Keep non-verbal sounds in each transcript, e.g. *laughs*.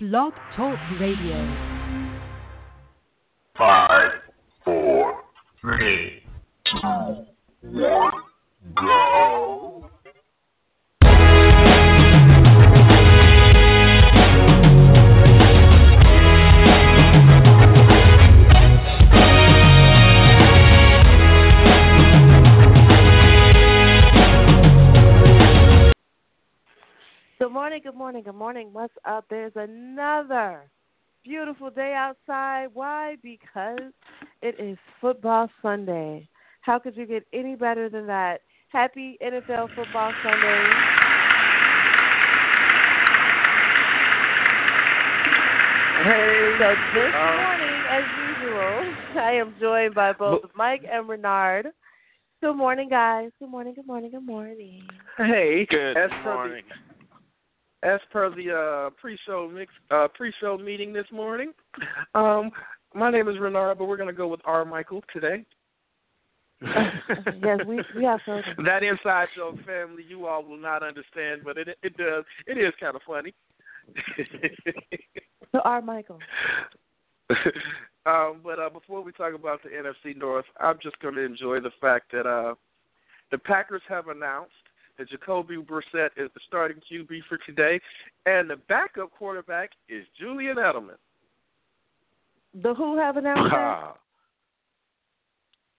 Blog Talk Radio. Five, four, three, two, one, go. Morning, good morning, good morning. What's up? There's another beautiful day outside. Why? Because it is football Sunday. How could you get any better than that? Happy NFL football Sunday. Hey, So this um, morning, as usual, I am joined by both Mike and Renard. Good morning, guys. Good morning, good morning, good morning. hey, Good as morning. As per the uh, pre-show mix, uh, pre-show meeting this morning, um, my name is Renard, but we're going to go with R. Michael today. *laughs* yes, we we have. That inside joke, family, you all will not understand, but it it does. It is kind of funny. *laughs* So, our Michael. *laughs* um, but uh, before we talk about the NFC North, I'm just going to enjoy the fact that uh, the Packers have announced that Jacoby Brissett is the starting QB for today, and the backup quarterback is Julian Edelman. The Who have announced that?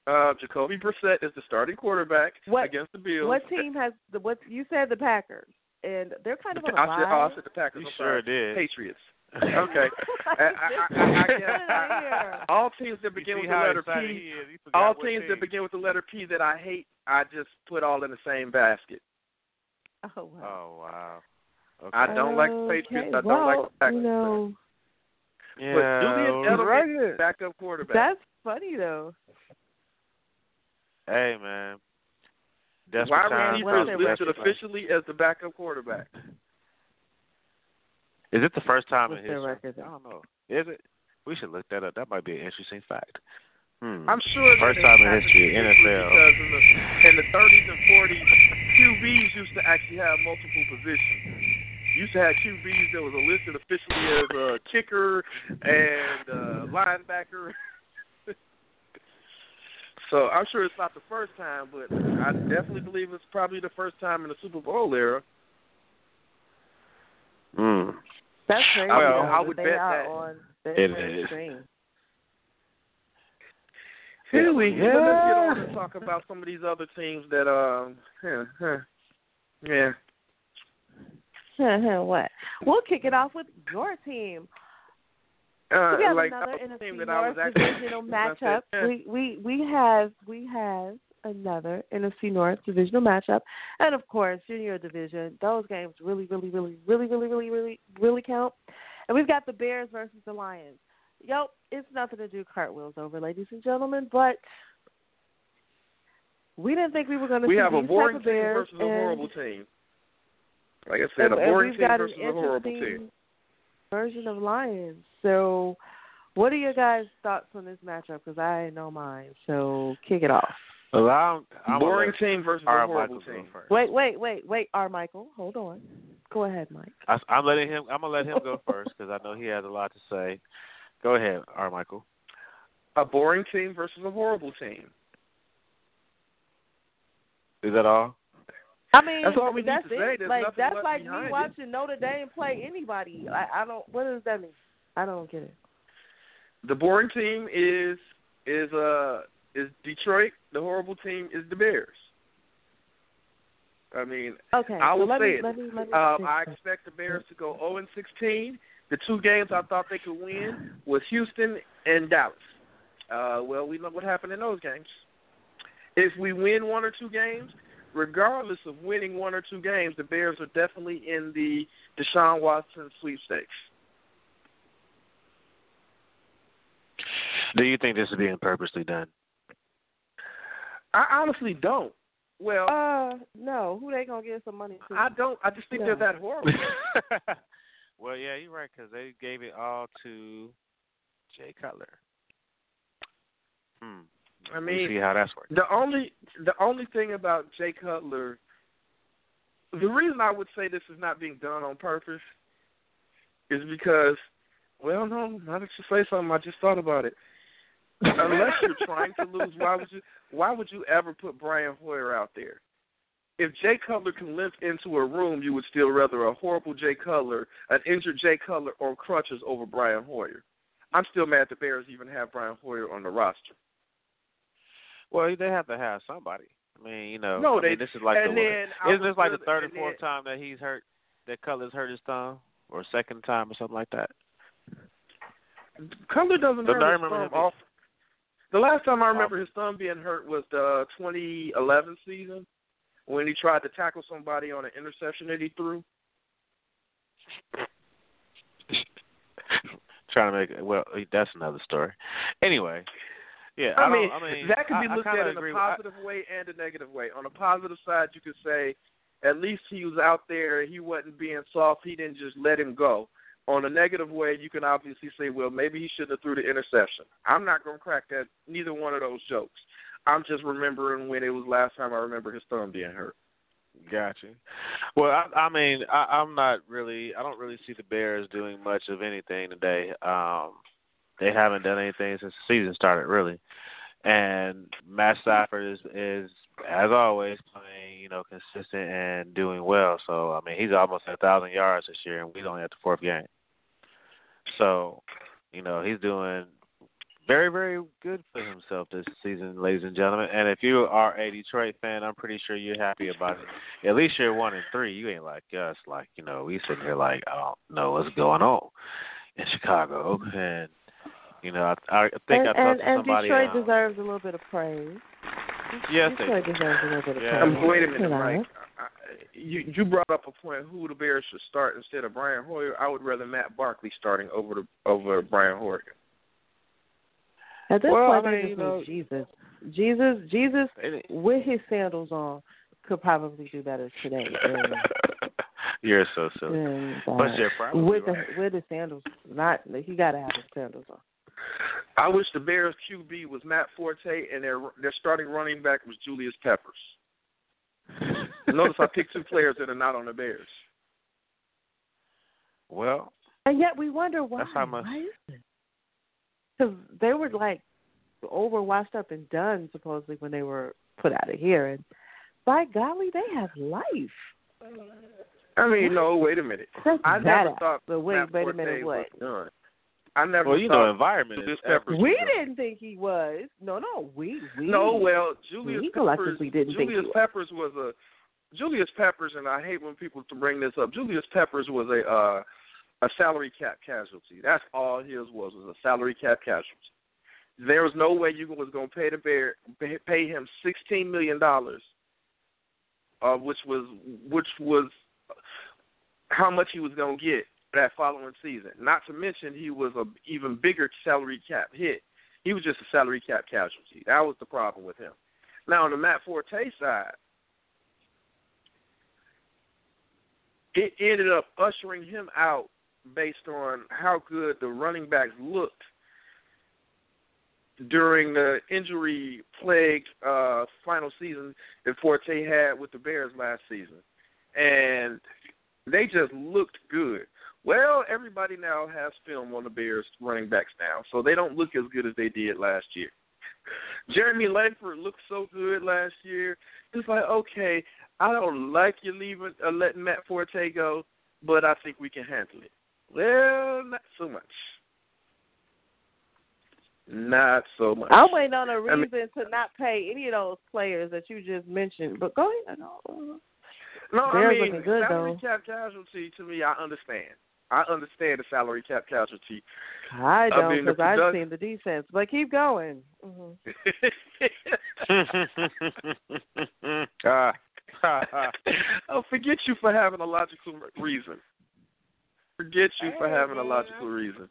Uh, Jacoby Brissett is the starting quarterback What- against the Bills. What team has the what? You said the Packers, and they're kind of The, on a I said, oh, I said the Packers. You I'm sure sorry. did. Patriots. *laughs* Okay. I, I, I, I, I guess *laughs* all teams that begin with the letter P, he is. He forgot all what teams that begin with the letter P that I hate, I just put all in the same basket. Oh wow. Oh wow. Okay. I don't like the Patriots. I don't well, like the Packers. You know, yeah, but Julian well, Edelman, right. backup quarterback. that's funny though. Hey man. Desperate Wide times. Well, is listed officially as the backup quarterback. Is it the first time What's in their history? record? I don't know. Is it? We should look that up. That might be an interesting fact. Hmm. I'm sure that First time in history, NFL. Because in the, in the 30s and 40s, QBs used to actually have multiple positions. Used to have QBs that was listed officially as a kicker and uh, linebacker. *laughs* so I'm sure it's not the first time, but I definitely believe it's probably the first time in the Super Bowl era. Hmm. That's crazy. Well, I would they bet that. on the It same is. screen. Here we Yeah. Let's get on and talk about some of these other teams that um yeah, huh. yeah. what? We'll kick it off with your team. Uh, we have like another that team NFC that I North was divisional *laughs* matchup. We we we have we have another NFC North divisional matchup, and of course Junior Division. Those games really, really, really, really, really, really, really, really count. And we've got the Bears versus the Lions. Yo, it's nothing to do cartwheels over, ladies and gentlemen, but we didn't think we were going to we see have a boring team Bears versus a horrible team. Like I said, and, a boring team versus a horrible team. version of Lions. So, what are your guys' thoughts on this matchup? Because I know mine. So, kick it off. Well, I'm, I'm boring team versus let a R. horrible Michael go team. first. Wait, wait, wait, wait. R. Michael, hold on. Go ahead, Mike. I, I'm letting him. I'm gonna let him go first because I know he has a lot to say. Go ahead, R. Michael. A boring team versus a horrible team. Is that all? I mean, That's all we need to it. say. There's like that's left like behind me it. watching Notre Dame play anybody. I, I don't. What does that mean? I don't get it. The boring team is is uh is Detroit. The horrible team is the Bears. I mean, Okay, I so will let say me, it. let me let me. Um, fix I expect the Bears to go 0 and 16. The two games I thought they could win was Houston and Dallas. Uh, well, we know what happened in those games. If we win one or two games, regardless of winning one or two games, the Bears are definitely in the Deshaun Watson sweepstakes. Do you think this is being purposely done? I honestly don't. Well, Uh, no. Who they gonna give some money to? I don't. I just think No. they're that horrible. *laughs* well, yeah, you're right because they gave it all to Jay Cutler. Hmm. I mean, see how that's working. The only the only thing about Jay Cutler, the reason I would say this is not being done on purpose is because, well, no, now that you say something, I just thought about it. Unless you're trying to lose, why would you? Why would you ever put Brian Hoyer out there? If Jay Cutler can limp into a room, you would still rather a horrible Jay Cutler, an injured Jay Cutler, or crutches over Brian Hoyer. I'm still mad the Bears even have Brian Hoyer on the roster. Well, they have to have somebody. I mean, you know, No, I they- mean, this is like the then isn't this like the third or fourth then- time that he's hurt that Cutler's hurt his thumb, or second time or something like that. Cutler doesn't hurt his thumb him- off. The last time I remember his thumb being hurt was the 2011 season when he tried to tackle somebody on an interception that he threw. *laughs* Trying to make well, that's another story. Anyway, yeah, I, I, mean, I mean that could be I looked at in a with- positive way and a negative way. On a positive side, you could say at least he was out there. He wasn't being soft. He didn't just let him go. On a negative way, you can obviously say, well, maybe he shouldn't have threw the interception. I'm not going to crack that neither one of those jokes. I'm just remembering when it was last time I remember his thumb being hurt. Gotcha. Well, I, I mean, I, I'm not really. I don't really see the Bears doing much of anything today. Um, they haven't done anything since the season started, really. And Matt Stafford is, is as always, playing you know consistent and doing well. So I mean, he's almost a thousand yards this year, and we only at the fourth game. So, you know, he's doing very, very good for himself this season, ladies and gentlemen. And if you are a Detroit fan, I'm pretty sure you're happy about it. At least you're one and three. You ain't like us, like you know, we sitting here like I don't know what's going on in Chicago, and you know, I, I think and, I talked and, to and somebody. Detroit um, deserves a little bit of praise. Yes, they Detroit deserves a little bit of Yeah. praise. Um, wait a minute, you know. Mike. I, you you brought up a point who the Bears should start instead of Brian Hoyer. I would rather Matt Barkley starting over the over Brian Hoyer. At this Well, point, I mean, you know- Jesus. Jesus, Jesus, with his sandals on, could probably do better today. *laughs* You're so silly. uh, But you're probably with the right. with his sandals, not he got to have his sandals on. I wish the Bears QB was Matt Forte and their their starting running back was Julius Peppers. *laughs* Notice I picked two players that are not on the Bears. Well, And yet we wonder why. That's how much- Why is it? Because they were like over washed up and done supposedly when they were put out of here, and by golly, they have life. I mean, no, wait a minute. That's I never badass. thought But wait, Matt wait a Forte minute, was what? done. I never well, you know, environment Julius is everything. Peppers We was didn't think he was. No, no, we we No, well, Julius we Peppers. collectively didn't think he Julius was. Peppers was a Julius Peppers, and I hate when people to bring this up. Julius Peppers was a uh, a salary cap casualty. That's all his was was a salary cap casualty. There was no way you was going to pay the bear pay- him sixteen million dollars, uh, which was which was how much he was going to get that following season. Not to mention he was a even bigger salary cap hit. He was just a salary cap casualty. That was the problem with him. Now on the Matt Forte side, it ended up ushering him out based on how good the running backs looked during the injury plagued uh final season that Forte had with the Bears last season. And they just looked good. Well, everybody now has film on the Bears running backs now, so they don't look as good as they did last year. *laughs* Jeremy Langford looked so good last year. It's like, okay, I don't like you leaving, uh, letting Matt Forte go, but I think we can handle it. Well, not so much. Not so much. I'm waiting on a reason mean- to not pay any of those players that you just mentioned. But go ahead. No. No, Bears I mean looking good, salary though. cap casualty. To me, I understand. I understand the salary cap casualty. I I don't mean, the because I've seen the defense. But keep going. hmm *laughs* Ah. oh, forget you for having a logical reason. Forget you for having a logical reason.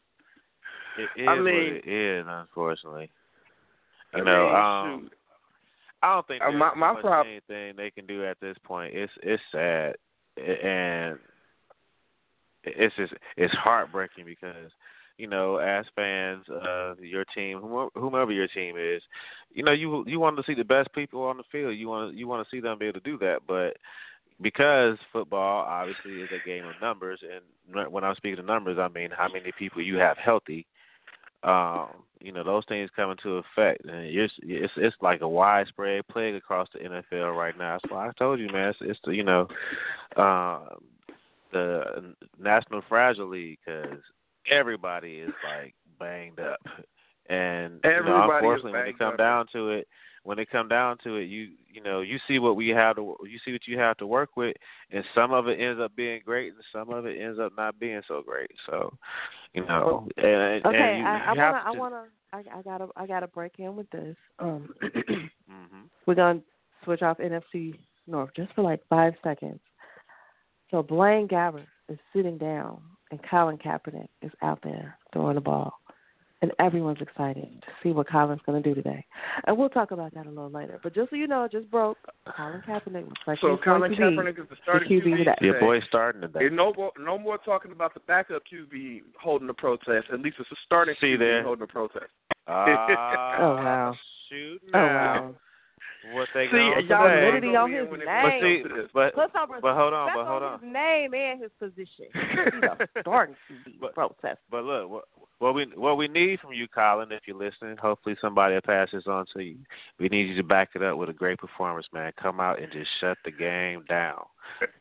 It is I what mean- it is, unfortunately. You I know, mean, um. I don't think Uh, there's my- my much prob- anything they can do at this point. It's it's sad, and it's just it's heartbreaking because you know, as fans of your team, whomever, whomever your team is, you know, you you want to see the best people on the field. You want to you want to see them be able to do that, but because football obviously is a game of numbers, and when I'm speaking of numbers, I mean how many people you have healthy. Um, you know those things come into effect, and it's it's it's like a widespread plague across the NFL right now. That's why I told you, man. It's, it's the, you know, um, the National Fragile League because everybody is like banged up, and you know, unfortunately, when it come up. down to it, when it come down to it, you you know you see what we have to you see what you have to work with, and some of it ends up being great, and some of it ends up not being so great. So, you know, and, Okay, and you, I, you I wanna, I, I gotta, I gotta break in with this. Um, *clears throat* hmm we're gonna switch off NFC North just for like five seconds. So Blaine Gabbert is sitting down, and Colin Kaepernick is out there throwing the ball, and everyone's excited to see what Colin's going to do today. And we'll talk about that a little later. But just so you know, it just broke. Colin Kaepernick looks like So he's going Colin to Kaepernick is the starting QB QB today. Your boy's starting today. There's no more, no more talking about the backup QB holding the protest. At least it's a starting See QB there. holding the protest. Ah, *laughs* Oh, wow. Shoot Oh wow! What they See, gonna y'all say? humidity on his when it But see, comes but Put but hold on, but hold on. his name and his position. He's a *laughs* starting QB But- protest. But look, what, what we what we need from you, Colin, if you're listening, hopefully somebody will pass this on to you. We need you to back it up with a great performance, man. Come out and just shut the game down.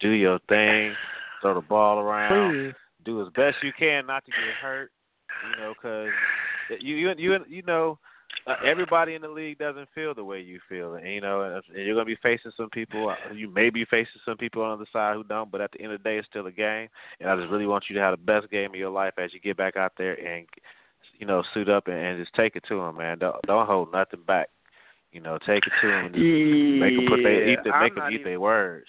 Do your thing. Throw the ball around. Please. Do as best you can not to get hurt. You know, because you you you you know. Uh, everybody in the league doesn't feel the way you feel, and you know, and you're gonna be facing some people. uh, You may be facing some people on the other side who don't, but at the end of the day, it's still a game. And I just really want you to have the best game of your life as you get back out there and, you know, suit up and, and just take it to them, man. Don't don't hold nothing back. You know, take it to them. And just make them put their eat the, I'm make them eat even- their words.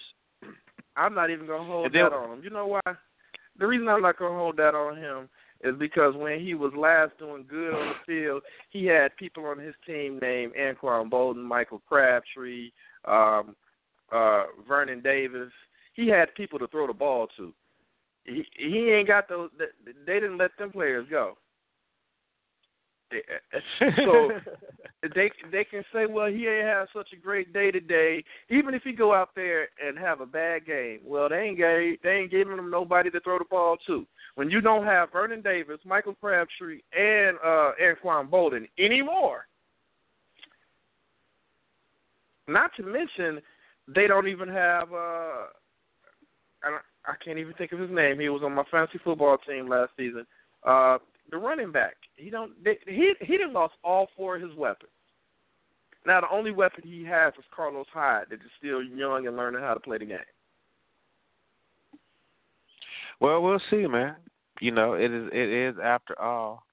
I'm not even gonna hold then- that on him. You know why? The reason I'm not gonna hold that on him is because when he was last doing good on the field, he had people on his team named Anquan Boldin, Michael Crabtree, um, uh, Vernon Davis. He had people to throw the ball to. He he ain't got those. They didn't let them players go. So *laughs* they they can say, well, he ain't have such a great day today. Even if he go out there and have a bad game, well, they ain't gave, they ain't giving him nobody to throw the ball to. When you don't have Vernon Davis, Michael Crabtree, and uh, Anquan Boldin anymore, not to mention they don't even have. Uh, I don't, I can't even think of his name. He was on my fantasy football team last season. Uh, the running back. He don't. They, he he done lost all four of his weapons. Now the only weapon he has is Carlos Hyde, that is still young and learning how to play the game. Well, we'll see, man. You know, it is it is after all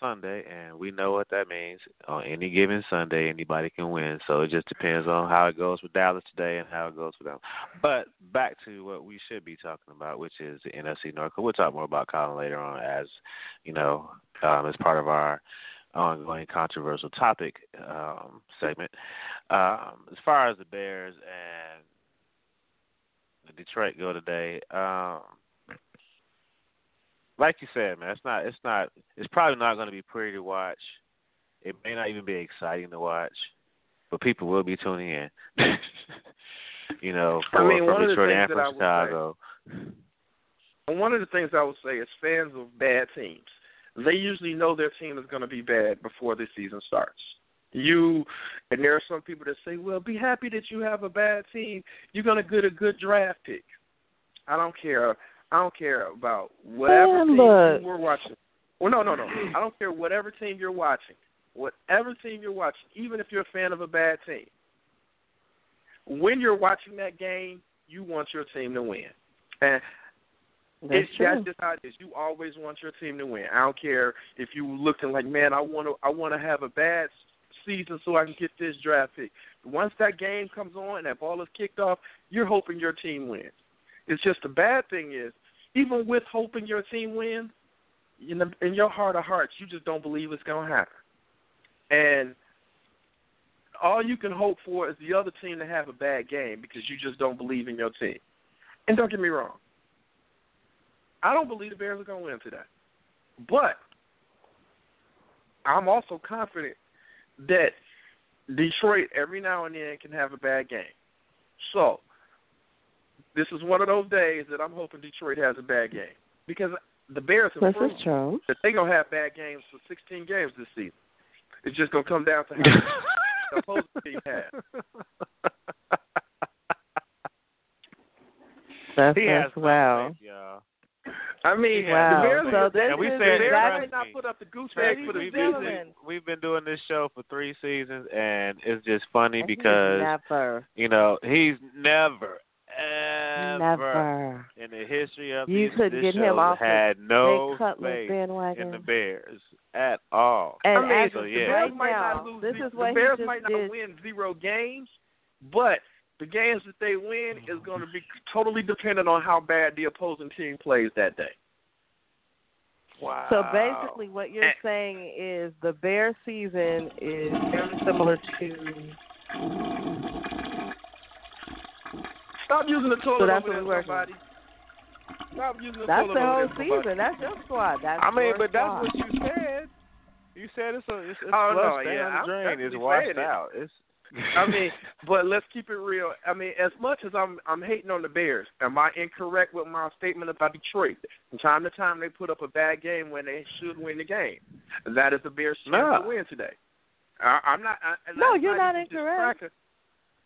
Sunday, and we know what that means. On any given Sunday, anybody can win. So it just depends on how it goes for Dallas today and how it goes for them. But back to what we should be talking about, which is the NFC North. We'll talk more about Colin later on, as you know, um, as part of our ongoing controversial topic um, segment. Um, as far as the Bears and the Detroit go today. Um, like you said, man, it's not it's not it's probably not going to be pretty to watch. It may not even be exciting to watch, but people will be tuning in. *laughs* you know, I mean, from one of the Detroit and from would say- Chicago. One of the things I would say is fans of bad teams, they usually know their team is going to be bad before the season starts. You and there are some people that say, "Well, be happy that you have a bad team. You're going to get a good draft pick." I don't care. I don't care about whatever Man, team were watching. Well, no, no, no. I don't care whatever team you're watching. Whatever team you're watching, even if you're a fan of a bad team. When you're watching that game, you want your team to win. And That's it's true. that's just how it is. You always want your team to win. I don't care if you looking like, man, I want to, I want to have a bad season so I can get this draft pick. Once that game comes on and that ball is kicked off, you're hoping your team wins. It's just the bad thing is, even with hoping your team wins, in, the, in your heart of hearts, you just don't believe it's going to happen. And all you can hope for is the other team to have a bad game because you just don't believe in your team. And don't get me wrong, I don't believe the Bears are going to win today. But I'm also confident that Detroit every now and then can have a bad game. So this is one of those days that I'm hoping Detroit has a bad game because the Bears have This proved true. that they're gonna have bad games for 16 games this season. It's just gonna come down to how *laughs* the opposing team has. That's, He has that's wow. faith, y'all. I mean, Wow. the Bears, So this And we is said the Bears exactly not put up the goose Trust egg for the we've, Ladies been, and season. gentlemen. we've been doing this show for three seasons, and it's just funny And because never, you know he's never, ever never. in the history of You these, couldn't this get him off the had no Jay faith bandwagon. in the Bears at all. And I mean, actually, so, yeah. the Bears right might now, not lose. this the, is the what Bears he just might not did. win zero games, but the games that they win is going to be totally dependent on how bad the opposing team plays that day. Wow. So basically, what you're Eh. saying is the Bear season is very similar to. Stop using the toilet So that's over what we working somebody. Stop using the That's toilet the whole there, somebody. season. That's your squad. That's I mean, your but that's what you said. You said it's a it's, it's Oh, no, yeah, down I'm the drain. It's washed saying it. out. It's I *laughs* mean, but let's keep it real. I mean, as much as I'm I'm hating on the Bears, am I incorrect with my statement about Detroit? From time to time, they put up a bad game when they should win the game. That is the Bears' chance No. to win today. I, I'm not. I, and No, that's you're not even just incorrect.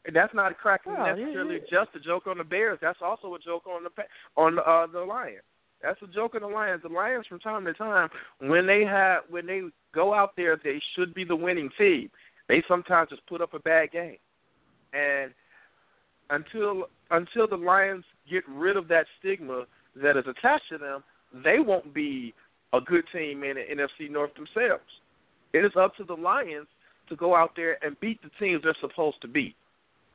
Cracking- That's not cracking you- necessarily you- just a joke on the Bears. That's also a joke on the on the, uh, the Lions. That's a joke on the Lions. The Lions, from time to time, when they have when they go out there, they should be the winning team. They sometimes just put up a bad game, and until until the Lions get rid of that stigma that is attached to them, they won't be a good team in the NFC North themselves. It is up to the Lions to go out there and beat the teams they're supposed to beat.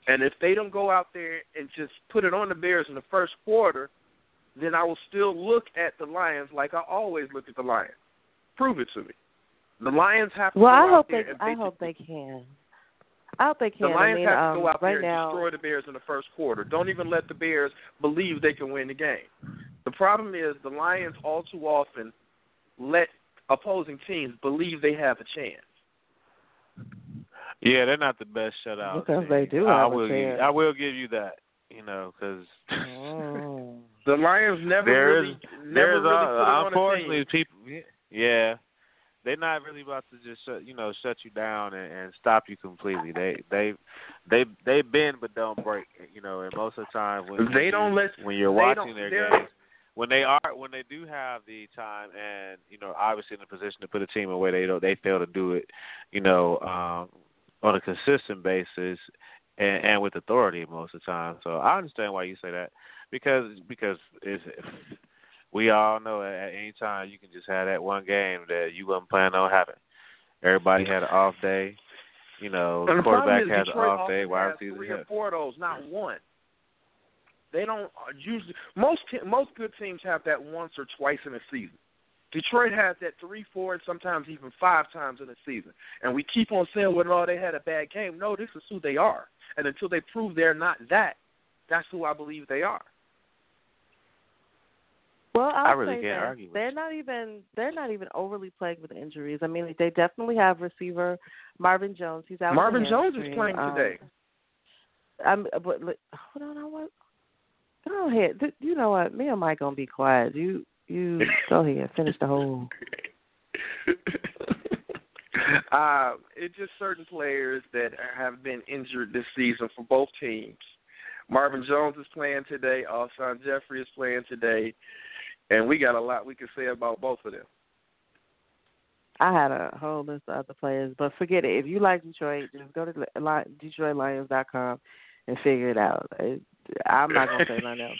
And if they don't go out there and just put it on the Bears in the first quarter, then I will still look at the Lions like I always look at the Lions. Prove it to me. The Lions have to Well, go I out hope there they. I hope they can. I hope they can. the Lions I mean, have to um, go out right there and now, destroy the Bears in the first quarter. Don't even let the Bears believe they can win the game. The problem is the Lions all too often let opposing teams believe they have a chance. Yeah, they're not the best shutout. Because team. they do I have a will give, chance. I will give you that. You know, because Oh. *laughs* The Lions never There really, is- never there's really put it on a unfortunately people. Yeah, they're not really about to just shut you know shut you down and, and stop you completely. They they they they bend but don't break. You know, and most of the time when They you- don't let- when you're watching their games. When they are, when they do have the time, and you know, obviously in a position to put a team away, they don't, they fail to do it, you know, um, on a consistent basis, and, and with authority most of the time. So I understand why you say that, because because it's, we all know at, any time you can just have that one game that you wasn't planning on having. Everybody had an off day, you know, And the quarterback has an off day, wide receiver three or four of those, not one. They don't uh, usually. Most most good teams have that once or twice in a season. Detroit has that three, four, and sometimes even five times in a season. And we keep on saying, "Well, no, they had a bad game." No, this is who they are. And until they prove they're not that, that's who I believe they are. Well, I'll I really say can't this. argue they're you. not even they're not even overly plagued with injuries. I mean, they definitely have receiver Marvin Jones. He's out. Marvin Jones is hamstring. playing Um, today. I'm. But li- hold on. I want. Go ahead. You know what? Me and Mike gonna be quiet. You you *laughs* go ahead. Finish the whole. *laughs* uh, it's just certain players that have been injured this season for both teams. Marvin Jones is playing today. Alshon Jeffery is playing today, and we got a lot we can say about both of them. I had a whole list of other players, but forget it. If you like Detroit, just go to li- DetroitLions.com and figure it out. I'm not gonna say nothing else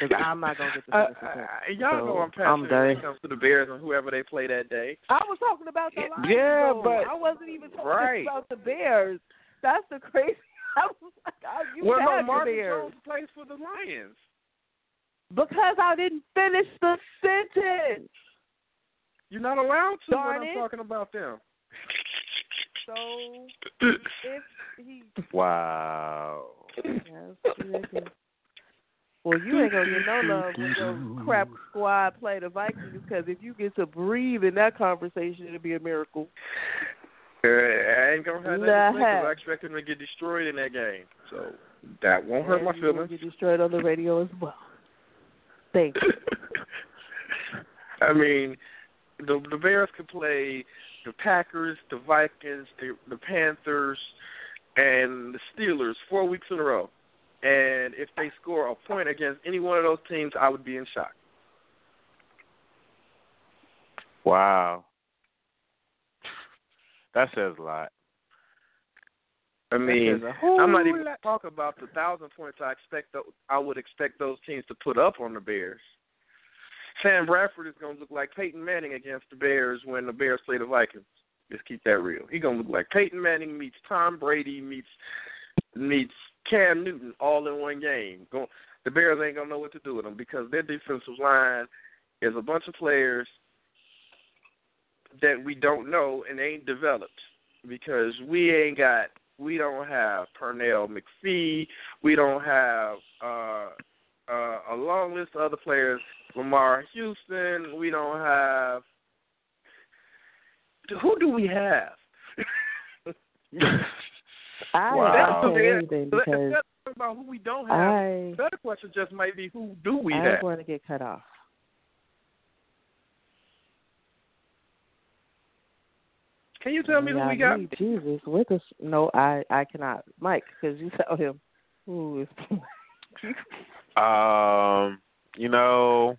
because I'm not gonna get the Uh, the sentence. uh, y'all know I'm So, I'm passionate when it comes to the Bears and whoever they play that day. I was talking about the Lions. Yeah, though. but- I wasn't even talking Right. about the Bears. That's the crazy. *laughs* I was like, oh, you well, no, tagged the Marvin Bears Jones plays for the Lions. because I didn't finish the sentence. You're not allowed to Darn when I'm talking about them. So *laughs* if he, Wow. *laughs* yes, ridiculous. Well, you ain't gonna get no love when your crap *laughs* squad play the Vikings because if you get to breathe in that conversation, it'll be a miracle. Uh, I ain't gonna have Nah. that because I expect them to get destroyed in that game. So That won't hurt and my you will feelings. Get destroyed on the radio as well. Thank you. *laughs* I mean, the the Bears could play the Packers, the Vikings, the the Panthers, and the Steelers four weeks in a row. And if they score a point against any one of those teams, I would be in shock. Wow. That says a lot. I mean, That says a whole I'm not even lot. talking about the thousand points I expect. tho- I would expect those teams to put up on the Bears. Sam Bradford is going to look like Peyton Manning against the Bears when the Bears play the Vikings. Just keep that real. He's going to look like Peyton Manning meets Tom Brady meets meets Cam Newton all in one game. Go, the Bears ain't going to know what to do with them because their defensive line is a bunch of players that we don't know and ain't developed because we ain't got we don't have Pernell McPhee, we don't have uh uh a long list of other players, Lamarr Houston, we don't have who do we have? *laughs* *laughs* I Wow. don't say anything Let's because about who we don't have. I the better question just might be who do we I have? want to get cut off. Can you tell me who we got? me, Jesus, with us? No, I I cannot, Mike, because you tell him who is. *laughs* Um, you know,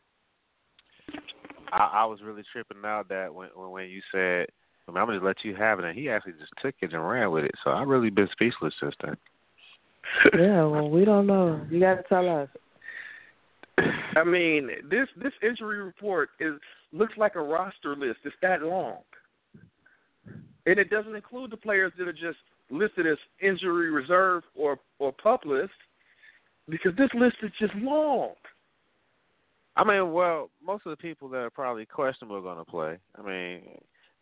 I, I was really tripping out that when when, when you said, I mean, "I'm gonna let you have it," and he actually just took it and ran with it. So I've really been speechless since then. yeah, well, we don't know. You got to tell us. I mean, this this injury report is looks like a roster list. It's that long, and it doesn't include the players that are just listed as injury reserve or or pup list, because this list is just long. I mean, well, most of the people that are probably questionable are going to play. I mean,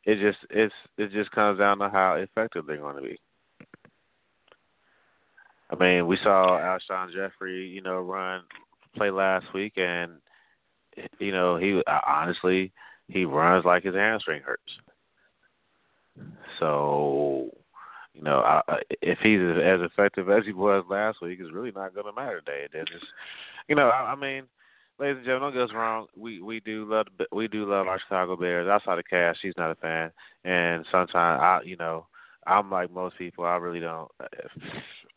it just it's it just comes down to how effective they're going to be. I mean, we saw Alshon Jeffery, you know, run play last week, and you know, he honestly he runs like his hamstring hurts. So, you know, I, if he's as effective as he was last week, it's really not going to matter today. It's, you know, I, I mean, ladies and gentlemen, don't get us wrong. We we do love we do love our Chicago Bears. Outside of Cash, she's not a fan, and sometimes I, you know, I'm like most people. I really don't.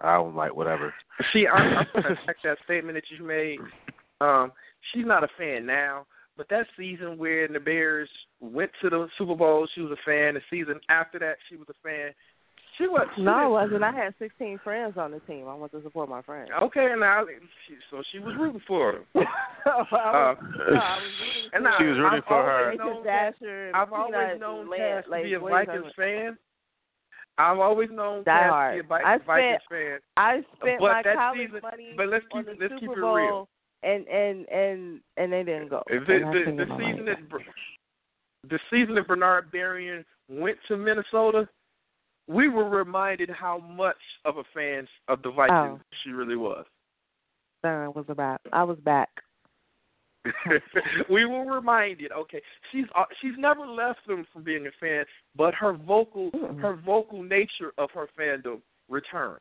I don't like whatever. See, I'm, *laughs* I'm going to attack that statement that you made. Um, she's not a fan now, but that season where the Bears went to the Super Bowl, she was a fan. The season after that, she was a fan. She was. She No, I wasn't. I had 16 friends on the team. I want to support my friends. Okay, now she, so she was rooting for him. *laughs* I was, Uh, no, I was rooting and for I, She was rooting I've for her. always known that- Vasher I've always Peanut known and Lance, Cass to be a what Vikings fan. I've always known Die Cass to be a Vi- Vikings spent- fan. I spent But my that college season- money but let's on keep- the let's Super keep it Bowl, real. and and and and they didn't go. The, the, the season that the season that Bernard Berrian went to Minnesota, we were reminded how much of a fan of the Vikings Oh. she really was. Uh, was about. I was back. *laughs* we were reminded. Okay, she's uh, she's never left them from being a fan, but her vocal Mm-mm. her vocal nature of her fandom returned.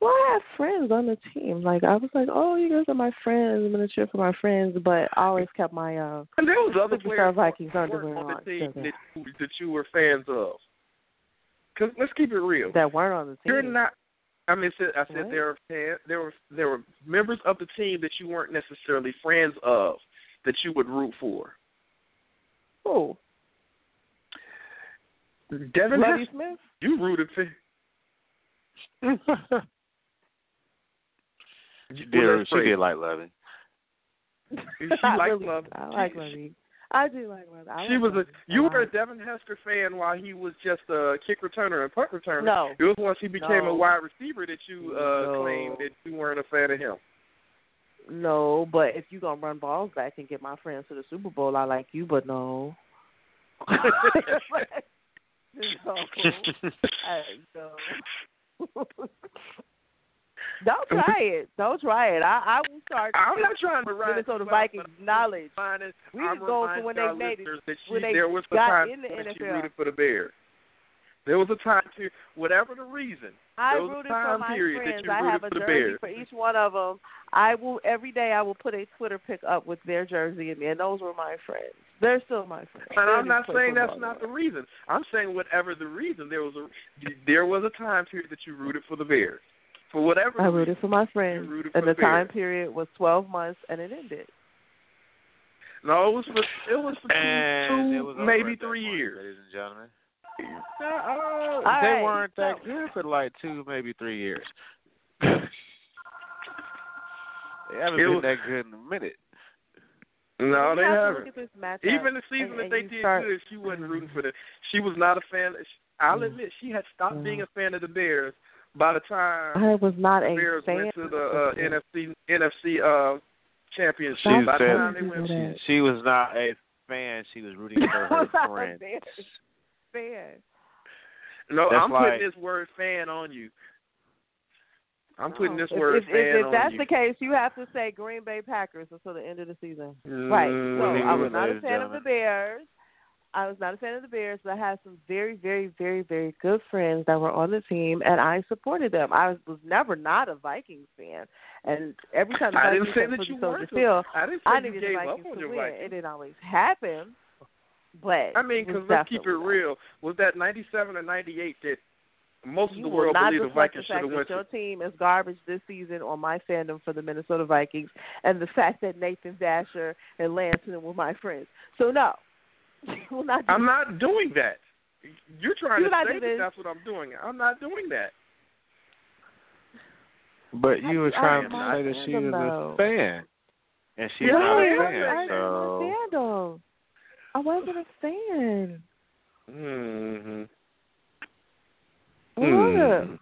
Well, I have friends on the team. Like I was like, oh, you guys are my friends. I'm gonna cheer for my friends, but I always kept my uh. And there was other players Vikings that underwear weren't on on, the team that, that you were fans of. Cause let's keep it real. That weren't on the team. You're not. I mean, I said, I said What? there were fan, there were there were members of the team that you weren't necessarily friends of that you would root for. Who? Devin, Lovie Hester, Smith. you rooted for. You- Dear, well, she did like Lovie. She *laughs* liked really- Love. I like She- Lovie. I do like Lovie. I She like was a. You were a Devin Hester fan while he was just a kick returner and punt returner. No. It was once he became No. a wide receiver that you uh No. claimed that you weren't a fan of him. No, but if you gonna run balls back and get my friends to the Super Bowl, I like you, but no. *laughs* no. *laughs* I, no. *laughs* Don't try it. Don't try it. I, I will start I'm not trying to ride Minnesota Vikings knowledge. reminded- We can go from when they made it- that when they there was the got time in the when she rooted for the Bears. There was a time period, whatever the reason. I there was rooted a time for my period friends. that you I rooted have a for the jersey Bears. for each one of them. I will every day. I will put a Twitter pic up with their jersey in there. And those were my friends. They're still my friends. And I'm not saying that's not the reason. I'm saying whatever the reason, there was a there was a time period that you rooted for the Bears. For whatever I the rooted reason. for my You friends, and the the time period was 12 months, and it ended. No, it was for it was for And two, it was maybe at that three point, years. ladies and gentlemen. Uh, All they right, weren't that so- good for like two, maybe three years. *laughs* they haven't It been was- that good in a minute. no, You they have to haven't. Look at this matchup, Even the season and- that and they did start- good, she wasn't rooting for the. She was not a fan. I'll admit she had stopped being a fan of the Bears by the time I was not the a Bears fan. went to the uh, NFC NFC uh, championship. She by the time they went, She, she was not a fan. She was rooting for I was her *laughs* not friends. fan. fan. no, That's I'm like- putting this word "fan" on you. I'm putting this If- word if, "fan" if, if on that's you. the case, you have to say Green Bay Packers until the end of the season. Right. Mm, So I was not a fan of the. Bears. I was not a fan of the Bears, but I had some very, very, very, very good friends that were on the team, and I supported them. I was, was never not a Vikings fan, and every time the I Vikings didn't say that you weren't. Field, I didn't say I you needed gave Vikings up on to your win. Vikings. It didn't always happen, but I mean, because let's keep it real. Was that '97 or '98 that most You of the world believed the Vikings should have went your to? team is garbage this season on my fandom for the Minnesota Vikings, and the fact that Nathan Vasher and Lance were my friends. So no, *laughs* will not. Do I'm not doing that. You're trying You to not say that this. that's what I'm doing. I'm not doing that. But you were trying I to don't say that she was them, a fan, and she's Yeah, not I a am. fan. I didn't So understand them. I wasn't a fan. Mm-hmm. I wasn't.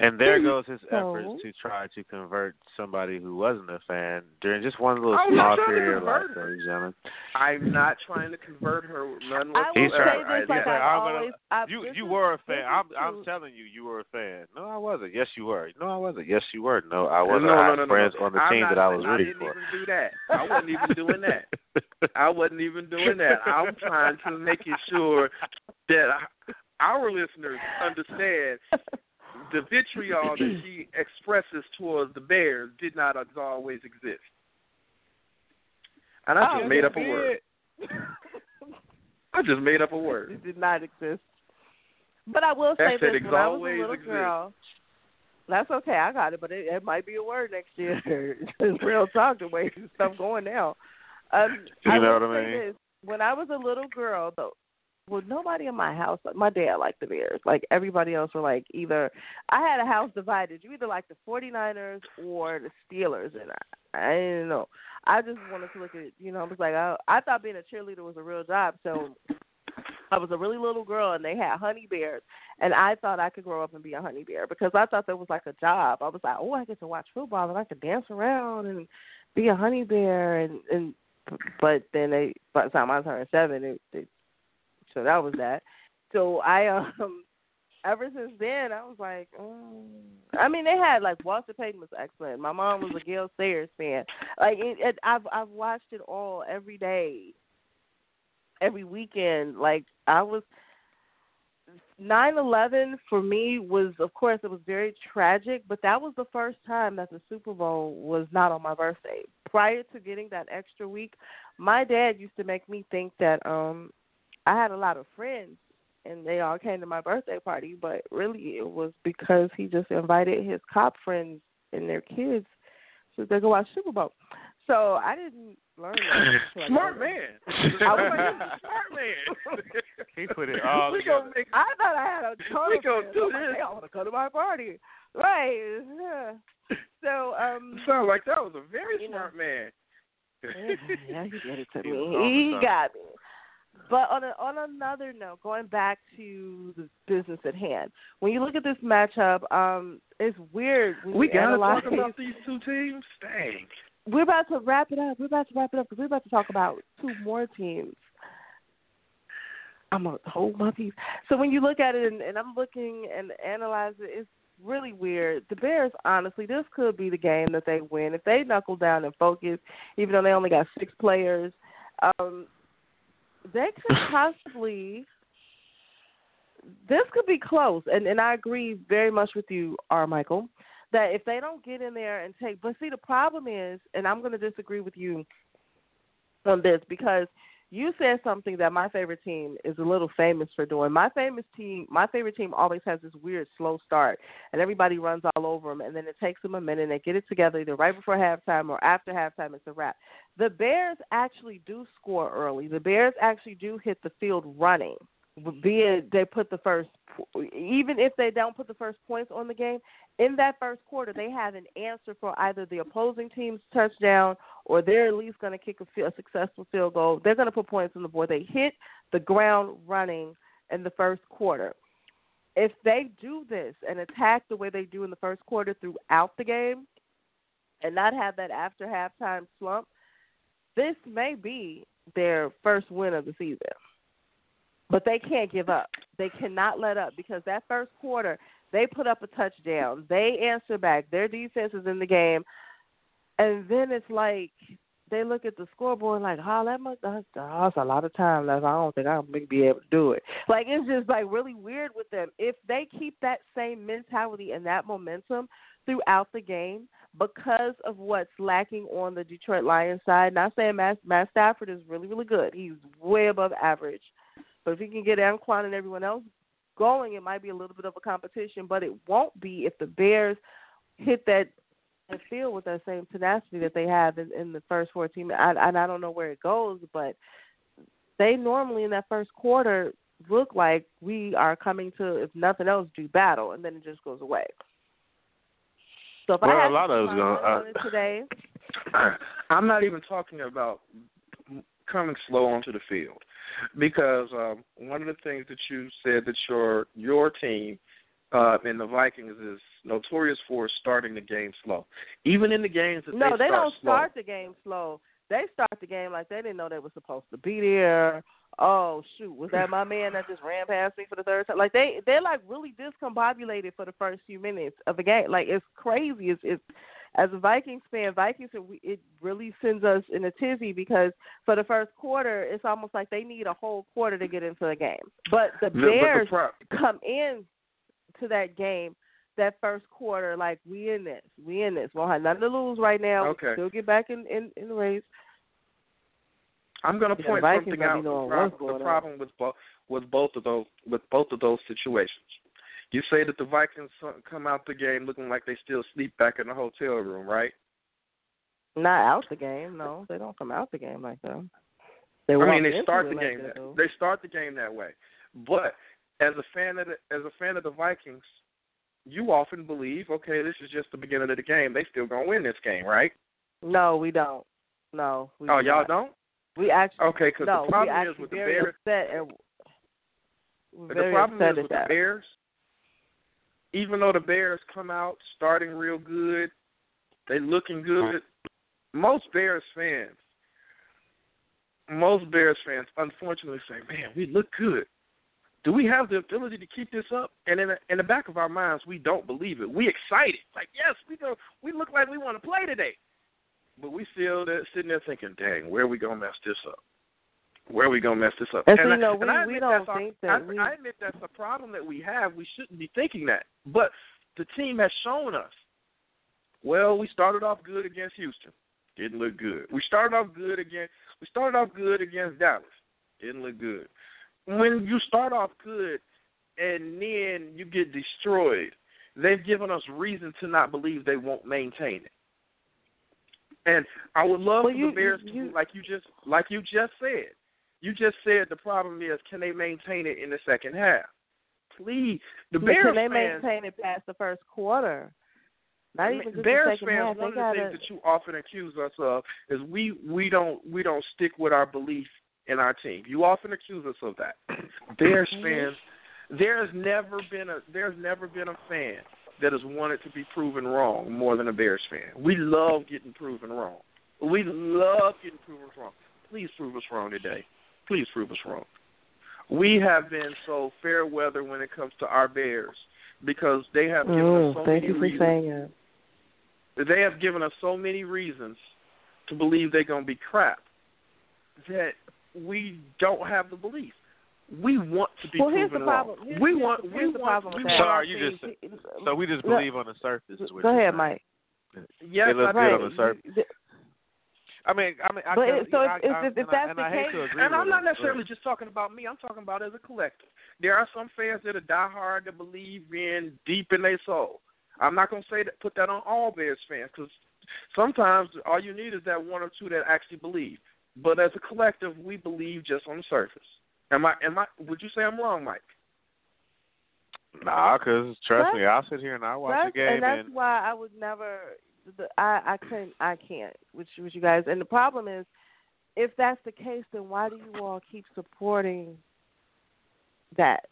Mm-hmm. And there Hmm. goes his So- efforts to try to convert somebody who wasn't a fan during just one little I'm small not trying to period of life, ladies and gentlemen. I'm not trying to convert her none I whatsoever. will He's say trying- this I- like yeah, I've I'm gonna- always. I've, You this you is- were a fan. I'm true. I'm telling you, you were a fan. No, I wasn't. Yes, you were. No, I wasn't. Yes, you were. No, I wasn't. No, I no, had no, no, friends no. on the I'm team not, that I was I rooting didn't for. even do that. I wasn't even doing that. I wasn't even doing that. I'm trying to make it sure that I, our listeners understand the vitriol that *clears throat* she expresses towards the Bears did not as always exist. And I Oh, just made up a word. *laughs* I just made up a word. It did not exist. But I will say That said, this: when I was a always little exist. girl, that's okay. I got it, but it, it might be a word next year. *laughs* it's real talk the way *laughs* stuff going now. Um, You I know what I mean? This. When I was a little girl, though, well, nobody in my house. My dad liked the Bears. Like everybody else were like either. I had a house divided. You either like the 49ers or the Steelers, and I, I didn't know. I just wanted to look at. You know, I was like, I, I thought being a cheerleader was a real job, so. I was a really little girl and they had honey bears and I thought I could grow up and be a honey bear because I thought that was like a job. I was like, Oh, I get to watch football and I could dance around and be a honey bear and and but then they by the time I turned seven it, it so that was that. So I um *laughs* ever since then I was like mm. I mean they had like Walter Payton was excellent. My mom was a Gale Sayers fan. Like it, it I've I've watched it all every day every weekend. Like I was nine eleven for me was of course it was very tragic, but that was the first time that the Super Bowl was not on my birthday. Prior to getting that extra week, my dad used to make me think that um I had a lot of friends and they all came to my birthday party, but really it was because he just invited his cop friends and their kids so they could watch Super Bowl. So I didn't learn that. until I *laughs* Smart man. I was like, *laughs* smart man. *laughs* He put it all we together. gonna make I thought I had a ton We of gonna friends. do I'm like, this. Hey, I want to come to my party, right? yeah. So, um, sound like that was a very You know. smart man. yeah, yeah, he did it to He was me. He got me. But on a, on another note, going back to the business at hand, when you look at this matchup, um, it's weird. We gotta analyze, talk about these two teams. Dang. We're about to wrap it up. We're about to wrap it up because we're about to talk about two more teams. I'm gonna hold my peace. So when you look at it, and, and I'm looking and analyze it, it's really weird. The Bears, honestly, this could be the game that they win if they knuckle down and focus. Even though they only got six players, um, they could *laughs* possibly. This could be close, and and I agree very much with you, R. Michael, that if they don't get in there and take, but see, the problem is, and I'm going to disagree with you on this because you said something that my favorite team is a little famous for doing. My famous team, my favorite team always has this weird slow start, and everybody runs all over them, and then it takes them a minute, and they get it together either right before halftime or after halftime. It's a wrap. The Bears actually do score early. The Bears actually do hit the field running. Be it they put the first, even if they don't put the first points on the game, in that first quarter, they have an answer for either the opposing team's touchdown or they're at least going to kick a, a successful field goal. They're going to put points on the board. They hit the ground running in the first quarter. If they do this and attack the way they do in the first quarter throughout the game and not have that after halftime slump, this may be their first win of the season. But they can't give up. They cannot let up because that first quarter, they put up a touchdown. They answer back. Their defense is in the game. And then it's like they look at the scoreboard like, oh, that must that's, that's a lot of time left. I don't think I'll be able to do it. Like it's just like really weird with them. If they keep that same mentality and that momentum throughout the game, because of what's lacking on the Detroit Lions side, not saying Matt, Matt Stafford is really really good. He's way above average. But if he can get Anquan and everyone else going, it might be a little bit of a competition, but it won't be if the Bears hit that field with that same tenacity that they have in, in the first 14. I, and I don't know where it goes, but they normally in that first quarter look like we are coming to, if nothing else, do battle, and then it just goes away. So if well, I had a lot of put it's my gonna, money on it uh, today, *coughs* I'm not even talking about coming slow onto the field because um, one of the things that you said that your your team uh, in the Vikings is notorious for starting the game slow. Even in the games that no, they, they start don't slow, start the game slow. They start the game like they didn't know they were supposed to be there. Oh shoot, was that my man that just ran past me for the third time? Like they they're like really discombobulated for the first few minutes of the game. Like it's crazy. It's it's as a Vikings fan, Vikings it really sends us in a tizzy because for the first quarter, it's almost like they need a whole quarter to get into the game. But the The- but the Bears pro- come in to that game that first quarter like we in this, we in this. Won't have nothing to lose right now. We Okay. still get back in in, in the race. I'm going to point Vikings something out. The, knowing prob- what's going the problem with both with both of those with both of those situations. You say that the Vikings come out the game looking like they still sleep back in the hotel room, right? Not out the game, no. They don't come out the game like that. They I mean, they start the like game that, that they start the game that way. But as a fan of the, as a fan of the Vikings, you often believe, okay, this is just the beginning of the game. They still gonna win this game, right? No, we don't. No, we oh, do y'all don't? We actually Okay, because no, the problem is with the Bears. and The problem is with the Bears. Even though the Bears come out starting real good, they looking good. Most Bears fans, most Bears fans, unfortunately, say, "Man, we look good. Do we have the ability to keep this up?" And in the, in the back of our minds, we don't believe it. We excited, like, "Yes, we go. We look like we want to play today." But we still there, sitting there thinking, "Dang, where are we gonna mess this up? Where are we gonna mess this up?" And so, I- you know, and we- I we admit don't that's our- that I, we- I admit that's a problem that we have. We shouldn't be thinking that, but the team has shown us. Well, we started off good against Houston. Didn't look good. We started off good against. We started off good against Dallas. Didn't look good. When you start off good and then you get destroyed, they've given us reason to not believe they won't maintain it. And I would love Well, for you- the Bears you- to, like you just, like you just said. You just said the problem is can they maintain it in the second half? Please, the But Bears Can they fans. maintain it past the first quarter? Not even just Bears the second fans, half. one they of the gotta, things that you often accuse us of is we we don't we don't stick with our belief in our team. You often accuse us of that. *clears throat* Bears Mm-hmm. fans, there's never been a there's never been a fan that has wanted to be proven wrong more than a Bears fan. We love getting proven wrong. We love getting proven wrong. Please prove us wrong today. Please prove us wrong. We have been so fair weather when it comes to our Bears because they have given Mm, us so thank many you for reasons saying it. they have given us so many reasons to believe they're going to be crap that we don't have the belief. We want to be well, here's the proven problem. wrong. Here's, we here's want. the, we the want. problem we with So that. want are you just so we just No. believe on the surface Go ahead. Mike. Yes, It looks I good Right. on the surface. You- I mean, I mean, I But can- it- so if- I, if- I, if and I- that's and the case- And I'm not it, necessarily just talking about me. I'm talking about as a collective. There are some fans that are diehard that believe in deep in their soul. I'm not going to say that put that on all Bears fans because sometimes all you need is that one or two that actually believe. But as a collective, we believe just on the surface. Am I? Am I? Would you say I'm wrong, Mike? Nah, because trust That's- me, I'll sit here and I watch that's, the game and that's why I would never. The, I I couldn't. I can't. With with you guys, and the problem is, if that's the case, then why do you all keep supporting that?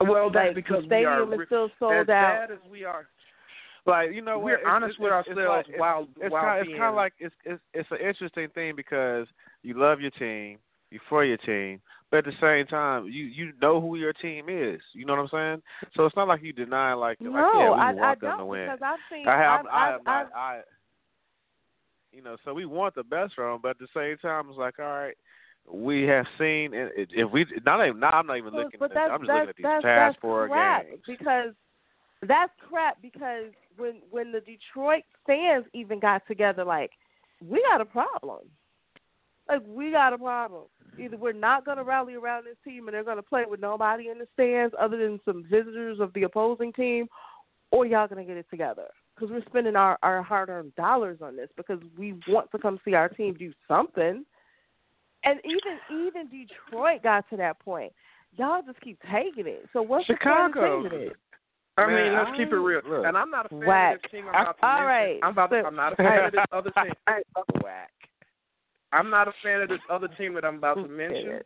Well, that's like because the we are stadium is still sold as out. bad as we are. like you know what? We're it's- honest it's- with it's- it's ourselves like- while it's while kind, being. it's kind of like it's it's it's an interesting thing because you love your team, you for your team, but at the same time you you know who your team is. You know what I'm saying? So it's not like you deny like No, like yeah we I want I them to win. because I've seen. I have I I've, I you know so we want the best for them, but at the same time it's like all right. We have seen and if we not even now I'm not even looking but at that's, I'm just that's, looking at these that's, past that's four crap games. because that's crap because when when the Detroit fans even got together, like we got a problem. Like we got a problem. Either we're not going to rally around this team and they're going to play with nobody in the stands other than some visitors of the opposing team, or y'all going to get it together because we're spending our our hard-earned dollars on this because we want to come see our team do something. And even even Detroit got to that point. Y'all just keep taking it. So what's Chicago. the point of it? I Man, mean, let's I- keep it real. look. and I'm not a fan Whack. of this team. I'm about to all mention. right, I'm about. so- I'm not a fan of this *laughs* other team. Whack. I'm not a fan of this other team that I'm about to mention.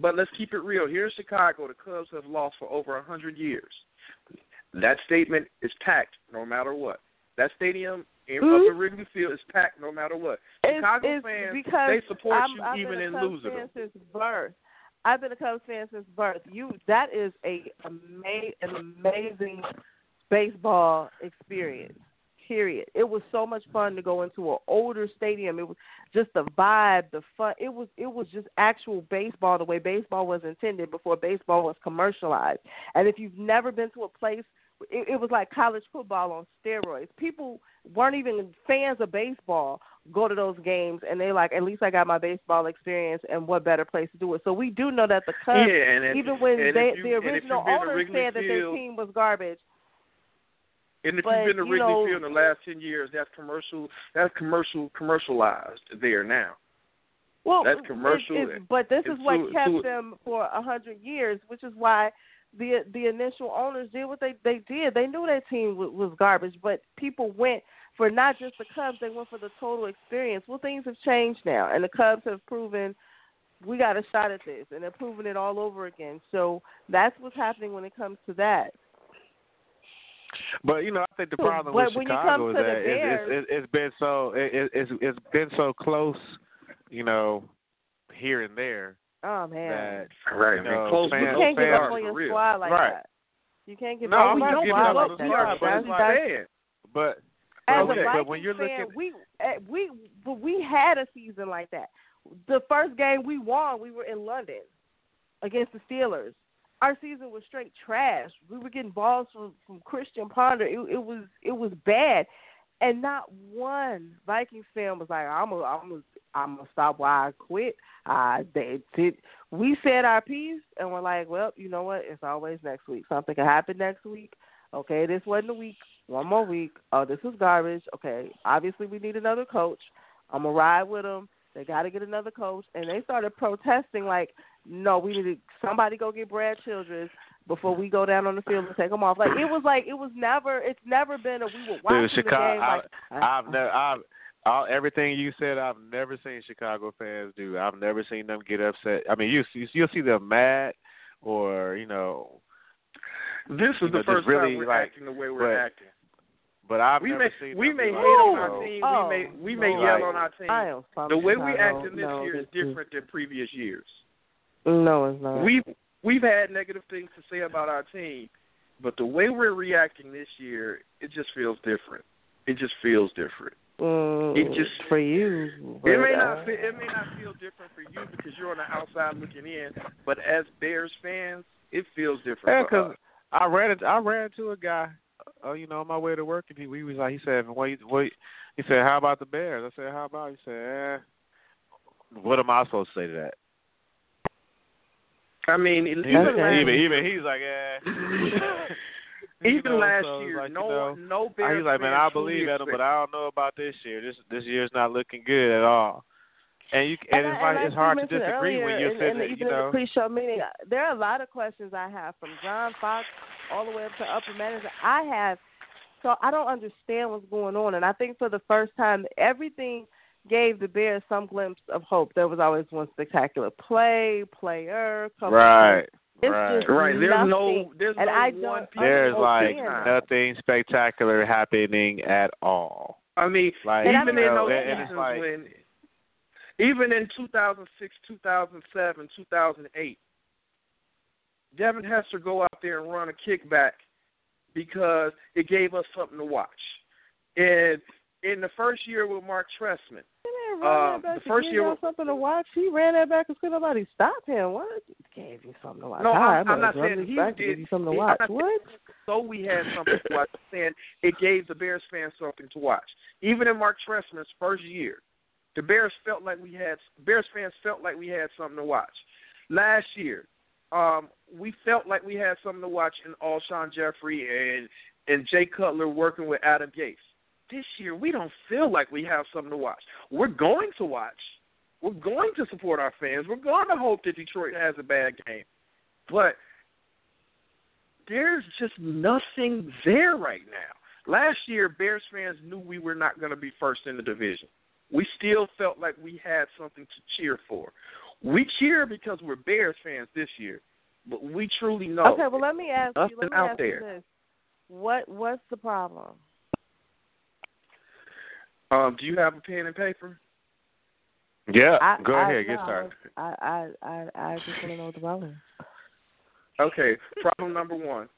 But let's keep it real. Here in Chicago, the Cubs have lost for over a hundred years. That statement is packed no matter what. That stadium in Mhm. at Wrigley Field is packed no matter what. It's, Chicago it's fans, they support I'm, you I've even in losing since birth. I've been a Cubs fan since birth. You that is a ama- an amazing baseball experience. Period. It was so much fun to go into an older stadium. It was just the vibe, the fun. It was it was just actual baseball the way baseball was intended before baseball was commercialized. And if you've never been to a place it, it was like college football on steroids. People weren't even fans of baseball go to those games and they like at least I got my baseball experience and what better place to do it. So we do know that the Cubs yeah, and if, even when they, you, the original owners said that their team was garbage. And if But, you've been to you Wrigley know- Field in the last ten years, that's commercial. That's commercial commercialized there now. Well, That's commercial it's- but this is what kept them for a hundred years, which is why the the initial owners did what they they did. They knew their team was, was garbage, but people went for not just the Cubs; they went for the total experience. Well, things have changed now, and the Cubs have proven we got a shot at this, and they're proving it all over again. So that's what's happening when it comes to that. But you know, I think the problem but with when you Chicago come is to that it, Bears- it, it, it's been so it, it, it's it's been so close, you know, here and there Oh man, that Right. you know, close fans, you can't give fans, up on your for real. squad like Right. that. You can't give No, up I'm on not your giving squad up like on that. the squad, That's- but it's like- that's- but as Okay. a but Vikings when you're fan, looking, we eh, we we had a season like that. The first game we won, we were in London against the Steelers. Our season was straight trash. We were getting balls from from Christian Ponder. It, it was it was bad, and not one Vikings fan was like, "I'm a, I'm a, I'm gonna stop while I quit." Uh, they did. We said our piece, and we're like, "Well, you know what? It's always next week. Something can happen next week." Okay, this wasn't a week. One more week. Oh, this is garbage. Okay, obviously we need another coach. I'm gonna ride with them. They got to get another coach, and they started protesting like, "No, we need to somebody go get Brad Childress before we go down on the field and take them off." Like it was like it was never. It's never been a we were watching dude, the Chicago, game like I, I've never, I've, all, everything you said, I've never seen Chicago fans do. I've never seen them get upset. I mean, you see, you'll see them mad, or you know, This You is the just first really, time we're like, acting the way we're but acting. but I've We never may seen we them may be hate like, on our team. oh, we may we may no. yell on our team. I am from The way we Chicago. acting this no, year is different than previous years. No, it's not. We've we've had negative things to say about our team, but the way we're reacting this year, it just feels different. It just feels different. Mm, It just for you. It may not feel, it may not feel different for you because you're on the outside looking in, but as Bears fans, it feels different. for 'cause us. I ran it. I ran into a guy, uh, you know, on my way to work, and he, he was like, he said, "Wait, wait." He said, "How about the Bears?" I said, "How about?" He said, eh. "What am I supposed to say to that?" I mean, even Even Okay. even, even he's like, eh. Even know, last so year, like, you no know, no I- Bears. he's like, man, I believe at him, but I don't know about this year. This this year's not looking good at all. And you and, I- it's like like it's you hard to mentioned disagree when earlier you're in, sitting, in, there, even you know. in the pre-show meeting. uh, There are a lot of questions I have from John Fox all the way up to upper management. I have, so I don't understand what's going on, and I think for the first time, everything gave the Bears some glimpse of hope. There was always one spectacular play, player, couple Right, It's right. right. There's nothing. no there's and no I one There's of like hope nothing spectacular happening at all. I mean, Like even don't in those and it's seasons like when, even in 2006, 2007, 2008, Devin Hester go out there and run a kickback because it gave us something to watch. And in the first year with Mark Trestman, He didn't run Uh, the first year was- something to watch. He ran that back because nobody stopped him. What? Gave you something to watch. No, I'm- I'm not saying he did- you something to he- watch. What? so we had something to watch. I'm saying it gave the Bears fans something to watch. Even in Mark Trestman's first year, the Bears felt like we had Bears fans felt like we had something to watch. Last year, um, we felt like we had something to watch in Alshon Jeffery and and Jay Cutler working with Adam Gase. This year, we don't feel like we have something to watch. We're going to watch. We're going to support our fans. We're going to hope that Detroit has a bad game, but there's just nothing there right now. Last year, Bears fans knew we were not going to be first in the division. We still felt like we had something to cheer for. We cheer because we're Bears fans this year, but we truly know. Okay, well let me ask you. Let me out ask there. you this: What What's the problem? Um, do you have a pen and paper? Yeah, I, go I, ahead, get no, started. I I I I just want to know the problem. Okay, problem number one.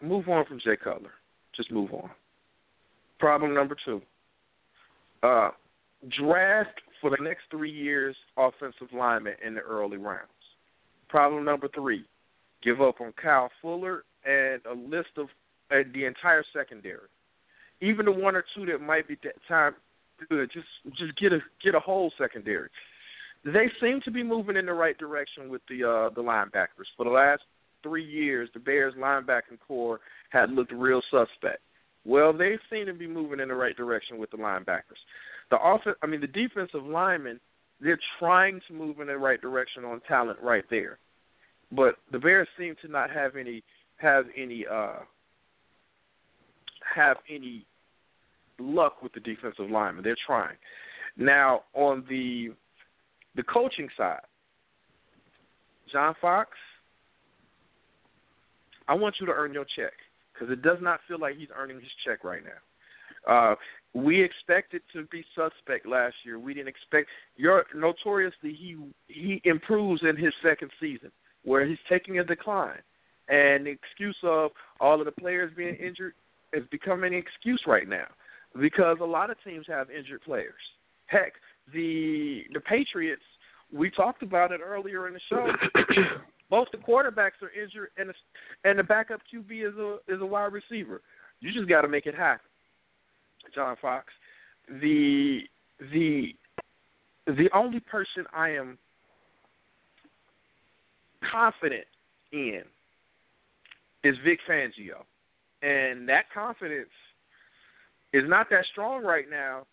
Move on from Jay Cutler. Just move on. Problem number two. Uh, draft for the next three years offensive lineman in the early rounds. Problem number three. Give up on Kyle Fuller and a list of uh, the entire secondary. Even the one or two that might be that time good. Just just get a get a whole secondary. They seem to be moving in the right direction with the uh, the linebackers. For the last three years, the Bears linebacking corps had looked real suspect. Well, they seem to be moving in the right direction with the linebackers. The off- I mean, the defensive linemen, they're trying to move in the right direction on talent right there. But the Bears seem to not have any have any uh have any luck with the defensive linemen. They're trying. Now on the the coaching side, John Fox, I want you to earn your check because it does not feel like he's earning his check right now. Uh, we expected to be suspect last year. We didn't expect. Your notoriously he he improves in his second season where he's taking a decline, and the excuse of all of the players being injured is becoming an excuse right now because a lot of teams have injured players. Heck, the the Patriots. We talked about it earlier in the show. *coughs* Both the quarterbacks are injured, and the, and the backup QB is a is a wide receiver. You just got to make it happen, John Fox. The the the only person I am confident in is Vic Fangio, and that confidence is not that strong right now.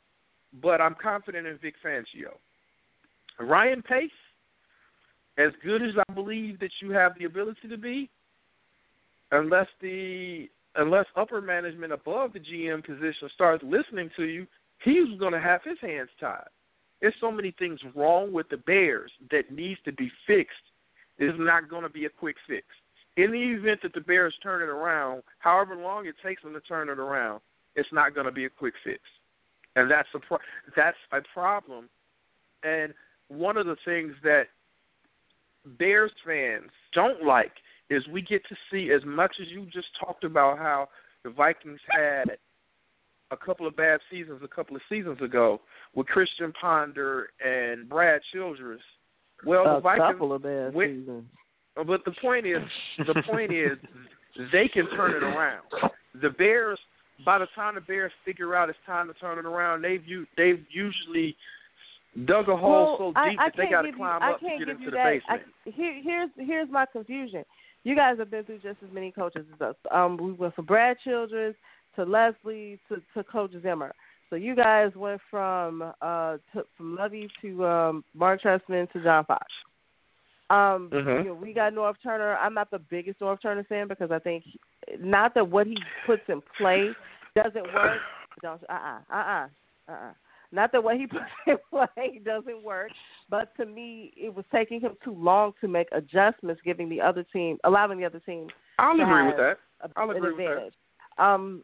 But I'm confident in Vic Fangio. Ryan Pace, as good as I believe that you have the ability to be, unless the unless upper management above the GM position starts listening to you, he's going to have his hands tied. There's so many things wrong with the Bears that needs to be fixed. It's not going to be a quick fix. In the event that the Bears turn it around, however long it takes them to turn it around, it's not going to be a quick fix, and that's a pro- that's a problem. And one of the things that Bears fans don't like is we get to see as much as you just talked about how the Vikings had a couple of bad seasons a couple of seasons ago with Christian Ponder and Brad Childress. Well, a the Vikings a couple of bad went- seasons. But the point is, the point is, they can turn it around. The Bears, by the time the Bears figure out it's time to turn it around, they've they've usually dug a hole well, so deep I that they got to climb you, up to get into the that. basement. I, here, here's here's my confusion. You guys have been through just as many coaches as us. Um, we went from Brad Childress to Leslie to to Coach Zimmer. So you guys went from uh to, from Lovie to um Mark Trestman to John Fox. Um, Mhm. you know, we got Norv Turner. I'm not the biggest Norv Turner fan because I think not that what he puts in play doesn't work. Don't uh uh uh uh uh uh. Not that what he *laughs* puts in play doesn't work, but to me, it was taking him too long to make adjustments, giving the other team, allowing the other team I'll agree with that. I'll agree with that. Um,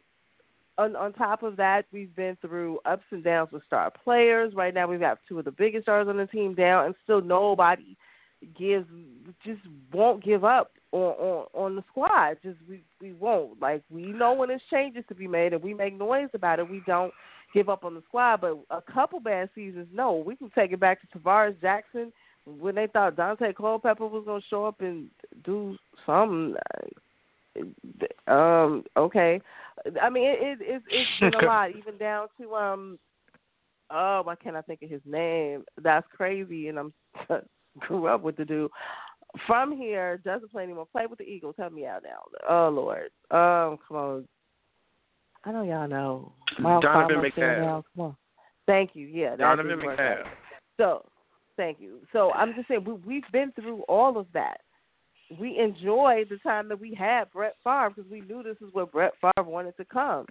on on top of that, we've been through ups and downs with star players. Right now, we've got two of the biggest stars on the team down, and still nobody gives just won't give up on on, on the squad. Just we we won't. Like we know when there's changes to be made, and we make noise about it. We don't give up on the squad. But a couple bad seasons, no, we can take it back to Tarvaris Jackson when they thought Daunte Culpepper was going to show up and do something. Um, okay, I mean it, it, it's it's been a *laughs* lot, even down to um, oh, why can't I think of his name? That's crazy, and I'm *laughs* grew up with the dude from here. Doesn't play anymore. Play with the Eagles. Help me out now. Oh Lord, um, come on. I know y'all know. Miles Donovan Thomas, McNabb. Come on. Thank you. Yeah, Donovan McNabb. So, thank you. So I'm just saying we, we've been through all of that. We enjoyed the time that we had Brett Favre because we knew this is where Brett Favre wanted to come.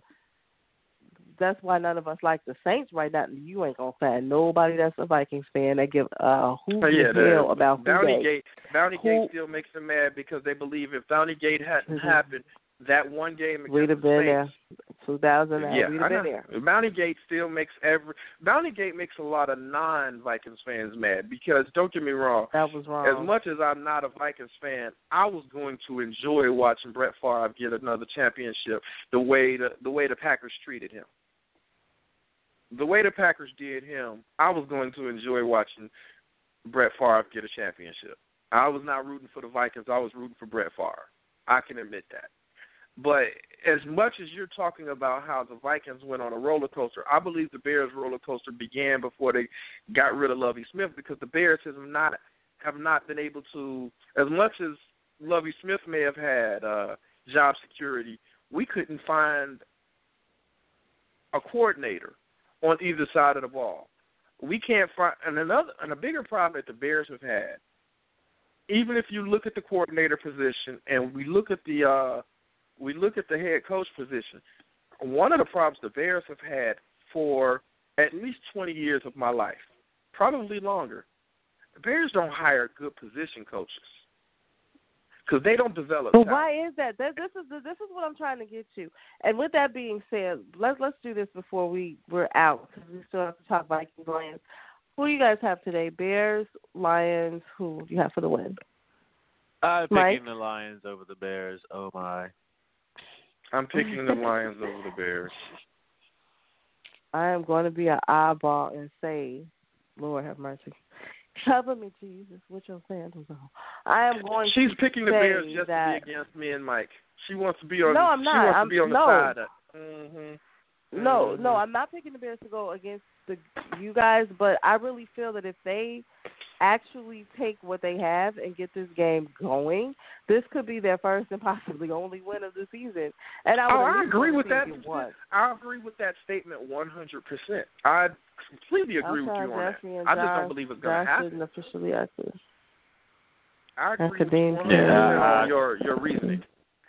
That's why none of us like the Saints right now. You ain't gonna find nobody that's a Vikings fan that give uh who Oh, yeah, the hell about who Bounty they. Gate. Bounty Who- Gate still makes them mad because they believe if Bounty Gate hadn't Mhm. happened, that one game against We'd have the been Saints, there. Two thousand Yeah, we'd have been there. Bounty Gate still makes every Bounty Gate makes a lot of non Vikings fans mad because don't get me wrong, That was wrong. as much as I'm not a Vikings fan, I was going to enjoy watching Brett Favre get another championship the way the the way the Packers treated him. The way the Packers did him, I was going to enjoy watching Brett Favre get a championship. I was not rooting for the Vikings, I was rooting for Brett Favre. I can admit that. But as much as you're talking about how the Vikings went on a roller coaster, I believe the Bears roller coaster began before they got rid of Lovie Smith because the Bears have not have not been able to as much as Lovie Smith may have had uh job security, we couldn't find a coordinator on either side of the ball. We can't find and another and a bigger problem that the Bears have had. Even if you look at the coordinator position and we look at the uh we look at the head coach position, one of the problems the Bears have had for at least 20 years of my life, probably longer, the Bears don't hire good position coaches because they don't develop. But talent. why is that? This, this is this is what I'm trying to get to. And with that being said, let's let's do this before we we're out because we still have to talk Vikings Lions. Who do you guys have today? Bears, Lions. Who do you have for the win? I'm Mike? picking the Lions over the Bears. Oh my. I'm picking the Lions over the Bears. I am going to be an eyeball and say, Lord have mercy. Cover me, Jesus, with your sandals on. I am going She's to picking the Bears just that, to be against me and Mike. She wants to be on. No, I'm She not. wants I'm- to be on the no. side. Of, mm-hmm. No, no, Mhm. I'm not picking the Bears to go against the you guys, but I really feel that if they actually take what they have and get this game going, this could be their first and possibly only win of the season. And I Oh, I agree with that. I agree with that statement 100. percent I completely agree with Okay, you on that. I just John- don't believe it's going to John happen. shouldn't officially active. I agree with Academe. you 100 Yeah, I- on your your reasoning.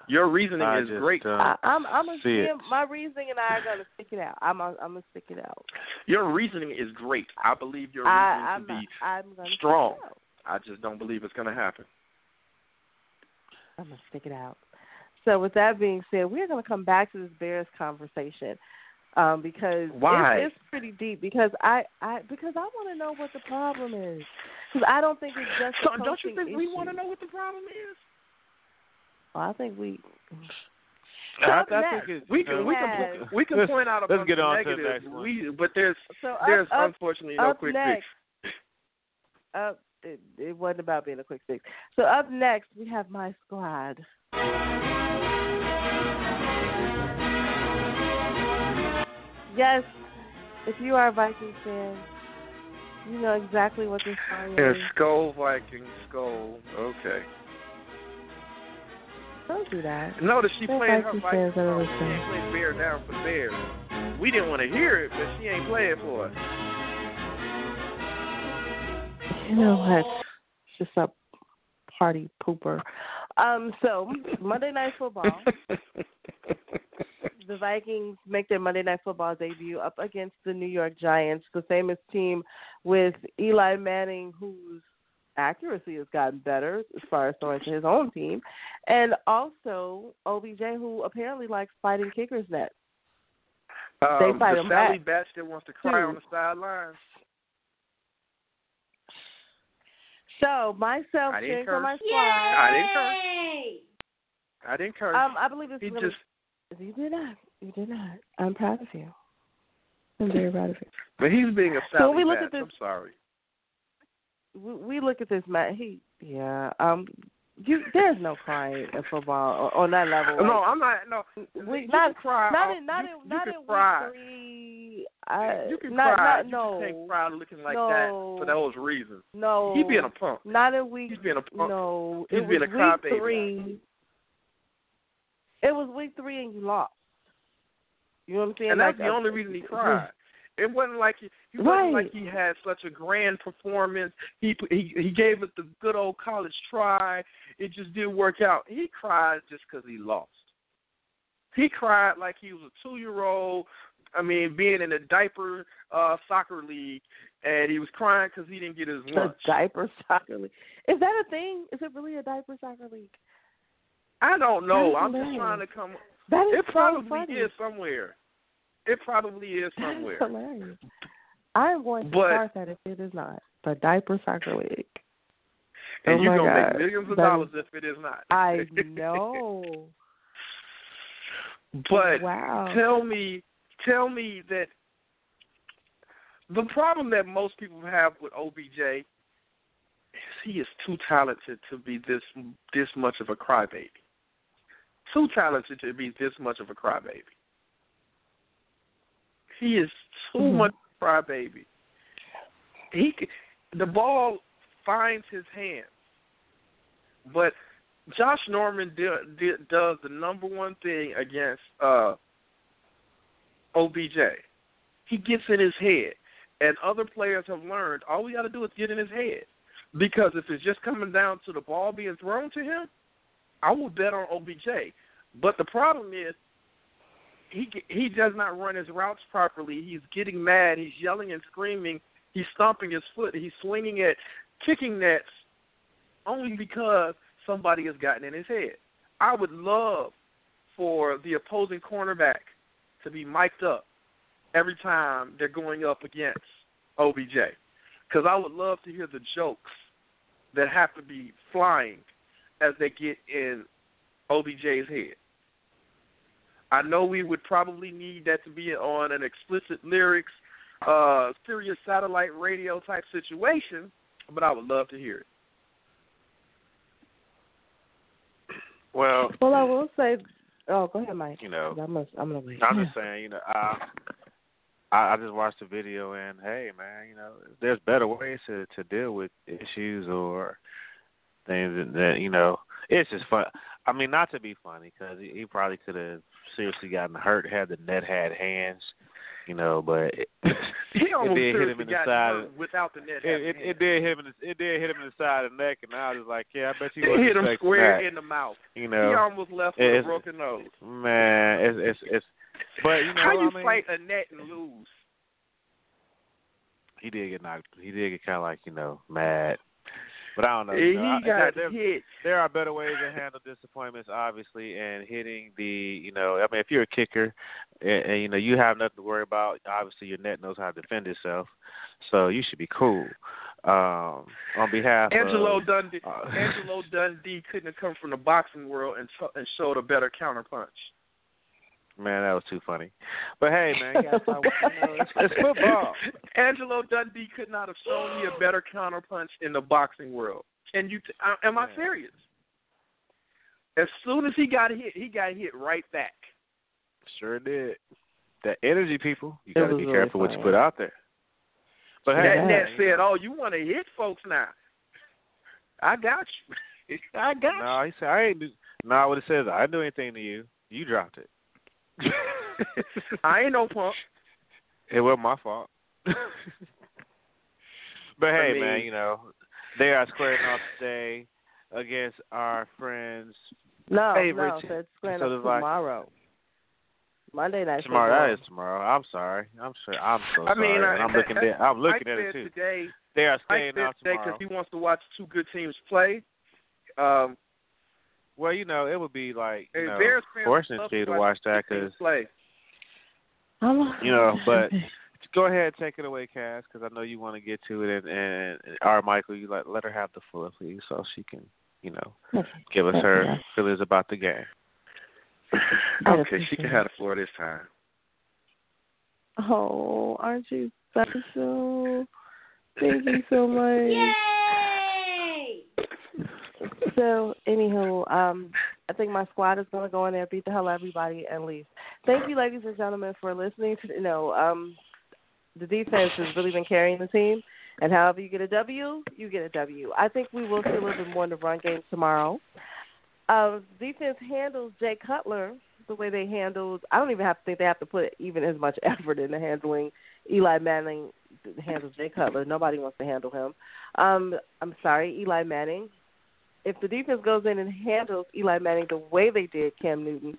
Your reasoning I is just great. don't I, I'm I'm gonna see it. my reasoning and I are gonna stick it out. I'm I'm gonna stick it out. Your reasoning is great. I believe your I, reasoning I'm to be not, I'm strong. Stick it out. I just don't believe it's going to happen. I'm gonna stick it out. So with that being said, we're gonna come back to this Bears conversation um, because Why? It's, it's pretty deep. Because I, I because I want to know what the problem is. Because I don't think it's just So a don't you coaching think we want to know what the problem is? Well, I think we. So I, I think it, We can we can we can Let's- point out a let's bunch get of on to the negatives. next one. We but there's so up, there's up, unfortunately no quick next, fix. up. It, it wasn't about being a quick fix. So up next, we have my squad. Yes, if you are a Vikings fan, you know exactly what this song Yeah, is. Skol Viking Skol. Okay. Don't do that. Notice she They're played her Vikings Viking fans song. She ain't played Bear Down for the Bears. We didn't want to hear it, but she ain't playing for us. You know what? She's a party pooper. Um, so Monday Night Football, *laughs* the Vikings make their Monday Night Football debut up against the New York Giants, the famous team with Eli Manning, whose accuracy has gotten better as far as throwing to his own team, and also OBJ, who apparently likes fighting kickers' nets. They Um, fight the him Sally back. Batch that wants to cry Two. on the sidelines. So myself, I didn't my curse. squad. I didn't curse. I didn't curse. Um, I believe it's he really just You did not. You did not. I'm proud of you. I'm very proud of you. but he's being a So Sally when we look Batch. at this- I'm sorry. We, we look at this man. He, yeah. Um, you. There's no crying in football on, on that level. no, I'm not. No, we not can cry. not in not you, in not in week three. I, you can not cry. not no You can't cry looking like no, that for those reasons. no. He being a punk. not in week He's being a punk. no. He's it being was a crybaby. week three. It was week three and you lost. You know what I'm saying? and that's Like, the uh, only reason he *laughs* cried. It wasn't like he, he Right. wasn't like he had such a grand performance. He he he gave it the good old college try. It just didn't work out. He cried just because he lost. He cried like he was a two year old. I mean, being in a diaper uh soccer league, and he was crying because he didn't get his A lunch. diaper soccer league. Is that a thing? Is it really a diaper soccer league? I don't know. I'm just trying to come. That is It so probably funny. is somewhere. It probably is *laughs* somewhere. hilarious. I'm going to start that if it is not the diaper soccer league. And Oh you're gonna God. make millions of That dollars is- if it is not. I *laughs* know. but wow. tell me, tell me that the problem that most people have with OBJ is he is too talented to be this this much of a crybaby. Too talented to be this much of a crybaby. He is too Mhm. much crybaby. He the ball finds his hands, but Josh Norman do, do, does the number one thing against uh, OBJ. He gets in his head, and other players have learned all we got to do is get in his head. Because if it's just coming down to the ball being thrown to him, I would bet on OBJ. But the problem is, he he does not run his routes properly. He's getting mad. He's yelling and screaming. He's stomping his foot. He's swinging at kicking nets only because somebody has gotten in his head. I would love for the opposing cornerback to be mic'd up every time they're going up against OBJ. Because I would love to hear the jokes that have to be flying as they get in OBJ's head. I know we would probably need that to be on an explicit lyrics, uh, Sirius satellite radio type situation, but I would love to hear it. Well, Well, I will say. Oh, go ahead, Mike. you know, I'm gonna, I'm gonna wait. I'm just saying, you know, uh, I I just watched the video and hey, man, you know, there's better ways to to deal with issues or things that, that you know. It's just fun. I mean, not to be funny because he, he probably could have seriously gotten hurt had the net had hands, you know, but it, He almost did hit him in the side without the net. it, it, it did hit him. In the, it did hit him in the side of the neck, and I was like, yeah, I bet you It hit him square that. in the mouth. You know, he almost left with a broken nose. man, it's it's it's. But you know, How you I mean, fight a net and lose? he did get knocked. He did get kind of like you know mad. But I don't know. he you know, I- got there, there, hit. there are better ways to handle disappointments, obviously, and hitting the you know. I mean, if you're a kicker, and, and you know you have nothing to worry about. Obviously, your net knows how to defend itself, so you should be cool. Um, on behalf Angelo of Dundee. uh, *laughs* Angelo Dundee couldn't have come from the boxing world and, t- and showed a better counterpunch. Man, that was too funny. But hey, man, you, gotta you know, it's, it's *laughs* football. Angelo Dundee could not have shown me a better counterpunch in the boxing world. Can you? T- uh, am I Yeah. serious? As soon as he got hit, he got hit right back. Sure did. That energy, people. You got to be really careful what you put out there. But hey, that said, "Oh, you want to hit folks now? I got you. *laughs* I got No, he said I ain't. Do, no, what it says, I didn't do anything to you. You dropped it. You. *laughs* I ain't no punk." It wasn't my fault. *laughs* but hey, I mean- man, you know they are squaring off today against our friends No, Favorite no, so it's playing So up the Vi- tomorrow. Monday night tomorrow. football. That is tomorrow. I'm sorry. I'm sure. I'm so I mean, sorry. I- I'm looking at. I'm looking Mike at it too. today. They are Mike staying said out today tomorrow. because he wants to watch two good teams play. Um, Well, you know, it would be like you and know, Bears fans fortunate you to watch watch that because play. I'm- you know, *laughs* but go ahead, take it away, Cass, because I know you want to get to it. And, and, and our Michael, you let let her have the floor, please, so she can, you know, give us her feelings about the game. Okay, she can have the floor this time. Oh, aren't you special? Thank you so *laughs* much. So, anywho, um, I think my squad is going to go in there, beat the hell out of everybody, and leave. Thank you, ladies and gentlemen, for listening. To, you know, um, the defense has really been carrying the team, and however you get a W, you get a W. I think we will see a little bit more in the run game tomorrow. Uh, defense handles Jay Cutler the way they handled. I don't even have to think they have to put even as much *laughs* effort into handling Eli Manning handles Jay Cutler. Nobody wants to handle him. Um, I'm sorry, Eli Manning. If the defense goes in and handles Eli Manning the way they did Cam Newton,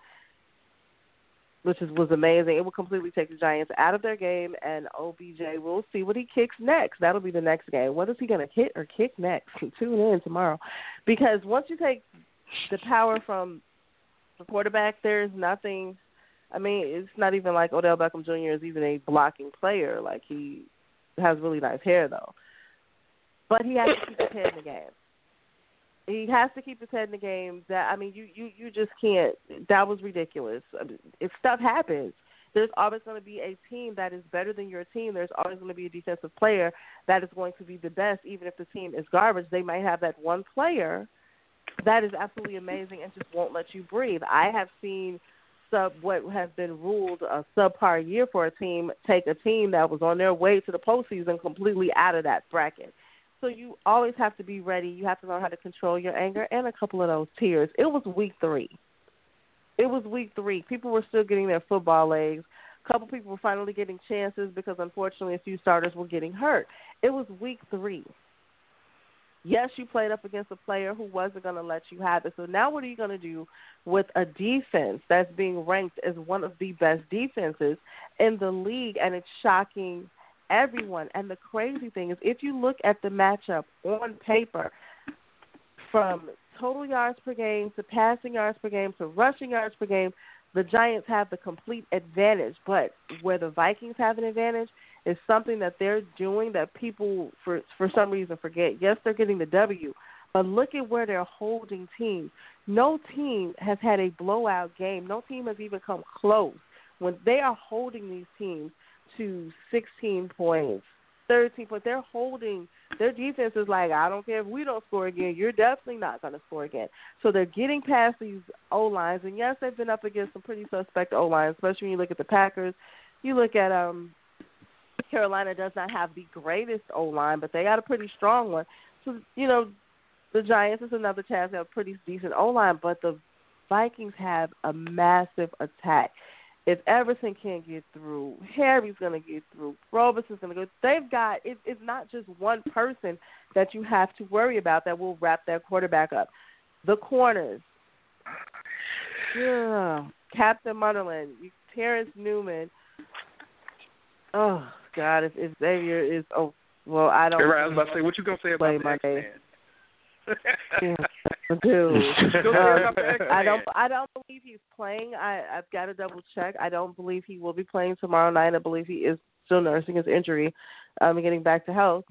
which is, was amazing, it will completely take the Giants out of their game, and OBJ will see what he kicks next. That'll be the next game. What is he going to hit or kick next? *laughs* Tune in tomorrow, because once you take the power from the quarterback, there's nothing. I mean, it's not even like Odell Beckham Jr. is even a blocking player. Like he has really nice hair though, but he has to keep his head in the game. He has to keep his head in the game. That I mean, you you you just can't. That was ridiculous. If stuff happens, there's always going to be a team that is better than your team. There's always going to be a defensive player that is going to be the best, even if the team is garbage. They might have that one player that is absolutely amazing and just won't let you breathe. I have seen sub what has been ruled a subpar year for a team take a team that was on their way to the postseason completely out of that bracket. So you always have to be ready. You have to learn how to control your anger and a couple of those tears. It was week three. It was week three. People were still getting their football legs. A couple people were finally getting chances because unfortunately a few starters were getting hurt. It was week three. Yes, you played up against a player who wasn't going to let you have it. So now what are you going to do with a defense that's being ranked as one of the best defenses in the league and it's shocking everyone. And the crazy thing is if you look at the matchup on paper from total yards per game to passing yards per game to rushing yards per game, the Giants have the complete advantage. But where the Vikings have an advantage is something that they're doing that people for for some reason forget. Yes, they're getting the W, but look at where they're holding teams. No team has had a blowout game. No team has even come close. When they are holding these teams to 16 points, 13 points, they're holding their defense is like, I don't care if we don't score again, you're definitely not going to score again. So they're getting past these O lines, and yes, they've been up against some pretty suspect O lines, especially when you look at the Packers. You look at um Carolina does not have the greatest O line, but they got a pretty strong one. So you know, the Giants is another chance. They have a pretty decent O line, but the Vikings have a massive attack. If Everson can't get through, Harry's going to get through. Robison's going to go. They've got it, it's not just one person that you have to worry about that will wrap their quarterback up. The corners, yeah, Captain Munnerlyn, Terrence Newman. Oh God, if, if Xavier is oh well, I don't. Right, I was about to say, what you gonna say about the. X-Man? Yeah, dude. *laughs* Go *laughs* Um, ahead about the X-Man. I don't. I don't believe he's playing. I, I've got to double check. I don't believe he will be playing tomorrow night. I believe he is still nursing his injury, um, and getting back to health.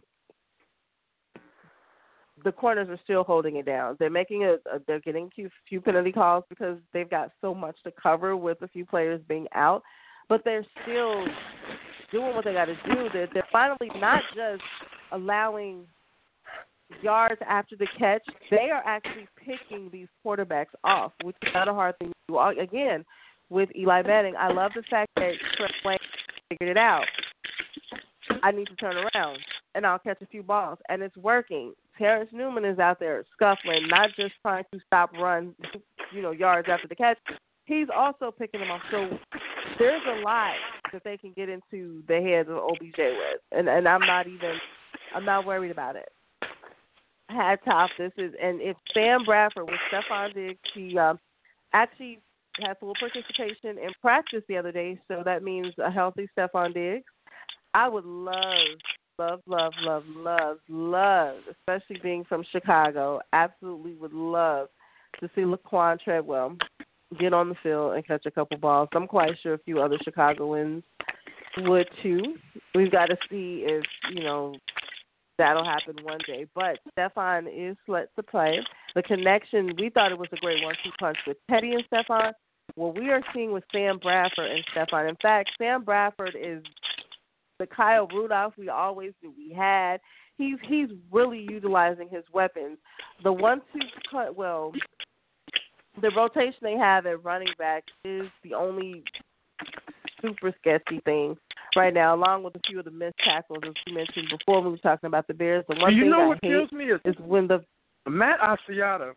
the corners are still holding it down. They're making a, a they're getting a few, few penalty calls because they've got so much to cover with a few players being out, but they're still doing what they got to do. They're they're finally not just allowing yards after the catch. They are actually picking these quarterbacks off, which is not a hard thing to do. Again, with Eli Manning, I love the fact that Trae Waynes figured it out. I need to turn around and I'll catch a few balls, and it's working. Terrence Newman is out there scuffling, not just trying to stop runs, you know, yards after the catch. He's also picking them off. So there's a lot that they can get into the heads of OBJ with, and and I'm not even, I'm not worried about it. Hat top, this is, and if Sam Bradford with Stefon Diggs, he um, actually had full participation in practice the other day, so that means a healthy Stefon Diggs. I would love love, love, love, love, love, especially being from Chicago, absolutely would love to see Laquon Treadwell get on the field and catch a couple balls. I'm quite sure a few other Chicagoans would too. We've got to see if, you know, that'll happen one day. But Stefon is let to play. The connection, we thought it was a great one two punch with Teddy and Stefon. What we are seeing with Sam Bradford and Stefon. In fact, Sam Bradford is the Kyle Rudolph we always knew we had. He's he's really utilizing his weapons. The one two cut well, the rotation they have at running back is the only super sketchy thing right now, along with a few of the missed tackles as you mentioned before we were talking about the Bears. The one you thing know I what kills me is, is when the Matt Asiata.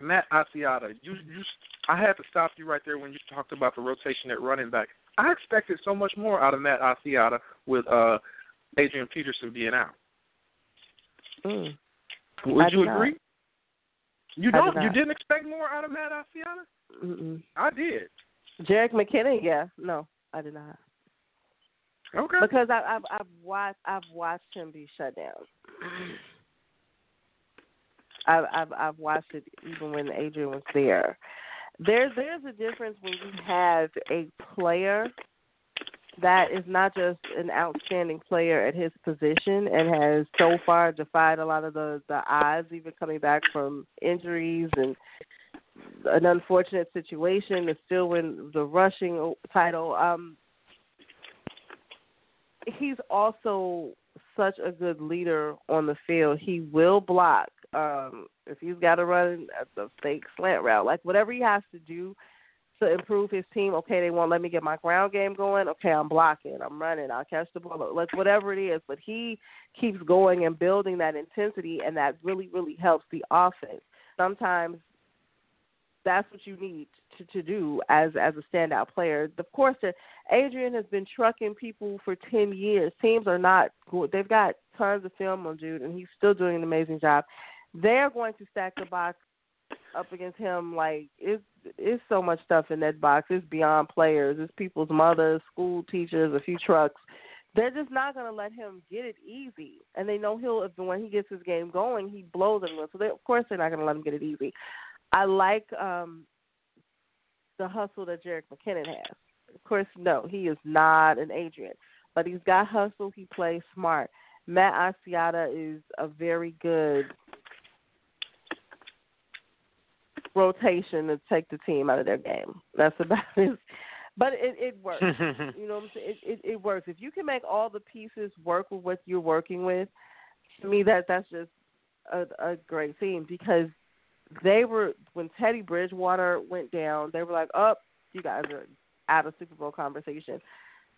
Matt Asiata. You you I had to stop you right there when you talked about the rotation at running back. I expected so much more out of Matt Asiata with uh Adrian Peterson being out. mm, Would I you did not. agree? You don't. did you didn't expect more out of Matt Asiata? mm-mm. I did. Jerick McKinnon, yeah, no, I did not. Okay. because I, I've I've watched I've watched him be shut down. I've I've I've watched it even when Adrian was there. There's there's a difference when you have a player that is not just an outstanding player at his position and has so far defied a lot of the the odds, even coming back from injuries and an unfortunate situation to still win the rushing title. Um, he's also such a good leader on the field. He will block. Um, if he's got to run a fake slant route, like whatever he has to do to improve his team. Okay, they won't let me get my ground game going. Okay, I'm blocking. I'm running. I'll catch the ball. Like whatever it is, but he keeps going and building that intensity, and that really, really helps the offense. Sometimes that's what you need to, to do as as a standout player. Of course, Adrian has been trucking people for ten years. Teams are not good. They've got tons of film on dude, and he's still doing an amazing job. They're going to stack the box up against him like it's it's so much stuff in that box. It's beyond players. It's people's mothers, school teachers, a few trucks. They're just not going to let him get it easy, and they know he'll. If when he gets his game going, he blows everyone. So they, of course they're not going to let him get it easy. I like um the hustle that Jerick McKinnon has. Of course, no, he is not an Adrian, but he's got hustle. He plays smart. Matt Asiata is a very good rotation to take the team out of their game. That's about *laughs* it. But it, it works. *laughs* you know what I'm saying? It, it it works. If you can make all the pieces work with what you're working with, to me that that's just a, a great team because they were when Teddy Bridgewater went down, they were like, "Up, oh, you guys are out of Super Bowl conversation."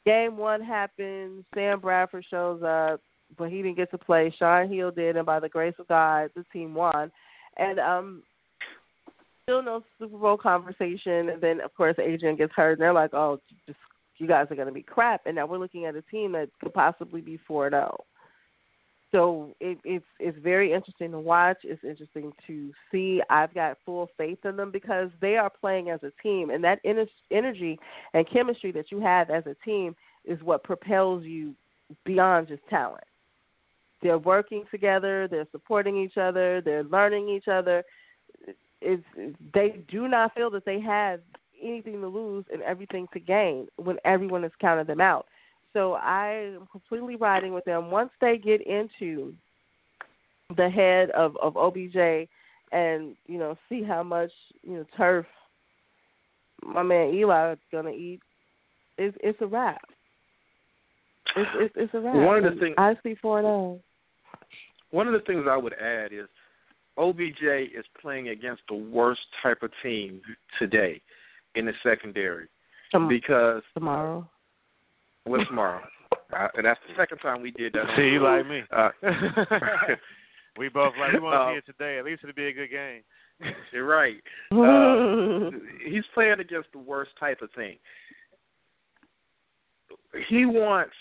Game one happens. Sam Bradford shows up, but he didn't get to play. Shaun Hill did, and by the grace of God, the team won. And um, still no Super Bowl conversation. And then, of course, Adrian gets hurt, and they're like, "Oh, just you guys are going to be crap." And now we're looking at a team that could possibly be four zero. So it, it's it's very interesting to watch. It's interesting to see. I've got full faith in them because they are playing as a team, and that ener- energy and chemistry that you have as a team is what propels you beyond just talent. They're working together. They're supporting each other. They're learning each other. It's, they do not feel that they have anything to lose and everything to gain when everyone has counted them out. So I am completely riding with them. Once they get into the head of of OBJ and you know see how much you know turf my man Eli is gonna eat, it's it's a wrap. It's it's, it's a wrap. One of the And things- I see four oh. One of the things I would add is OBJ is playing against the worst type of team today in the secondary Tom- because tomorrow. What's tomorrow? Uh, and that's the second time we did that. See, you like me. Uh, *laughs* we both like we want to see it today. At least it'll be a good game. You're right. *laughs* Uh, he's playing against the worst type of thing. He wants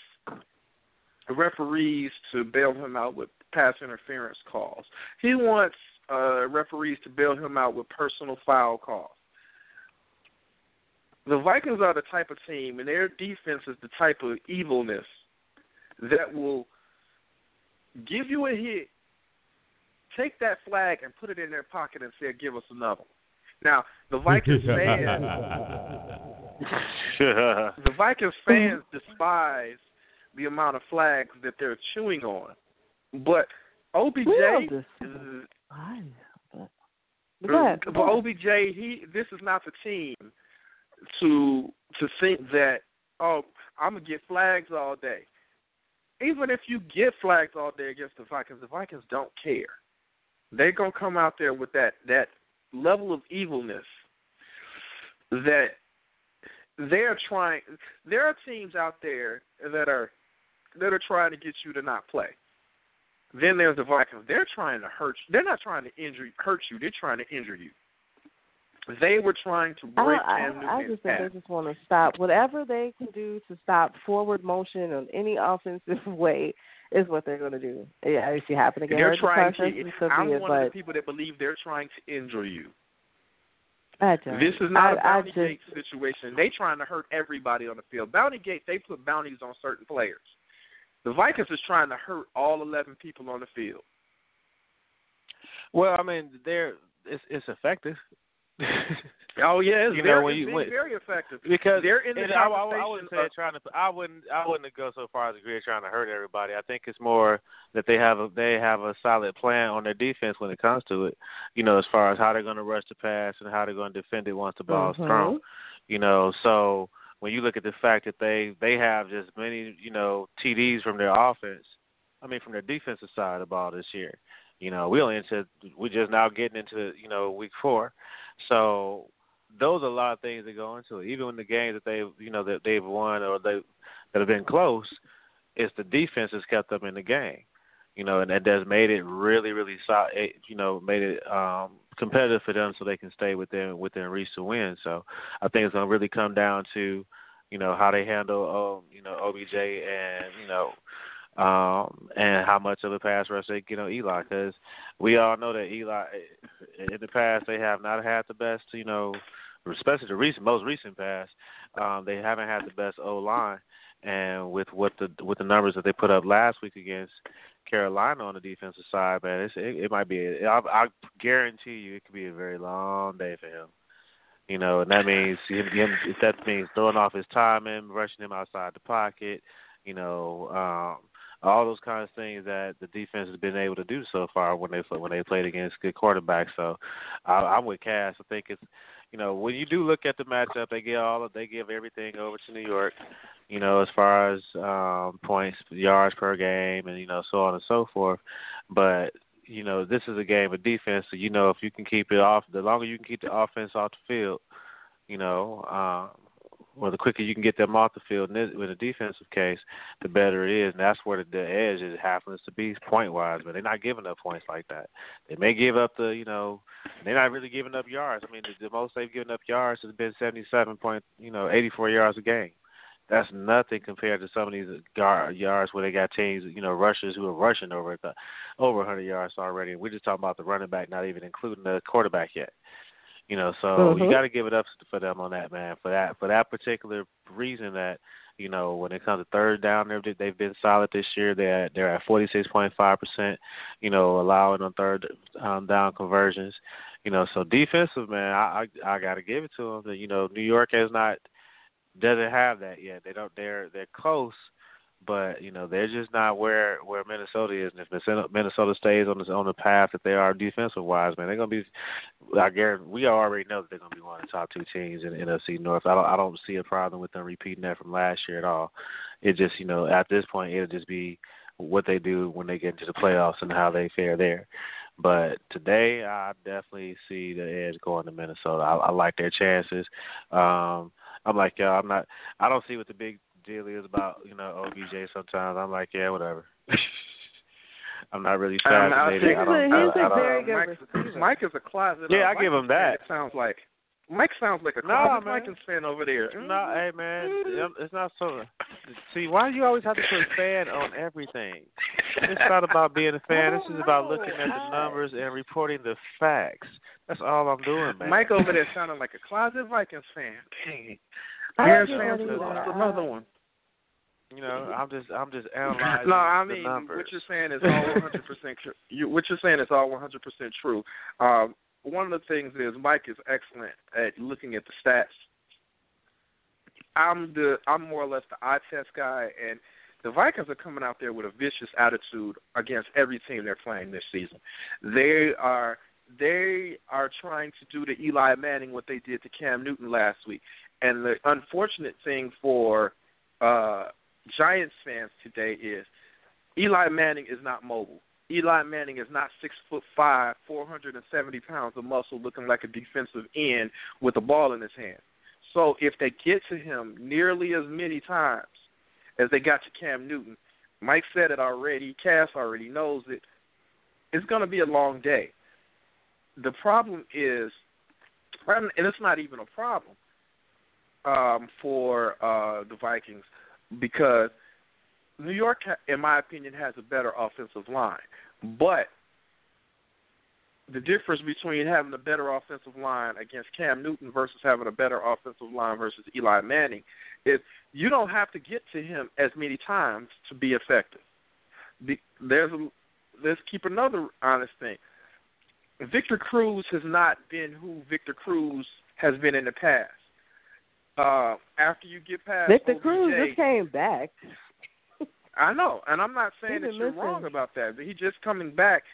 referees to bail him out with pass interference calls. He wants uh, referees to bail him out with personal foul calls. The Vikings are the type of team, and their defense is the type of evilness that will give you a hit, take that flag, and put it in their pocket and say, "Give us another." Now, the Vikings *laughs* fans, the Vikings fans despise the amount of flags that they're chewing on, but OBJ, We all just- is- Why? But but go ahead. but OBJ, he this is not the team to to think that oh I'm gonna get flags all day. Even if you get flags all day against the Vikings, the Vikings don't care. They're gonna come out there with that that level of evilness that they're trying. There are teams out there that are that are trying to get you to not play. Then there's the Vikings. They're trying to hurt you. They're not trying to injure hurt you. They're trying to injure you. They were trying to break I, Cam I, I just think half. they just want to stop whatever they can do to stop forward motion in any offensive *laughs* way is what they're going to do. Yeah, I see it happen again. They're trying process, to. I'm be it, one of the people that believe they're trying to injure you. I don't. This is not I, a bounty just, gate situation. They trying to hurt everybody on the field. Bounty gate, they put bounties on certain players. The Vikings is trying to hurt all 11 people on the field. well, I mean, they're it's it's effective. *laughs* Oh yeah, it's You know, very, when it's you- been when- very effective because they're in the and I, I, I conversation wouldn't say of- trying to. I wouldn't. I wouldn't go so far as to agree trying to hurt everybody. I think it's more that they have a they have a solid plan on their defense when it comes to it. You know, as far as how they're going to rush the pass and how they're going to defend it once the ball's Mhm. thrown. You know, so when you look at the fact that they they have just many you know TDs from their offense, I mean from their defensive side of the ball this year. You know, we only into we're just now getting into you know week four, so those are a lot of things that go into it. Even when the games that they've you know that they've won or they that have been close, it's the defense that's kept them in the game. You know, and that has made it really, really solid. You know, made it um competitive for them so they can stay within within reach to win. So I think it's gonna really come down to you know how they handle um you know OBJ and you know um and how much of a pass rush they get on Eli because we all know that Eli in the past they have not had the best you know especially the recent most recent pass um they haven't had the best O line and with what the with the numbers that they put up last week against Carolina on the defensive side man it's, it, it might be a, I, I guarantee you it could be a very long day for him. You know, and that means him, him that means throwing off his timing, rushing him outside the pocket, you know, um, all those kinds of things that the defense has been able to do so far when they when they played against good quarterbacks. So I, I'm with Cass. I think it's you know when you do look at the matchup, they give all they give everything over to New York. You know, as far as um, points, yards per game, and you know so on and so forth. But you know, this is a game of defense. So you know, if you can keep it off, the longer you can keep the offense off the field, you know, um, or the quicker you can get them off the field in, this, a defensive case, the better it is. And that's where the, the edge is happens to be point wise. But they're not giving up points like that. They may give up the, you know, they're not really giving up yards. I mean, the, the most they've given up yards has been seventy-seven point, you know, eighty-four yards a game. That's nothing compared to some of these yards where they got teams, you know, rushers who are rushing over the, over 100 yards already. And we're just talking about the running back, not even including the quarterback yet. You know, so Mhm. you got to give it up for them on that, man. For that, for that particular reason that you know when it comes to third down, they've they've been solid this year. They're at, they're at 46.5 percent. You know, allowing on third um, down conversions. You know, so defensive, man, I I, I got to give it to them. That You know, New York has not doesn't have that yet. They don't. They're they're close, but you know they're just not where where Minnesota is. And if Minnesota stays on the on the path that they are defensive wise, man, they're gonna be. I guarantee we already know that they're gonna be one of the top two teams in the NFC North. I don't I don't see a problem with them repeating that from last year at all. It just you know at this point it'll just be what they do when they get into the playoffs and how they fare there. But today, I definitely see the edge going to Minnesota. I, I like their chances. Um, I'm like, yeah, I'm not. I don't see what the big deal is about you know OBJ. Sometimes I'm like, yeah, whatever. *laughs* I'm not really Um, I fascinated. think- I don't. He's a I, I don't very good Mike. *clears throat* Mike is a closet. Yeah, uh, I give him that. It sounds like Mike sounds like a Nah, closet man. Vikings fan over there. No, hey man, it's not so. See, why do you always have to put fan on everything? It's not about being a fan. This is about looking at the numbers and reporting the facts. That's all I'm doing, man. Mike over there sounding like a closet Vikings fan. Dang. Bears fans, know that's that. another one. You know, *laughs* I'm just, I'm just analyzing No, I mean what you're saying is all 100 percent. *laughs* You what you're saying is all 100 percent true. Um, one of the things is Mike is excellent at looking at the stats. I'm the I'm more or less the eye test guy, and the Vikings are coming out there with a vicious attitude against every team they're playing this season. They are they are trying to do to Eli Manning what they did to Cam Newton last week. And the unfortunate thing for uh Giants fans today is Eli Manning is not mobile. Eli Manning is not six foot five, four hundred and seventy pounds of muscle, looking like a defensive end with a ball in his hand. So if they get to him nearly as many times as they got to Cam Newton, Mike said it already. Cass already knows it. It's going to be a long day. The problem is, and it's not even a problem um, for uh, the Vikings because New York, in my opinion, has a better offensive line. But the difference between having a better offensive line against Cam Newton versus having a better offensive line versus Eli Manning is you don't have to get to him as many times to be effective. The, there's a, let's keep another honest thing. Victor Cruz has not been who Victor Cruz has been in the past. Uh, after you get past Victor OBJ, Cruz just came back. I know, and I'm not saying that you're missing. wrong about that, but he just coming back.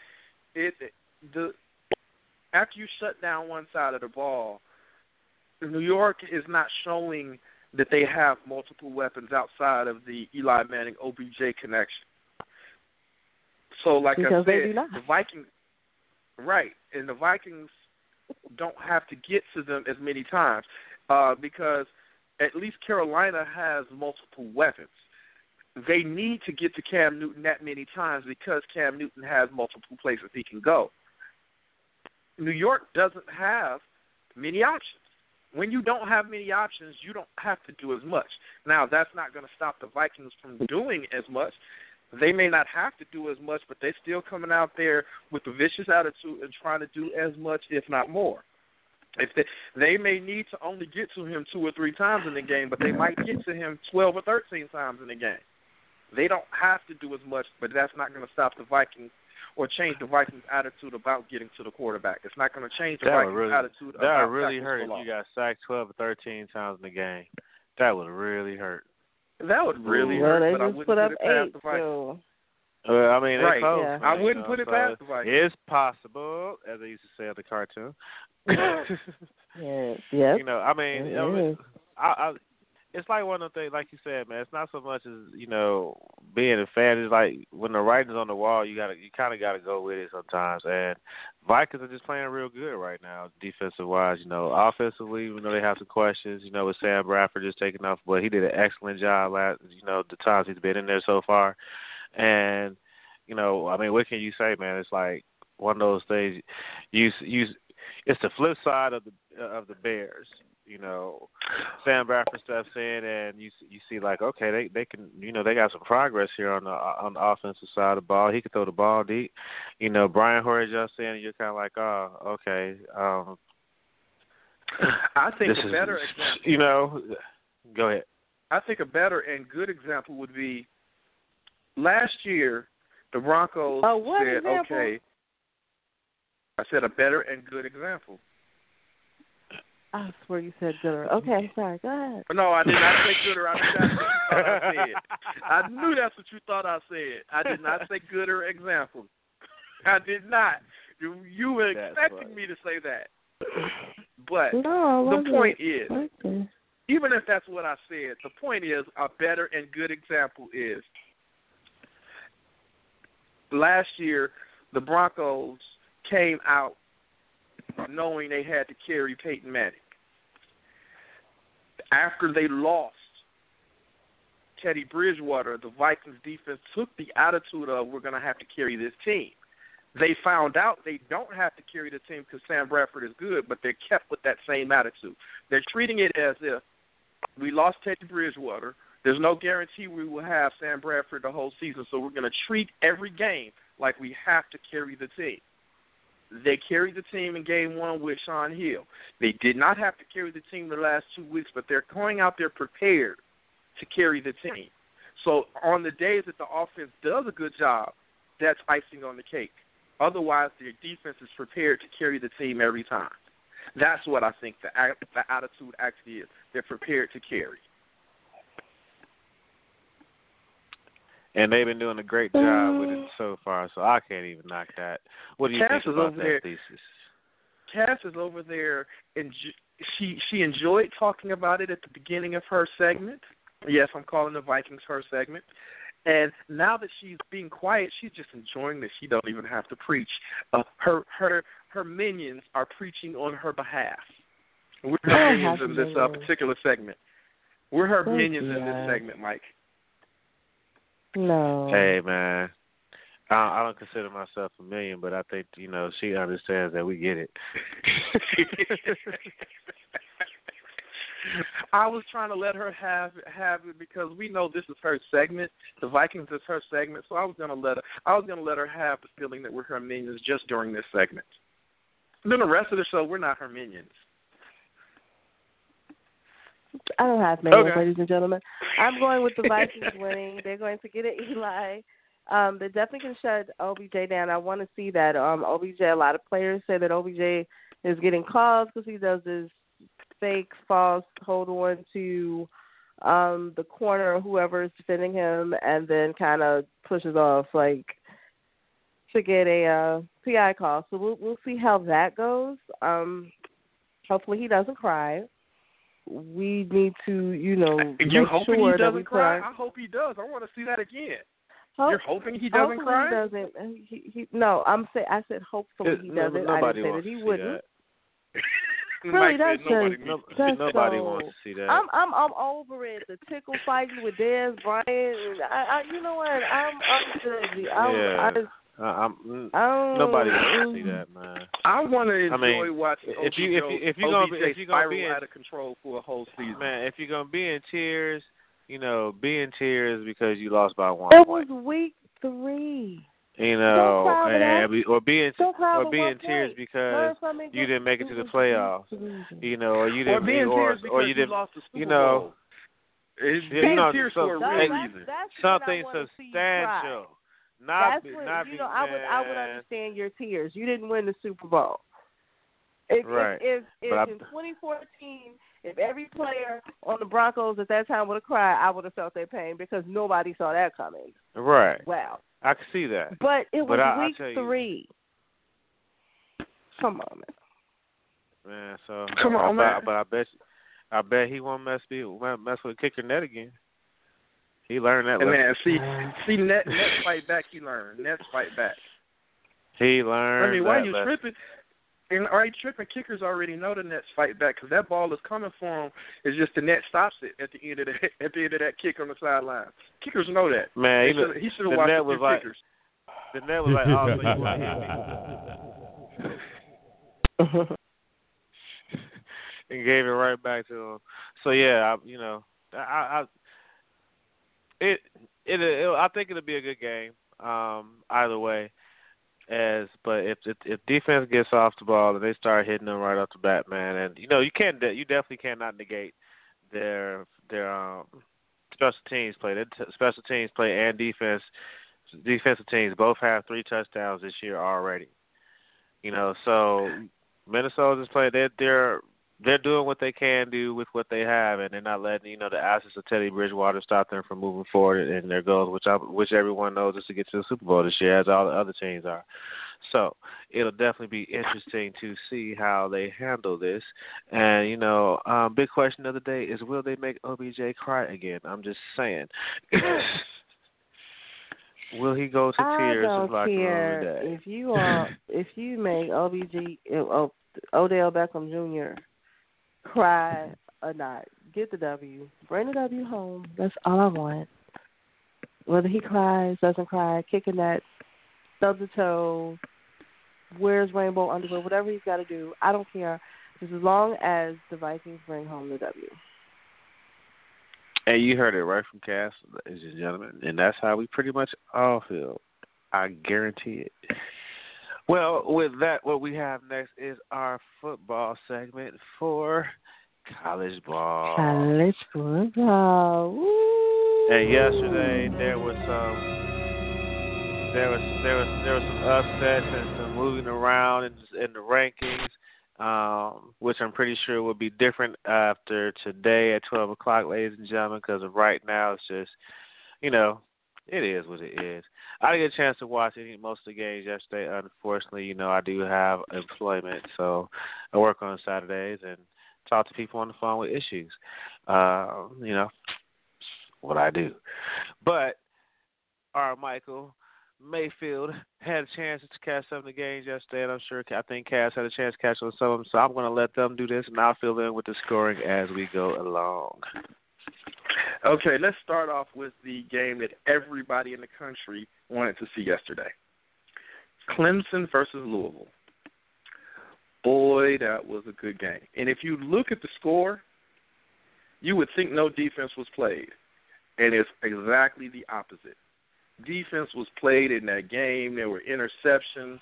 It the after you shut down one side of the ball, New York is not showing that they have multiple weapons outside of the Eli Manning OBJ connection. So, like Because I said, the Vikings, right, and the Vikings don't have to get to them as many times uh, because at least Carolina has multiple weapons they need to get to Cam Newton that many times because Cam Newton has multiple places he can go. New York doesn't have many options. When you don't have many options, you don't have to do as much. Now, that's not going to stop the Vikings from doing as much. They may not have to do as much, but they're still coming out there with a vicious attitude and trying to do as much, if not more. If they they may need to only get to him two or three times in the game, but they might get to him twelve or thirteen times in the game. They don't have to do as much, but that's not going to stop the Vikings or change the Vikings' attitude about getting to the quarterback. It's not going to change the That Vikings' really- attitude That about would really hurt if you got sacked 12 or 13 times in the game. That would really hurt. That would really well, hurt, they but I just wouldn't put up eight. the So Well, I mean, they Right. close, Yeah. I wouldn't know, put it so past the Vikings. It's possible, as they used to say on the cartoon. *laughs* yes, yes. You know, I mean, It I mean. I, I, it's like one of the things, like you said, man. It's not so much as you know being a fan. It's like when the writing's on the wall, you gotta, you kind of got to go with it sometimes. And Vikings are just playing real good right now, defensive wise. You know, offensively, you know they have some questions. You know, with Sam Bradford just taking off, but he did an excellent job last. You know, the times he's been in there so far, and you know, I mean, what can you say, man? It's like one of those things. You, you, it's the flip side of the of the Bears. You know, Sam Bradford steps in, and you you see like, okay, they they can, you know, they got some progress here on the on the offensive side of the ball. He can throw the ball deep. You know, Brian Hoyer just in, and you're kind of like, oh, okay. Um, I think a is, better *laughs* example. you know, go ahead. I think a better and good example would be last year. The Broncos what said, example? "Okay." I said a better and good example. I swear you said Gooder. Okay, sorry. Go ahead. No, I did not say Gooder. I knew that's what you thought I said. *laughs* I knew that's what you thought I said. I did not say Gooder example. I did not. You, you were That's expecting funny. me to say that. But No, the point is, Okay. even if that's what I said, the point is a better and good example is last year the Broncos came out knowing they had to carry Peyton Manning. After they lost Teddy Bridgewater, the Vikings defense took the attitude of we're going to have to carry this team. They found out they don't have to carry the team because Sam Bradford is good, but they're kept with that same attitude. They're treating it as if we lost Teddy Bridgewater. There's no guarantee we will have Sam Bradford the whole season, so we're going to treat every game like we have to carry the team. They carried the team in game one with Shaun Hill. They did not have to carry the team the last two weeks, but they're going out there prepared to carry the team. So on the days that the offense does a good job, that's icing on the cake. Otherwise, their defense is prepared to carry the team every time. That's what I think the the attitude actually is. They're prepared to carry. And they've been doing a great job with it so far, so I can't even knock that. What do you Cass think is about over that there. thesis? Cass is over there, and she she enjoyed talking about it at the beginning of her segment. Yes, I'm calling the Vikings her segment. And now that she's being quiet, she's just enjoying that she don't even have to preach. Uh, her her her minions are preaching on her behalf. We're her minions have in this uh, particular segment. We're her Thank minions you, in this segment, Mike. No. Hey man, I, I don't consider myself a million, but I think you know she understands that we get it. *laughs* I was trying to let her have have it because we know this is her segment. The Vikings is her segment, so I was gonna let her. I was gonna let her have the feeling that we're her minions just during this segment. Then the rest of the show, we're not her minions. I don't have minions, Okay. ladies and gentlemen. I'm going with the *laughs* Vikings winning. They're going to get it, Eli. Um, they definitely can shut OBJ down. I want to see that. Um, OBJ. A lot of players say that OBJ is getting calls because he does this fake, false hold on to um the corner or whoever is defending him, and then kind of pushes off like to get a uh, PI call. So we'll we'll see how that goes. Um, hopefully he doesn't cry. We need to, you know, you make hoping sure he doesn't put cry? I hope he does. I want to see that again. Hope- You're hoping he doesn't hopefully cry? He doesn't. He, he, no, I'm say I said hopefully he doesn't. I nobody didn't say that he wouldn't. that. *laughs* Really, Mike that's said nobody just- No, needs- That's nobody so- wants to see that. I'm I'm I'm over it. The tickle fighting with Dez Bryant. I, I you know what? I'm I'm good. I'm, Yeah. I, Uh, I'm, I don't, nobody wants to see that, man. I want to enjoy I mean, watching if you- if you- OBJ if you're gonna be- if you're gonna be in- out of control for a whole season. Man, if you're gonna be in tears, you know, be in tears because you lost by one It point. was week three. You know, and, be, or be in or be in tears because Learn you didn't make it to the It was playoffs. you know, or you didn't, being or, tears or you didn't. lost the you know, Bowl. It's you know, tears so- for a real reason. something I wanna see you cry. substantial. Not That's be, when not you be, know I would I would understand your tears. You didn't win the Super Bowl. If Right. if, if, But I- if in 2014, if every player on the Broncos at that time would have cried, I would have felt their pain because nobody saw that coming. Right. Wow. I can see that. But it was But I- I week tell you- three. Come on, man. Man, so Come on, but, man. but I bet you, I bet he won't mess be mess with kicker net again. He learned that And lesson. man, see, see, net, net fight back. He learned. Net fight back. He learned. I mean, why that you lesson. tripping? And are you tripping? Kickers already know the Nets fight back because that ball is coming for him. It's just the net stops it at the end of the at the end of that kick on the sideline. Kickers know that. Man, He he, should he should have watched net was like- kickers. the net was like, oh, so you want to hit me? and gave it right back to him. So yeah, I, you know, I, I it, it it I think it'll be a good game. Um, either way, as but if if, if defense gets off the ball and they start hitting them right off the bat, man, and you know you can't you definitely cannot negate their their um special teams play. Their t- special teams play and defense defensive teams both have three touchdowns this year already. You know, so Minnesota's play they're they're they're doing what they can do with what they have, and they're not letting you know the absence of Teddy Bridgewater stop them from moving forward in their goals, which I, which everyone knows is to get to the Super Bowl this year, as all the other teams are. So it'll definitely be interesting to see how they handle this. And you know, um, big question of the day is, will they make OBJ cry again? I'm just saying. *laughs* Will he go to tears I don't in locker room care if you are if you make OBJ uh, Odell Beckham Jr. cry or not. Get the W. Bring the W home. That's all I want. Whether he cries, doesn't cry, kicking that stub the toe, wears rainbow underwear, whatever he's got to do, I don't care. Just as long as the Vikings bring home the W. And you heard it right from Cass, ladies and gentlemen, and that's how we pretty much all feel. I guarantee it. Well, with that, what we have next is our football segment for college ball. College football. Woo. And yesterday there was some, there was there was there was some upsets and some moving around in, in the rankings, um, which I'm pretty sure will be different after today at 12 o'clock, ladies and gentlemen. Because right now, it's just, you know, it is what it is. I didn't get a chance to watch any most of the games yesterday. Unfortunately, you know, I do have employment, so I work on Saturdays and talk to people on the phone with issues. Uh, you know, what I do. But our Michael Mayfield had a chance to catch some of the games yesterday, and I'm sure I think Cass had a chance to catch on some of them. So I'm going to let them do this, and I'll fill in with the scoring as we go along. Okay, let's start off with the game that everybody in the country wanted to see yesterday. Clemson versus Louisville. Boy, that was a good game. And if you look at the score, you would think no defense was played. And it's exactly the opposite. Defense was played in that game. There were interceptions.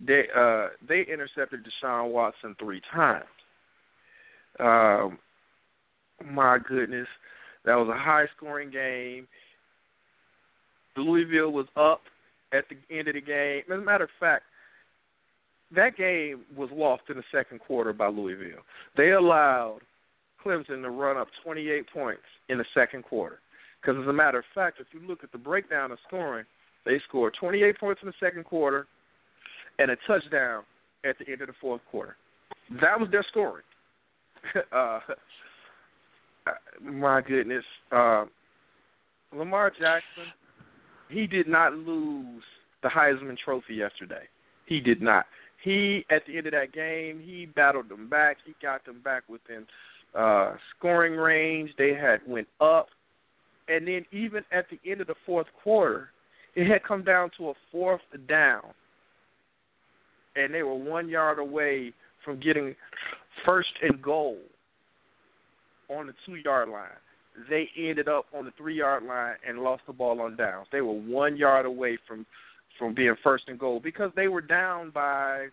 They uh they intercepted Deshaun Watson three times. Um my goodness. That was a high scoring game. Louisville was up at the end of the game. As a matter of fact, that game was lost in the second quarter by Louisville. They allowed Clemson to run up 28 points in the second quarter. Because as a matter of fact, if you look at the breakdown of scoring, they scored 28 points in the second quarter and a touchdown at the end of the fourth quarter. That was their scoring. *laughs* uh, my goodness, uh, Lamar Jackson, he did not lose the Heisman Trophy yesterday. He did not. He at the end of that game, he battled them back. He got them back within uh, scoring range. They had went up, and then even at the end of the fourth quarter, it had come down to a fourth down, and they were one yard away from getting first and goal on the two yard line. They ended up on the three yard line and lost the ball on downs. They were one yard away from from being first and goal because they were down by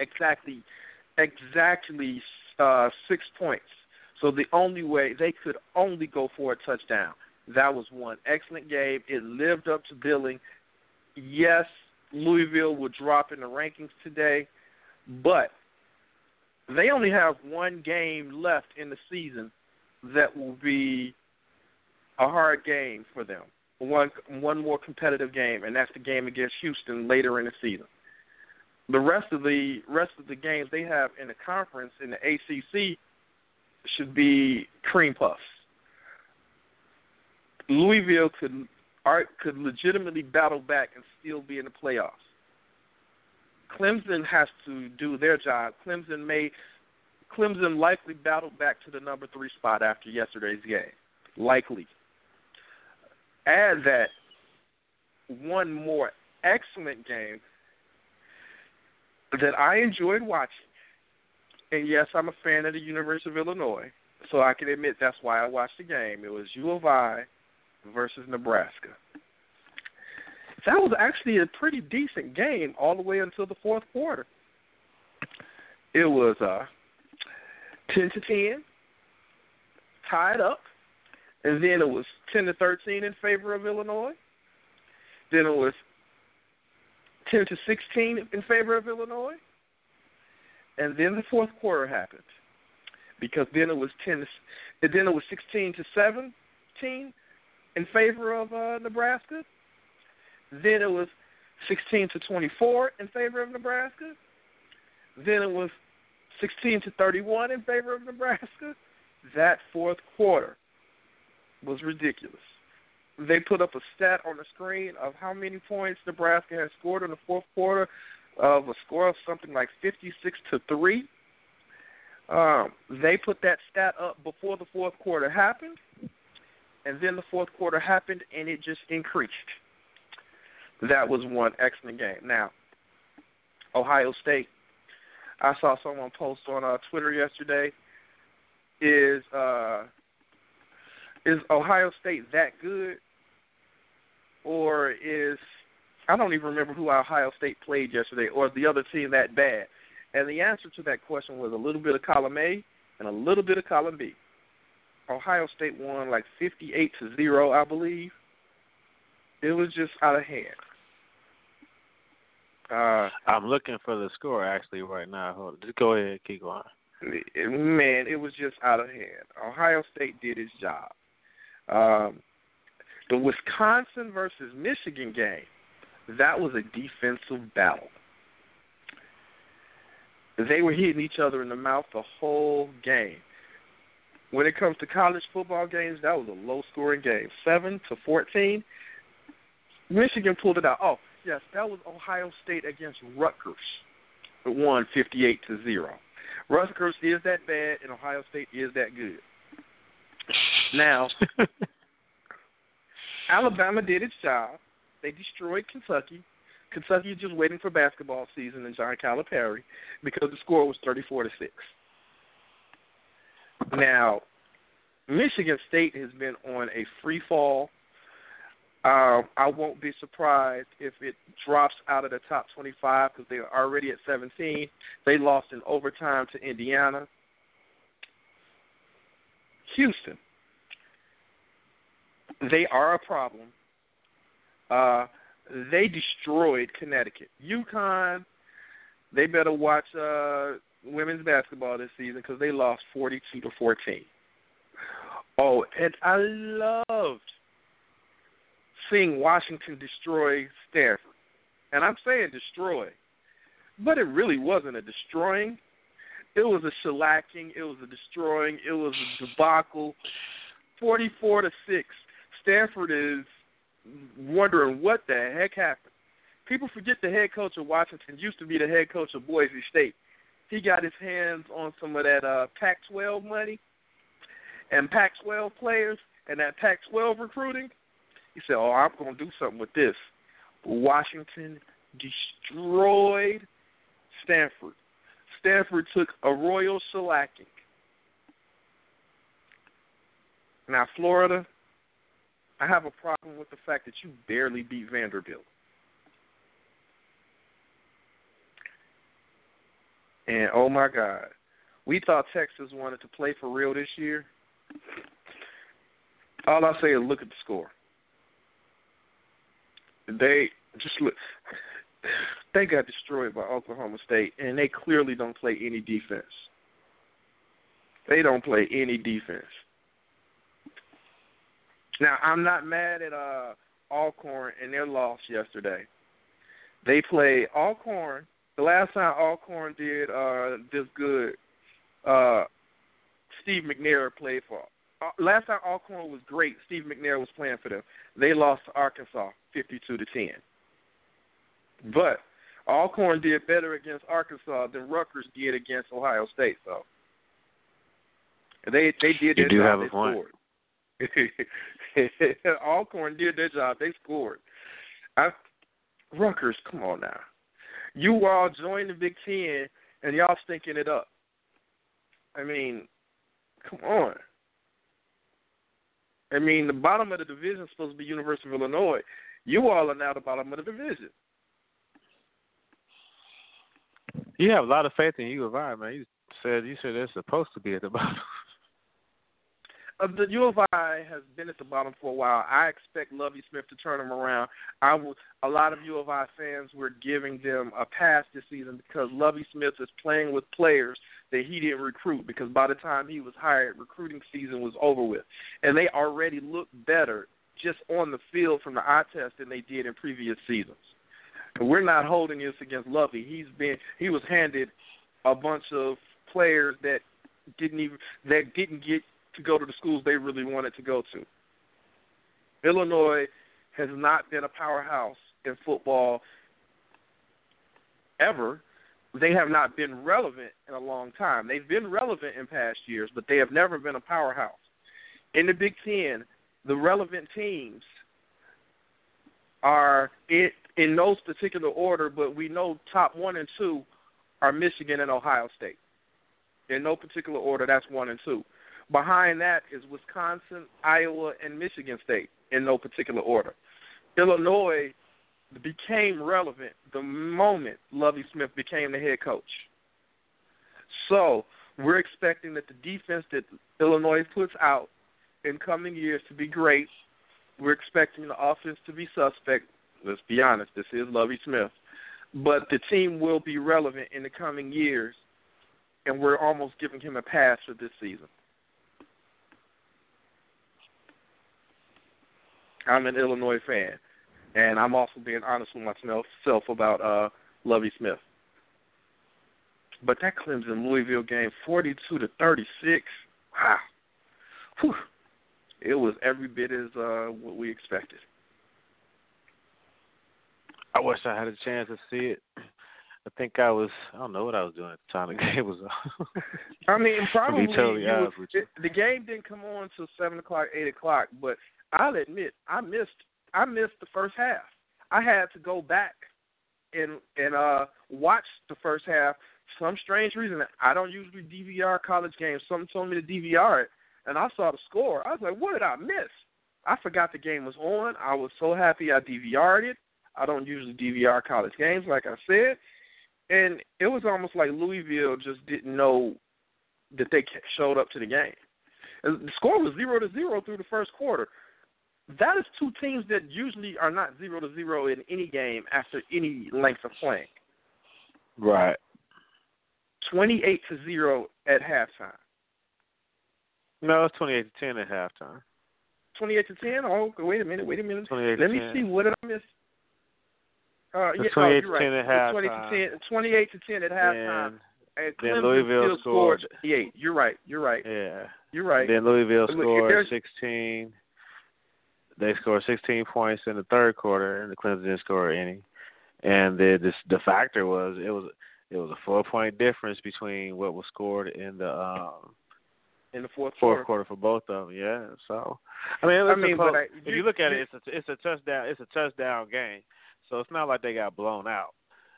exactly exactly uh, six points. So the only way they could only go for a touchdown. That was one excellent game. It lived up to billing. Yes, Louisville will drop in the rankings today, but they only have one game left in the season that will be a hard game for them. One one more competitive game, and that's the game against Houston later in the season. The rest of the rest of the games they have in the conference in the ACC should be cream puffs. Louisville could could legitimately battle back and still be in the playoffs. Clemson has to do their job. Clemson may Clemson likely battled back to the number three spot after yesterday's game. Likely. Add that one more excellent game that I enjoyed watching. And yes, I'm a fan of the University of Illinois, so I can admit that's why I watched the game. It was U of I versus Nebraska. That was actually a pretty decent game all the way until the fourth quarter. It was uh, 10 to 10, tied up, and then it was 10 to 13 in favor of Illinois. Then it was 10 to 16 in favor of Illinois. and then the fourth quarter happened because then it was ten. Then it was sixteen to seventeen in favor of uh, Nebraska. Then it was sixteen to twenty-four in favor of Nebraska. Then it was sixteen to thirty-one in favor of Nebraska. That fourth quarter was ridiculous. They put up a stat on the screen of how many points Nebraska had scored in the fourth quarter of a score of something like 56 to 3. Um, they put that stat up before the fourth quarter happened, and then the fourth quarter happened, and it just increased. That was one excellent game. Now, Ohio State. I saw someone post on uh, Twitter yesterday. Is uh, is Ohio State that good, or is I don't even remember who Ohio State played yesterday, or the other team that bad? And the answer to that question was a little bit of column A and a little bit of column B. Ohio State won like 58 to 0, I believe. It was just out of hand. Uh, I'm looking for the score actually right now. Hold on. Just go ahead, keep going. Man, it was just out of hand. Ohio State did its job. Um, the Wisconsin versus Michigan game, that was a defensive battle. They were hitting each other in the mouth the whole game. When it comes to college football games, that was a low scoring game. Seven to fourteen. Michigan pulled it out. Oh, yes, that was Ohio State against Rutgers. It won fifty eight to zero. Rutgers is that bad and Ohio State is that good. Now *laughs* Alabama did its job. They destroyed Kentucky. Kentucky is just waiting for basketball season and John Calipari because the score was 34 to 6. Now, Michigan State has been on a free fall. Um, I won't be surprised if it drops out of the top 25 because they are already at 17. They lost in overtime to Indiana. Houston. They are a problem. Uh, they destroyed Connecticut. UConn, they better watch uh, women's basketball this season because they lost 42 to 14. Oh, and I loved seeing Washington destroy Stanford. And I'm saying destroy, but it really wasn't a destroying. It was a shellacking. It was a destroying. It was a debacle. 44 to 6. Stanford is wondering what the heck happened. People forget the head coach of Washington used to be the head coach of Boise State. He got his hands on some of that uh, Pac-12 money and Pac-12 players and that Pac-12 recruiting. He said, "Oh, I'm going to do something with this." Washington destroyed Stanford. Stanford took a royal shellacking. Now, Florida, I have a problem with the fact that you barely beat Vanderbilt. And oh my God, we thought Texas wanted to play for real this year. All I say is look at the score. They just look. They got destroyed by Oklahoma State, and they clearly don't play any defense. They don't play any defense. Now I'm not mad at uh Alcorn and their loss yesterday. They played Alcorn. The last time Alcorn did uh this good, uh Steve McNair played for. Uh, last time Alcorn was great. Steve McNair was playing for them. They lost to Arkansas, fifty-two to ten. But Alcorn did better against Arkansas than Rutgers did against Ohio State. So they they did you their do job. have a they point. scored. *laughs* Alcorn did their job. They scored. I, Rutgers, come on now. You all joined the Big Ten and y'all stinking it up. I mean, come on. I mean, the bottom of the division is supposed to be University of Illinois. You all are now the bottom of the division. You have a lot of faith in U of I, man. You said you said they're supposed to be at the *laughs* bottom. uh, the U of I has been at the bottom for a while. I expect Lovie Smith to turn them around. I will, a lot of U of I fans were giving them a pass this season because Lovie Smith is playing with players that he didn't recruit because by the time he was hired, recruiting season was over with, and they already look better just on the field from the eye test than they did in previous seasons. And we're not holding this against Lovie. He's been he was handed a bunch of players that didn't even that didn't get to go to the schools they really wanted to go to. Illinois has not been a powerhouse in football ever. They have not been relevant in a long time. They've been relevant in past years, but they have never been a powerhouse. In the Big Ten, the relevant teams are in, in no particular order, but we know top one and two are Michigan and Ohio State. In no particular order, that's one and two. Behind that is Wisconsin, Iowa, and Michigan State in no particular order. Illinois became relevant the moment Lovie Smith became the head coach. So we're expecting that the defense that Illinois puts out in coming years to be great. We're expecting the offense to be suspect. Let's be honest, this is Lovie Smith. But the team will be relevant in the coming years, and we're almost giving him a pass for this season. I'm an Illinois fan, and I'm also being honest with myself about uh, Lovie Smith. But that Clemson Louisville game, 42 to 36. Wow. Whew. It was every bit as uh, what we expected. I wish I had a chance to see it. I think I was I don't know what I was doing at the time the *laughs* game was on. I mean, *laughs* probably totally was, it, the game didn't come on until seven o'clock, eight o'clock. But I'll admit, I missed I missed the first half. I had to go back and and uh watch the first half. Some strange reason, I don't usually DVR college games. Someone told me to DVR it, and I saw the score. I was like, "What did I miss?" I forgot the game was on. I was so happy I DVR'd it. I don't usually DVR college games, like I said, and it was almost like Louisville just didn't know that they showed up to the game. The score was zero to zero through the first quarter. That is two teams that usually are not zero to zero in any game after any length of playing. Right. Twenty-eight to zero at halftime. No, it's twenty eight to ten at halftime. Twenty-eight to ten. Oh, wait a minute. Wait a minute. Twenty eight Let me 10. see. What did I miss? Uh, yeah, 28 oh, to you're right. 10 at It's 20 halftime. to 10, 28 to 10 at halftime. And then Clemson Louisville still scored. 28. You're right. You're right. yeah. You're right. Then Louisville scored there's- 16. They scored 16 points in the third quarter, and the Clemson didn't score any. And the this, the factor was it was it was a four point difference between what was scored in the um, in the fourth, fourth quarter. quarter for both of them. Yeah, so I mean, I mean, close- but I, if you look at it, it's a it's a touchdown it's a touchdown game. So it's not like they got blown out.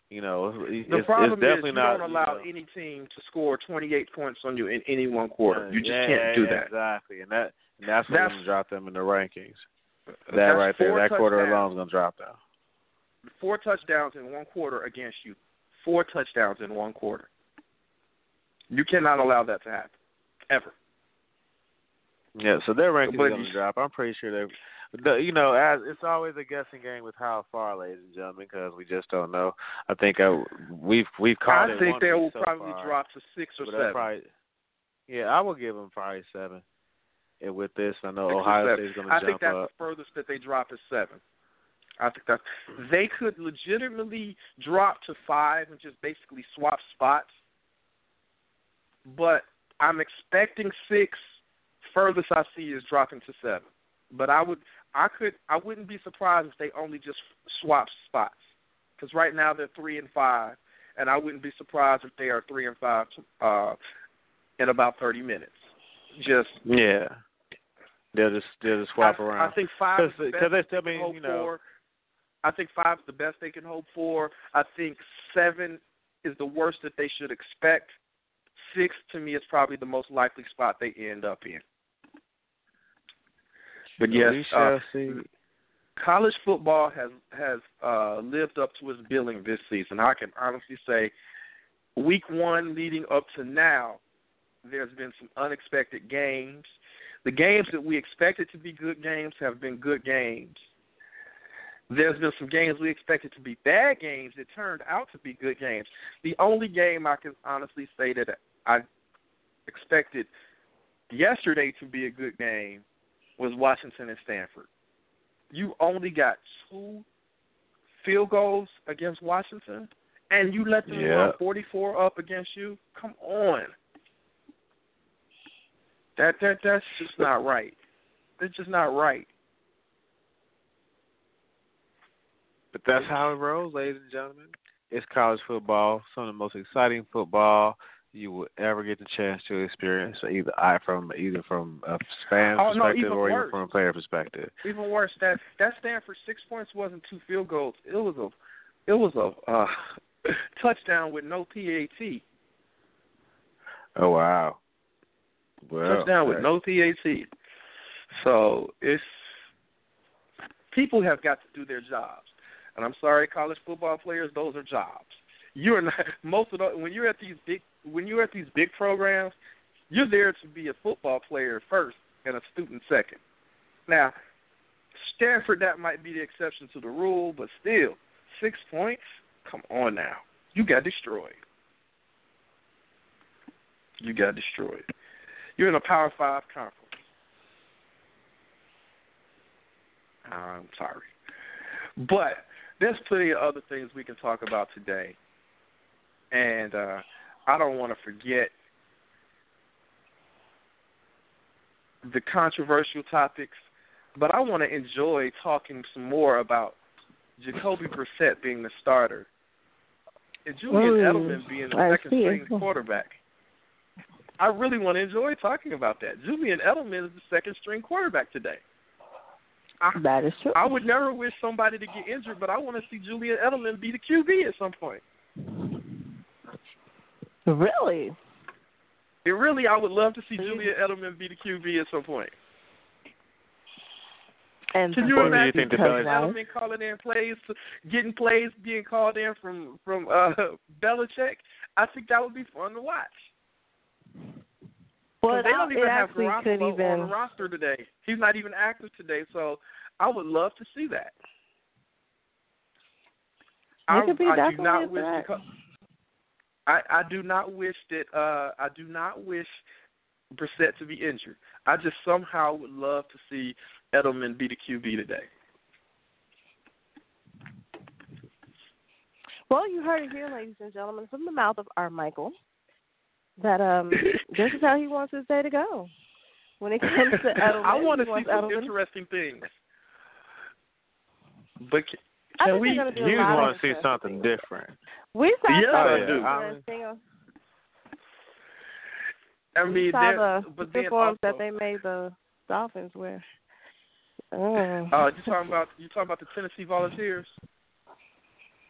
You know, it's, the it's, problem it's definitely is you not. don't allow you know, any team to score 28 points on you in any one quarter. You just yeah, can't do that. Exactly, and that and that's That's- going to drop them in the rankings. That That's right there, that quarter alone is going to drop down. Four touchdowns in one quarter against you. Four touchdowns in one quarter. You cannot allow that to happen ever. Yeah, so their rankings But are going to drop. I'm pretty sure they're. The, you know, as it's always a guessing game with how far, ladies and gentlemen, because we just don't know. I think uh, we've we've called I think they will so probably far, drop to six or seven. Probably, yeah, I will give them probably seven. And with this, I know Ohio seven. State's going to jump up. I think that's up. the furthest that they drop is seven. I think that's they could legitimately drop to five and just basically swap spots. But I'm expecting six. Furthest I see is dropping to seven. But I would, I could, I wouldn't be surprised if they only just swap spots. Because right now they're three and five, and I wouldn't be surprised if they are three and five uh, in about thirty minutes. Just Yeah, they'll just they'll just swap I, around. I think five Because- they still mean, you know- for. I think five is the best they can hope for. I think seven is the worst that they should expect. Six to me is probably the most likely spot they end up in. But yes, uh, see. college football has has uh, lived up to its billing this season. I can honestly say, week one leading up to now, there's been some unexpected games. The games that we expected to be good games have been good games. There's been some games we expected to be bad games that turned out to be good games. The only game I can honestly say that I expected yesterday to be a good game was Washington and Stanford. You only got two field goals against Washington, and you let them Yeah. run 44 up against you. Come on, that that that's just not right. It's just not right. But that's how it rolls, ladies and gentlemen. It's college football, some of the most exciting football you will ever get the chance to experience, either I from either from a fan Oh, perspective even or even from a player perspective. Even worse, that that Stanford six points wasn't two field goals. It was a it was a uh, *laughs* touchdown with no PAT. Oh wow. Well, touchdown with no PAT. So it's people have got to do their jobs, and I'm sorry, college football players, those are jobs. You're not *laughs* most of the when you're at these big when you're at these big programs, you're there to be a football player first and a student second. Now, Stanford that might be the exception to the rule, but still, six points. Come on now, you got destroyed. You got destroyed. You're in a Power Five conference. I'm sorry. But there's plenty of other things we can talk about today. And uh, I don't want to forget the controversial topics, but I want to enjoy talking some more about Jacoby Brissett being the starter and Julian Mm, Edelman being the I second string quarterback. I really want to enjoy talking about that. Julian Edelman is the second string quarterback today. That is true. I would never wish somebody to get injured, but I want to see Julian Edelman be the QB at some point. Really? It really, I would love to see Really? Julian Edelman be the QB at some point. And Can you What do you imagine think the Julian Edelman calling in plays, getting plays being called in from from uh, *laughs* Belichick? I think that would be fun to watch. But they don't even have Garoppolo even on the roster today. He's not even active today, so I would love to see that. It could be I, I do not wish co- I, I do not wish that uh I do not wish Brissett to be injured. I just somehow would love to see Edelman be the QB today. Well, you heard it here, ladies and gentlemen, from the mouth of our Michael, that um *coughs* this is how he wants his day to go. When it comes to *laughs* Edelman, I want to see some Edelman. interesting things. But can, can we? they're gonna do a You want to see something different. We saw Yes, I do. interesting. I we mean, saw there- the uniforms that they made the Dolphins wear. Oh. Uh, you talking about you talking about the Tennessee Volunteers?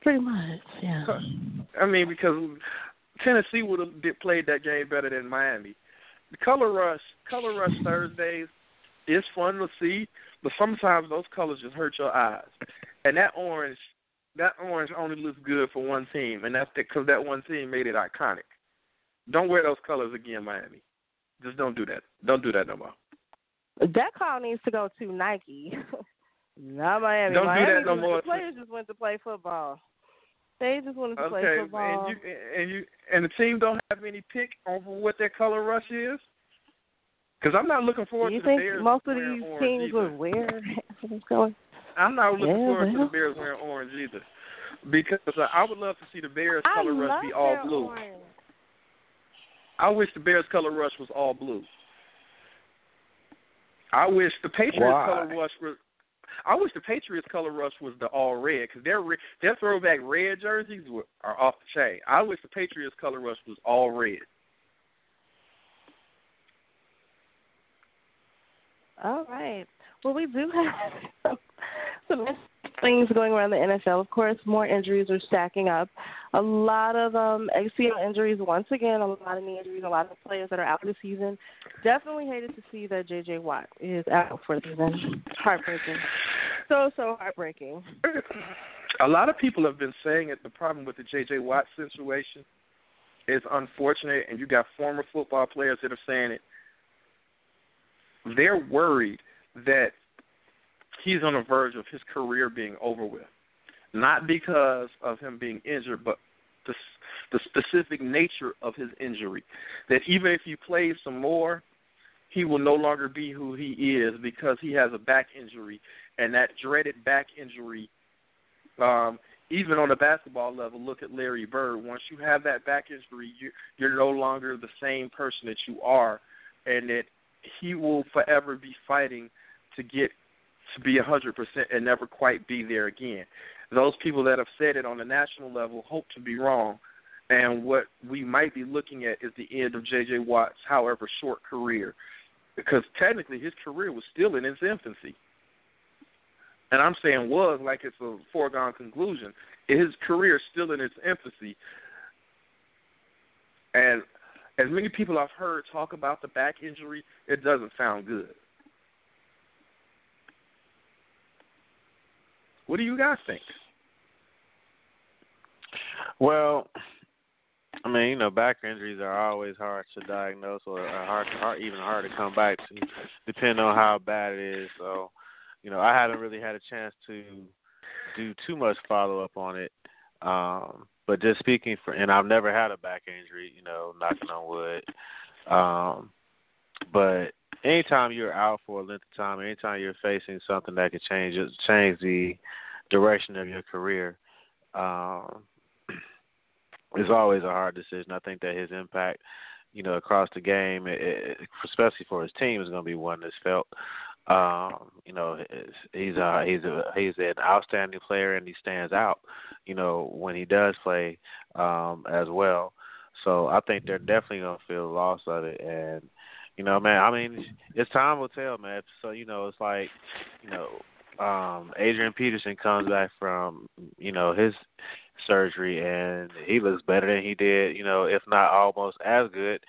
Pretty much, yeah. I mean, because Tennessee would have did, played that game better than Miami. The color rush, color rush Thursdays is fun to see, but sometimes those colors just hurt your eyes. And that orange, that orange only looks good for one team, and that's because that one team made it iconic. Don't wear those colors again, Miami. Just don't do that. Don't do that no more. That call needs to go to Nike. *laughs* Not Miami. Don't do that no more. The players just went to play football. They just wanted to play football. and you and you and the team don't have any pick on what their color rush is. Because I'm not looking forward Do you to the Bears most of wearing these orange teams either. would wear *laughs* what's going? I'm not looking Yeah, forward to the Bears wearing orange either, because uh, I would love to see the Bears I color rush be all their blue. orange. I wish the Bears color rush was all blue. I wish the Patriots Why? color rush was. I wish the Patriots color rush was the all red because their their throwback red jerseys were, are off the chain. I wish the Patriots color rush was all red. All right. Well, we do have *laughs* some things going around the NFL. Of course, more injuries are stacking up. A lot of um, ACL injuries once again. A lot of knee injuries. A lot of players that are out the season. Definitely hated to see that J.J. Watt is out for the season. Heartbreaking. So so heartbreaking. A lot of people have been saying that the problem with the J.J. Watt situation is unfortunate, and you got former football players that are saying it. they're worried that he's on the verge of his career being over with, not because of him being injured, but the the specific nature of his injury. That even if he plays some more, he will no longer be who he is because he has a back injury, and that dreaded back injury. Um, even on a basketball level, look at Larry Bird. Once you have that back injury, you, you're no longer the same person that you are, and that he will forever be fighting to get to be a hundred percent and never quite be there again. Those people that have said it on the national level hope to be wrong, and what we might be looking at is the end of J.J. Watt's, however short career, because technically his career was still in its infancy and I'm saying was like it's a foregone conclusion. His career is still in its infancy, and as many people I've heard talk about the back injury, it doesn't sound good. What do you guys think? Well, I mean, you know, back injuries are always hard to diagnose, or hard, hard even hard to come back to, depending on how bad it is. So, you know, I haven't really had a chance to do too much follow up on it. Um, but just speaking for, and I've never had a back injury, you know, knocking on wood. Um, but anytime you're out for a length of time, anytime you're facing something that could change change the direction of your career, um, *clears throat* it's always a hard decision. I think that his impact, you know, across the game, it, especially for his team, is going to be one that's felt. Um, you know, he's a he's a he's an outstanding player and he stands out. You know, when he does play um, as well. So I think they're definitely gonna feel the loss of it. And you know, man, I mean, it's time will tell, man. So you know, it's like you know, um, Adrian Peterson comes back from you know his surgery and he looks better than he did. You know, if not almost as good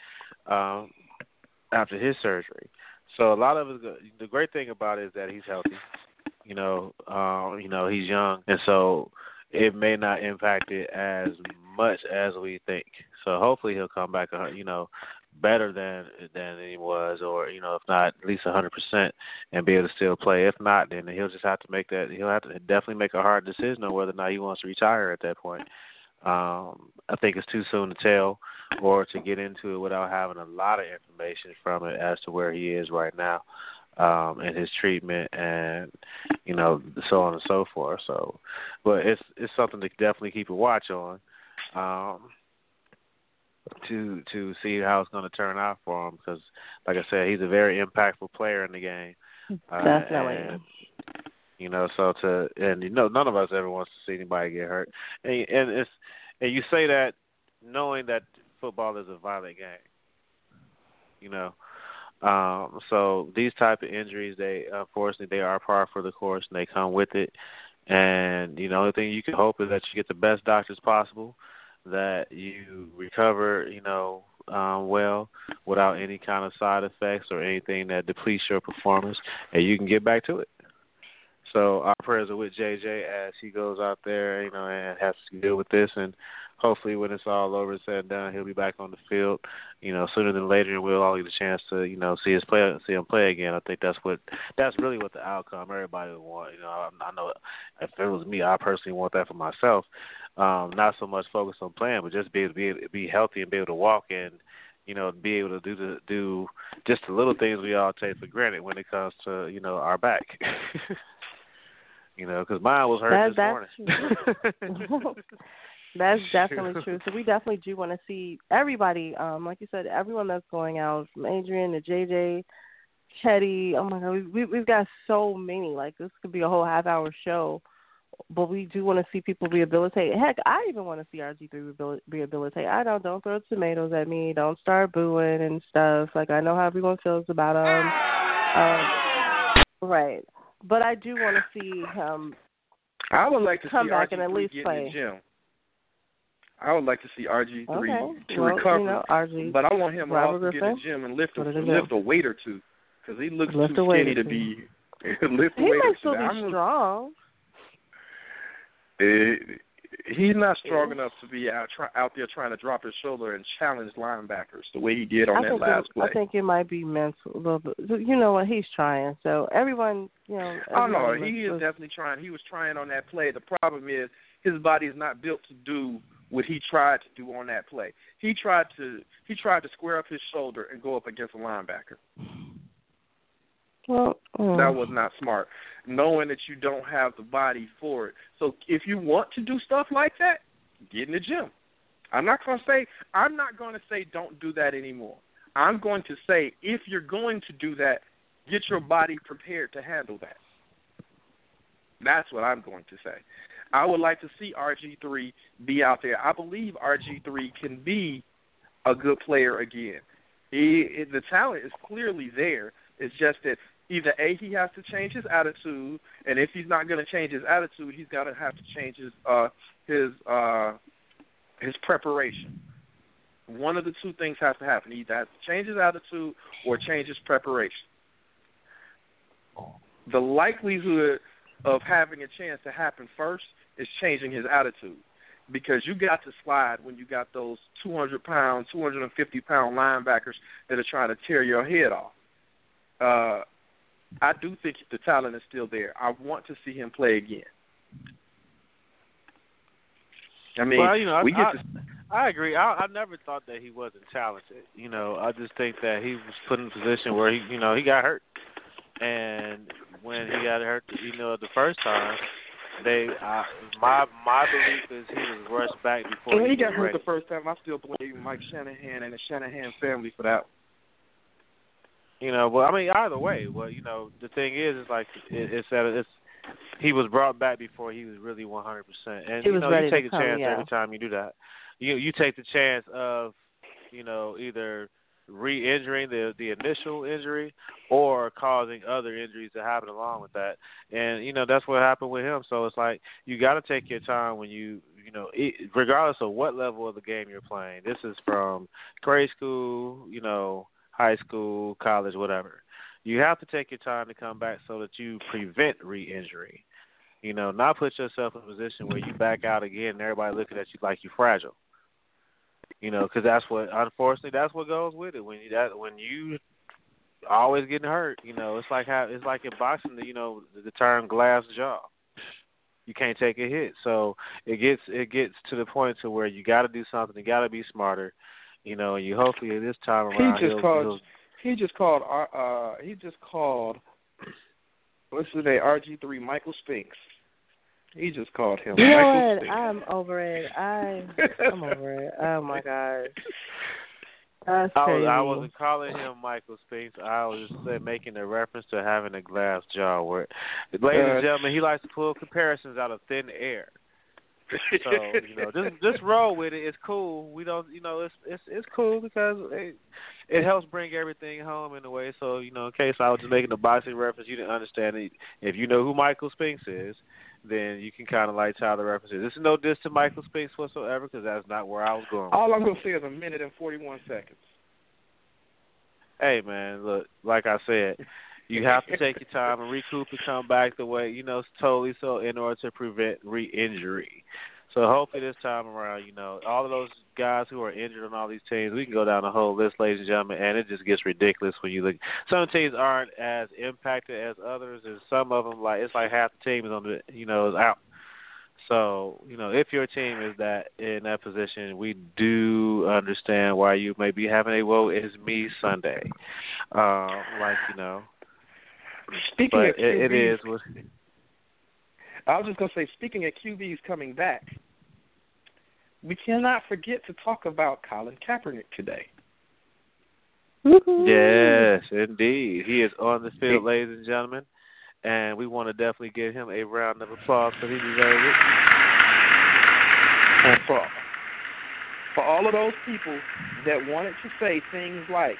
um, after his surgery. So a lot of the great thing about it is that he's healthy. You know, um, you know he's young, and so it may not impact it as much as we think. So hopefully he'll come back, uh, you know, better than than he was, or you know, if not at least a hundred percent, and be able to still play. If not, then he'll just have to make that. He'll have to definitely make a hard decision on whether or not he wants to retire at that point. Um, I think it's too soon to tell or to get into it without having a lot of information from it as to where he is right now um and his treatment and you know so on and so forth so but it's it's something to definitely keep a watch on um to to see how it's going to turn out for him because like I said he's a very impactful player in the game uh, definitely and, you know so to and you know none of us ever wants to see anybody get hurt and and it's and you say that knowing that football is a violent game. You know, um, so these type of injuries, they unfortunately they are par for the course and they come with it. And you know, the only thing you can hope is that you get the best doctors possible, that you recover, you know, um, well without any kind of side effects or anything that depletes your performance, and you can get back to it. So our prayers are with JJ as he goes out there, you know, and has to deal with this. And hopefully, when it's all over and said and done, he'll be back on the field, you know, sooner than later, and we'll all get a chance to, you know, see his play, see him play again. I think that's what that's really what the outcome everybody would want. You know, I, I know if it was me, I personally want that for myself. Um, not so much focus on playing, but just be able to be be healthy and be able to walk and you know, be able to do the do just the little things we all take for granted when it comes to you know our back. *laughs* you know, because mine was hurt that, this morning. *laughs* *laughs* that's *laughs* definitely true. So we definitely do want to see everybody, um, like you said, everyone that's going out, from Adrian to JJ, Chetty. Oh my God, we, we we've got so many. Like this could be a whole half hour show. But we do want to see people rehabilitate. Heck, I even want to see RG3 rehabilitate. I don't don't throw tomatoes at me. Don't start booing and stuff. Like I know how everyone feels about him. Um, right but I do want to see him. I would like to come see back RG3 and at least play. In the gym. I would like to see RG3 okay. to well, recover, you know, RG, but I want him to Robert also get in the gym and lift a, he *laughs* lift a weight or two because he looks Lift too skinny to be lift a he weight might still be I'm, strong. It, he's not strong enough to be out try, out there trying to drop his shoulder and challenge linebackers the way he did on I that last it, play. I think it might be mental. A little bit. You know what? He's trying. So everyone, you know. Oh no, he was- is definitely trying. He was trying on that play. The problem is his body is not built to do what he tried to do on that play. He tried to he tried to square up his shoulder and go up against a linebacker. Well, mm. That was not smart. Knowing that you don't have the body for it. So if you want to do stuff like that, get in the gym. I'm not going to say I'm not going to say don't do that anymore. I'm going to say if you're going to do that, get your body prepared to handle that. That's what I'm going to say. I would like to see RG3 be out there. I believe RG3 can be a good player again. He, the talent is clearly there. It's just that either a he has to change his attitude, and if he's not going to change his attitude, he's got to have to change his uh his uh his preparation. One of the two things has to happen. He either has to change his attitude or change his preparation. The likelihood of having a chance to happen first is changing his attitude because you got to slide when you got those 200 pound, 250 pound linebackers that are trying to tear your head off. Uh, I do think the talent is still there. I want to see him play again. I mean, well, you know, we I, get I, to I agree. I, I never thought that he wasn't talented. You know, I just think that he was put in a position where he, you know, he got hurt, and when he got hurt, you know, the first time, they, uh, my my belief is he was rushed back before when he, he got hurt ready. the first time, I still blame Mike Shanahan and the Shanahan family for that. You know, well, I mean, either way, well, you know, the thing is, is like it, it's that it's he was brought back before he was really one hundred percent, and He you know, you take a come, chance yeah. every time you do that. You you take the chance of, you know, either re-injuring the the initial injury or causing other injuries to happen along with that, and you know that's what happened with him. So it's like you got to take your time when you you know, regardless of what level of the game you're playing. This is from grade school, you know, high school, college, whatever. You have to take your time to come back so that you prevent re-injury. You know, not put yourself in a position where you back out again and everybody looking at you like you're fragile. You know, because that's what unfortunately that's what goes with it when you that when you always getting hurt. You know, it's like how it's like in boxing. You know, the, the term glass jaw. You can't take a hit, so it gets it gets to the point to where you got to do something. You got to be smarter. You know, and you hopefully at this time around He just he'll, called. he'll He just called. Uh, uh, he just called. What's his name? RG three. Michael Spinks. He just called him. You know what? I'm over it. I I'm over it. *laughs* Oh my god. That's I was I wasn't calling him Michael Spinks. I was just say, making a reference to having a glass jaw. Where, ladies Uh, and gentlemen, he likes to pull comparisons out of thin air. *laughs* So you know, just just roll with it. It's cool. We don't, you know, it's it's it's cool because it, it helps bring everything home in a way. So you know, in case I was just making a boxing reference, you didn't understand it. If you know who Michael Spinks is, then you can kind of like how the references. is. This is no diss to Michael Spinks whatsoever because that's not where I was going. All I'm gonna say is a minute and forty one seconds. hey man, look, like I said, you have to take your time and recoup and come back the way you know it's totally so in order to prevent re-injury. So hopefully this time around, you know, all of those guys who are injured on all these teams, we can go down the whole list, ladies and gentlemen, and it just gets ridiculous when you look. Some teams aren't as impacted as others, and some of them like it's like half the team is on the you know is out. So, you know, if your team is that in that position, we do understand why you may be having a woe is me Sunday. Um, like, you know. Speaking But of it, it QBs, is I was just gonna say, speaking of QBs coming back, we cannot forget to talk about Colin Kaepernick today. Woohoo. Yes, indeed. He is on the field, ladies and gentlemen. And we want to definitely give him a round of applause because he deserves it. And for for all of those people that wanted to say things like,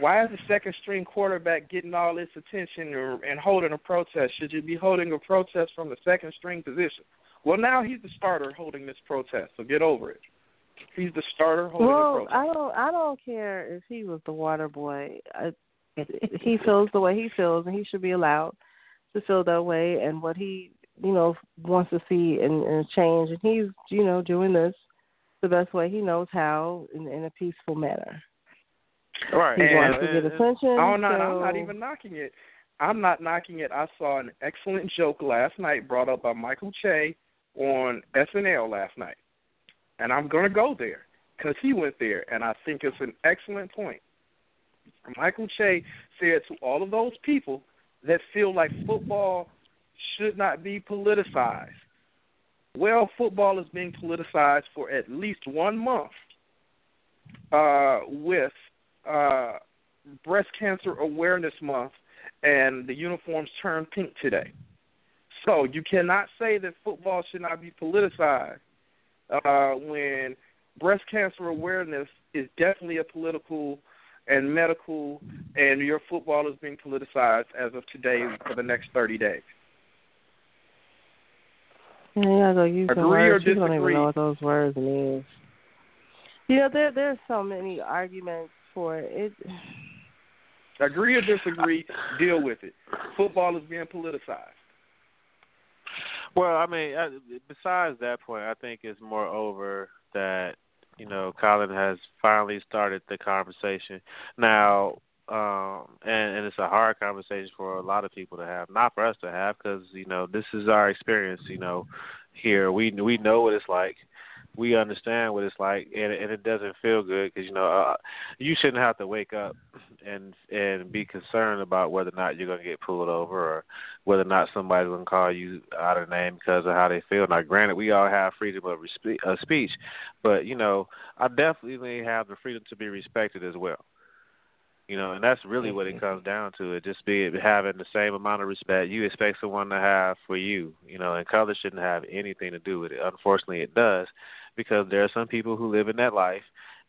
"Why is the second string quarterback getting all this attention or, and holding a protest? Should you be holding a protest from the second string position?" Well, now he's the starter holding this protest, so get over it. He's the starter holding Well, the protest. Well, I don't. I don't care if he was the water boy. I, he feels the way he feels, and he should be allowed to feel that way. And what he you know wants to see and, and change, and he's you know doing this the best way he knows how in, in a peaceful manner. Right. He And- wants to get attention. Oh no, so, I'm not even knocking it. I'm not knocking it. I saw an excellent joke last night brought up by Michael Che on SNL last night, and I'm going to go there because he went there, and I think it's an excellent point. Michael Che said to all of those people that feel like football should not be politicized. Well, football is being politicized for at least one month uh, with uh, Breast Cancer Awareness Month and the uniforms turned pink today. So you cannot say that football should not be politicized uh, when breast cancer awareness is definitely a political and medical, and your football is being politicized as of today for the next 30 days. Yeah, you gotta use some Agree or words. You don't even know what those words mean. You know, there there's so many arguments for it. Agree or disagree, deal with it. Football is being politicized. Well, I mean, besides that point, I think it's more over that you know Colin has finally started the conversation now, um, and, and it's a hard conversation for a lot of people to have, not for us to have, because you know this is our experience. You know, here we we know what it's like. We understand what it's like, and, and it doesn't feel good because you know uh, you shouldn't have to wake up and and be concerned about whether or not you're going to get pulled over or whether or not somebody's going to call you out of name because of how they feel. Now, granted, we all have freedom of respe- uh, speech, but you know, I definitely have the freedom to be respected as well. You know, and that's really what it comes down to. It just be having the same amount of respect you expect someone to have for you. You know, and color shouldn't have anything to do with it. Unfortunately, it does, because there are some people who live in that life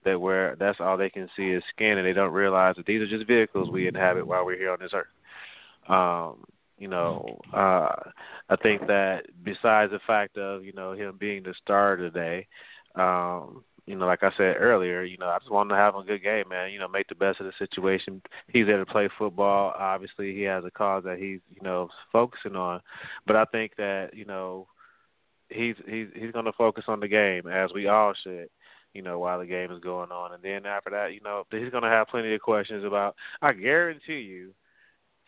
that where that's all they can see is skin, and they don't realize that these are just vehicles we inhabit while we're here on this earth. Um, you know, uh, I think that besides the fact of you know him being the star today, um, you know, like I said earlier, you know, I just want to have a good game, man. You know, make the best of the situation. He's there to play football. Obviously, he has a cause that he's you know focusing on, but I think that you know he's he's he's going to focus on the game as we all should you know, while the game is going on. And then after that, you know, he's going to have plenty of questions about, I guarantee you.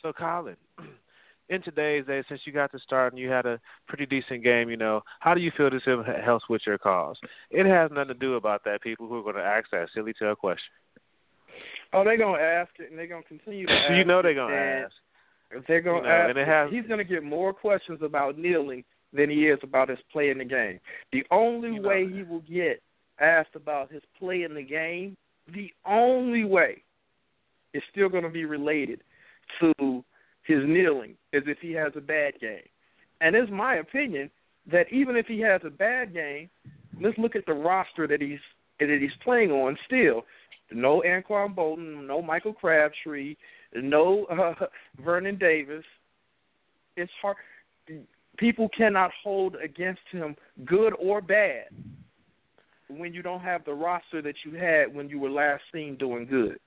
So, Colin, *clears throat* in today's day, since you got to start and you had a pretty decent game, you know, how do you feel this helps with your cause? It has nothing to do about that, people who are going to ask that silly tail question. Oh, they're gonna ask it, and they're gonna continue to *laughs* ask. you know they're going to ask. They're gonna You know, ask. and it it. has- He's gonna get more questions about kneeling than he is about his play in the game. The only You know way that. he will get asked about his play in the game, the only way, is still going to be related to his kneeling, as if he has a bad game. And it's my opinion that even if he has a bad game, let's look at the roster that he's that he's playing on. Still, no Anquan Boldin, no Michael Crabtree, no uh, *laughs* Vernon Davis. It's hard. People cannot hold against him, good or bad, when you don't have the roster that you had when you were last seen doing good.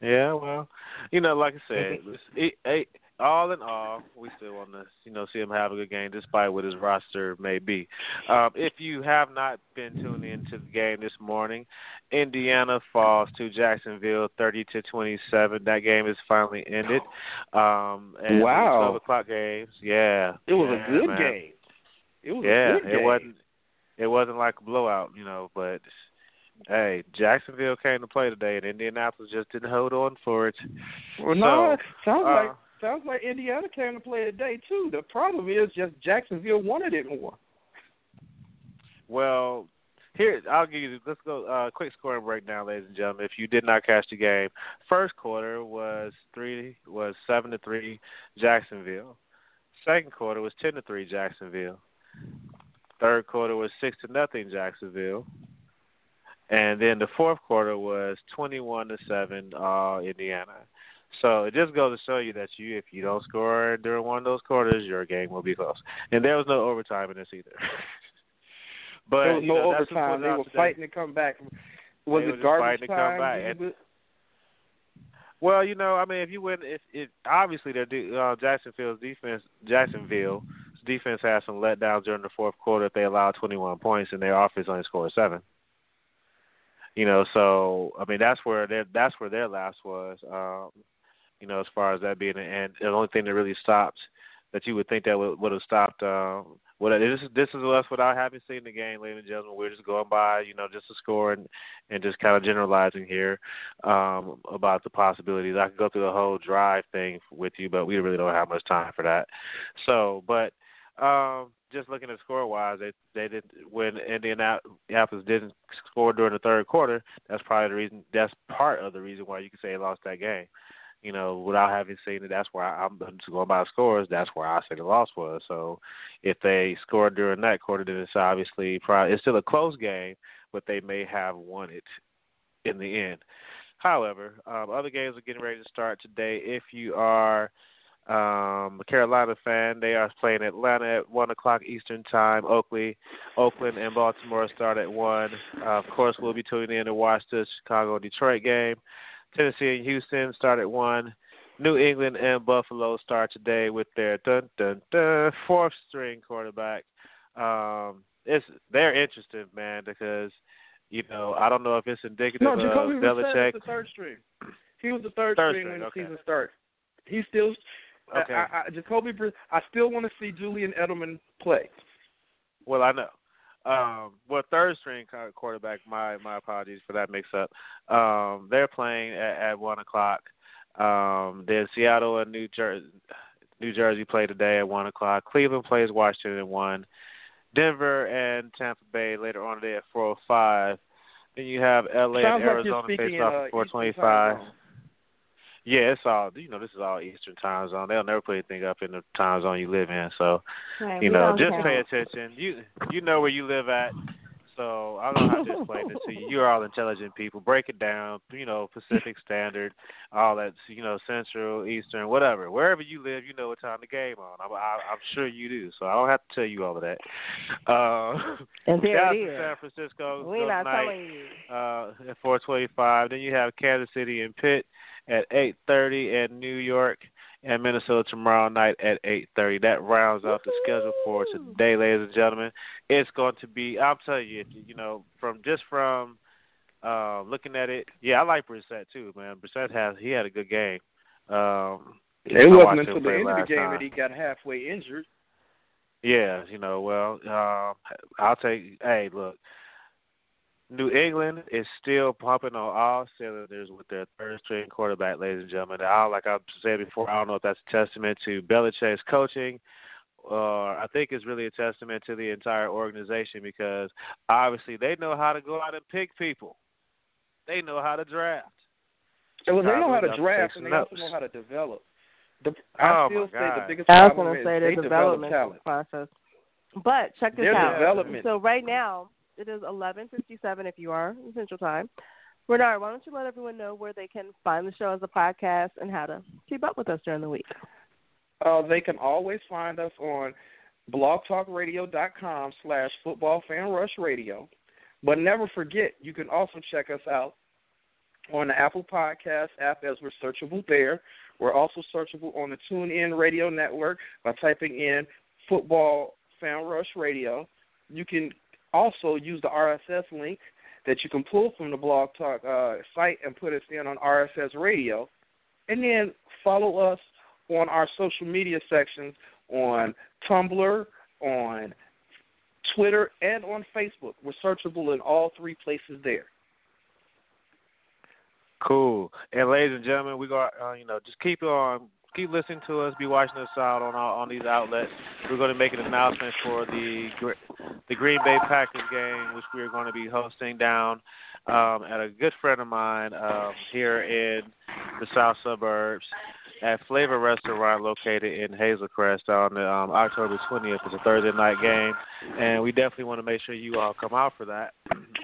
Yeah, well, you know, like I said, *laughs* it, it, all in all, we still want to, you know, see him have a good game, despite what his roster may be. Um, if you have not been tuned into the game this morning, Indiana falls to Jacksonville, thirty to twenty-seven. That game is finally ended. Um, and Wow. twelve o'clock games. Yeah, It was yeah, a good man. game. It was Yeah, a good it game. wasn't. It wasn't like a blowout, you know, but hey, Jacksonville came to play today, and Indianapolis just didn't hold on for it. Well, no, So, sounds uh, like sounds like Indiana came to play today too. The problem is just Jacksonville wanted it more. Well, here I'll give you. Let's go. Uh, quick scoring breakdown, ladies and gentlemen. If you did not catch the game, first quarter was three was seven to three Jacksonville. Second quarter was ten to three Jacksonville. Third quarter was six to nothing Jacksonville. And then the fourth quarter was twenty one to seven uh Indiana. So it just goes to show you that you if you don't score during one of those quarters, your game will be close. And there was no overtime in this either. *laughs* but there was you no know, overtime. They were today. fighting to come back. Was They it garbage fighting to come time? Well, you know, I mean, if you win, if it obviously their de- uh, Jacksonville's defense, Jacksonville's defense had some letdowns during the fourth quarter. If they allowed 21 points and their offense only scored seven. You know, so I mean that's where their that's where their last was. Um, you know, as far as that being, an and the only thing that really stopped that you would think that would, would have stopped. Um, what this is this is us without having seen the game, ladies and gentlemen. We're just going by, you know, just a score and and just kind of generalizing here um, about the possibilities. I could go through the whole drive thing with you, but we really don't have much time for that. So, but um, just looking at score wise, they they did when Indianapolis didn't score during the third quarter. That's probably the reason. That's part of the reason why you can say they lost that game you know, without having seen it, that's where I, I'm just going by scores. That's where I say the loss was. So, if they scored during that quarter, then it's obviously probably it's still a close game, but they may have won it in the end. However, um, other games are getting ready to start today. If you are um, a Carolina fan, they are playing Atlanta at one o'clock Eastern time. Oakley, Oakland, and Baltimore start at one. Uh, of course, we'll be tuning in to watch the Chicago Detroit game. Tennessee and Houston start at one. New England and Buffalo start today with their dun dun dun fourth string quarterback. Um, it's they're interesting, man, because you know I don't know if it's indicative no, Jacoby of Belichick. was the third string. He was the third, third string, when okay. the season started. He still, okay. I, I, Jacoby. I still want to see Julian Edelman play. Well, I know. Um, well, third string quarterback. My my apologies for that mix up. Um, they're playing at, at one o'clock. Um, then Seattle and New Jersey, New Jersey play today at one o'clock. Cleveland plays Washington at one. Denver and Tampa Bay later on today at four o five. Then you have LA Sounds and Arizona like face off uh, at four twenty five. Yeah, it's all you know. This is all Eastern time zone. They'll never put anything up in the time zone you live in. So, Right, you know, just count. pay attention. You you know where you live at. So I don't know how to explain this to you. You're all intelligent people. Break it down. You know, Pacific Standard, all that. You know, Central, Eastern, whatever. Wherever you live, you know what time the game on. I'm, I, I'm sure you do. So I don't have to tell you all of that. Uh, *laughs* And there it is. San Francisco We're not tonight telling you. uh, at 4:25. Then you have Kansas City and Pitt at 8:30, and New York and Minnesota tomorrow night at 8:30. That rounds out the schedule for today, ladies and gentlemen. It's going to be. I'm telling you, you know, from just from uh, looking at it, yeah, I like Brissett too, man. Brissett has he had a good game. Um, It wasn't until the end of the game time. that he got halfway injured. Yeah, you know, well, um, I'll take. Hey, look, New England is still pumping on all cylinders with their third string quarterback, ladies and gentlemen. I, like I've said before, I don't know if that's a testament to Belichick's coaching, or I think it's really a testament to the entire organization because obviously they know how to go out and pick people. They know how to draft. Well, they know how to draft and take they also know how to develop. The, Oh, I still my say God. the biggest I was problem going to is say they the develop development talent. process. But check this Their out. development. So right now it is eleven fifty seven if you are in Central Time. Renard, why don't you let everyone know where they can find the show as a podcast and how to keep up with us during the week? Uh, they can always find us on blogtalkradio.com slash football fan rush radio. But never forget, you can also check us out on the Apple Podcast app as we're searchable there. We're also searchable on the TuneIn Radio Network by typing in Football Fan Rush Radio. You can also use the RSS link that you can pull from the Blog Talk uh, site and put us in on RSS Radio. And then follow us on our social media sections on Tumblr, on Twitter, and on Facebook. We're searchable in all three places there. Cool. And ladies and gentlemen, we got uh, you know just keep on keep listening to us. Be watching us out on our, on these outlets. We're going to make an announcement for the the Green Bay Packers game, which we are going to be hosting down um, at a good friend of mine um, here in the south suburbs at Flavor Restaurant located in Hazel Crest on the, um, October 20th. It's a Thursday night game, and we definitely want to make sure you all come out for that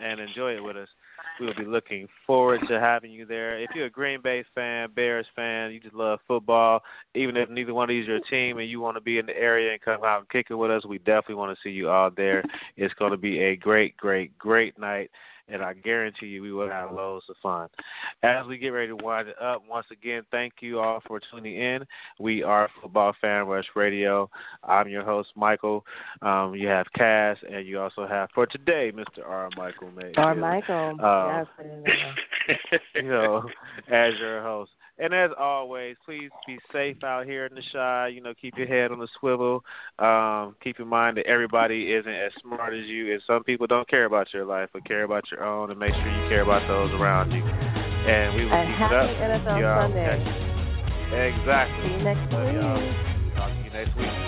and enjoy it with us. We will be looking forward to having you there. If you're a Green Bay fan, Bears fan, you just love football, even if neither one of these are your team and you want to be in the area and come out and kick it with us, we definitely want to see you all there. It's going to be a great, great, great night. And I guarantee you we will have loads of fun. As we get ready to wind it up, once again, thank you all for tuning in. We are Football Fan Rush Radio. I'm your host, Michael. Um, you have Cass, and you also have for today, Mr. R. Michael May. R. Michael. Uh, yes, *laughs* you know, as your host. And as always, please be safe out here in the Chi. You know, keep your head on the swivel. Um, keep in mind that everybody isn't as smart as you, and some people don't care about your life, but care about your own. And make sure you care about those around you. And we will and keep it up. NFL Y'all Sunday. Exactly. See you next y'all. week. Talk to you next week.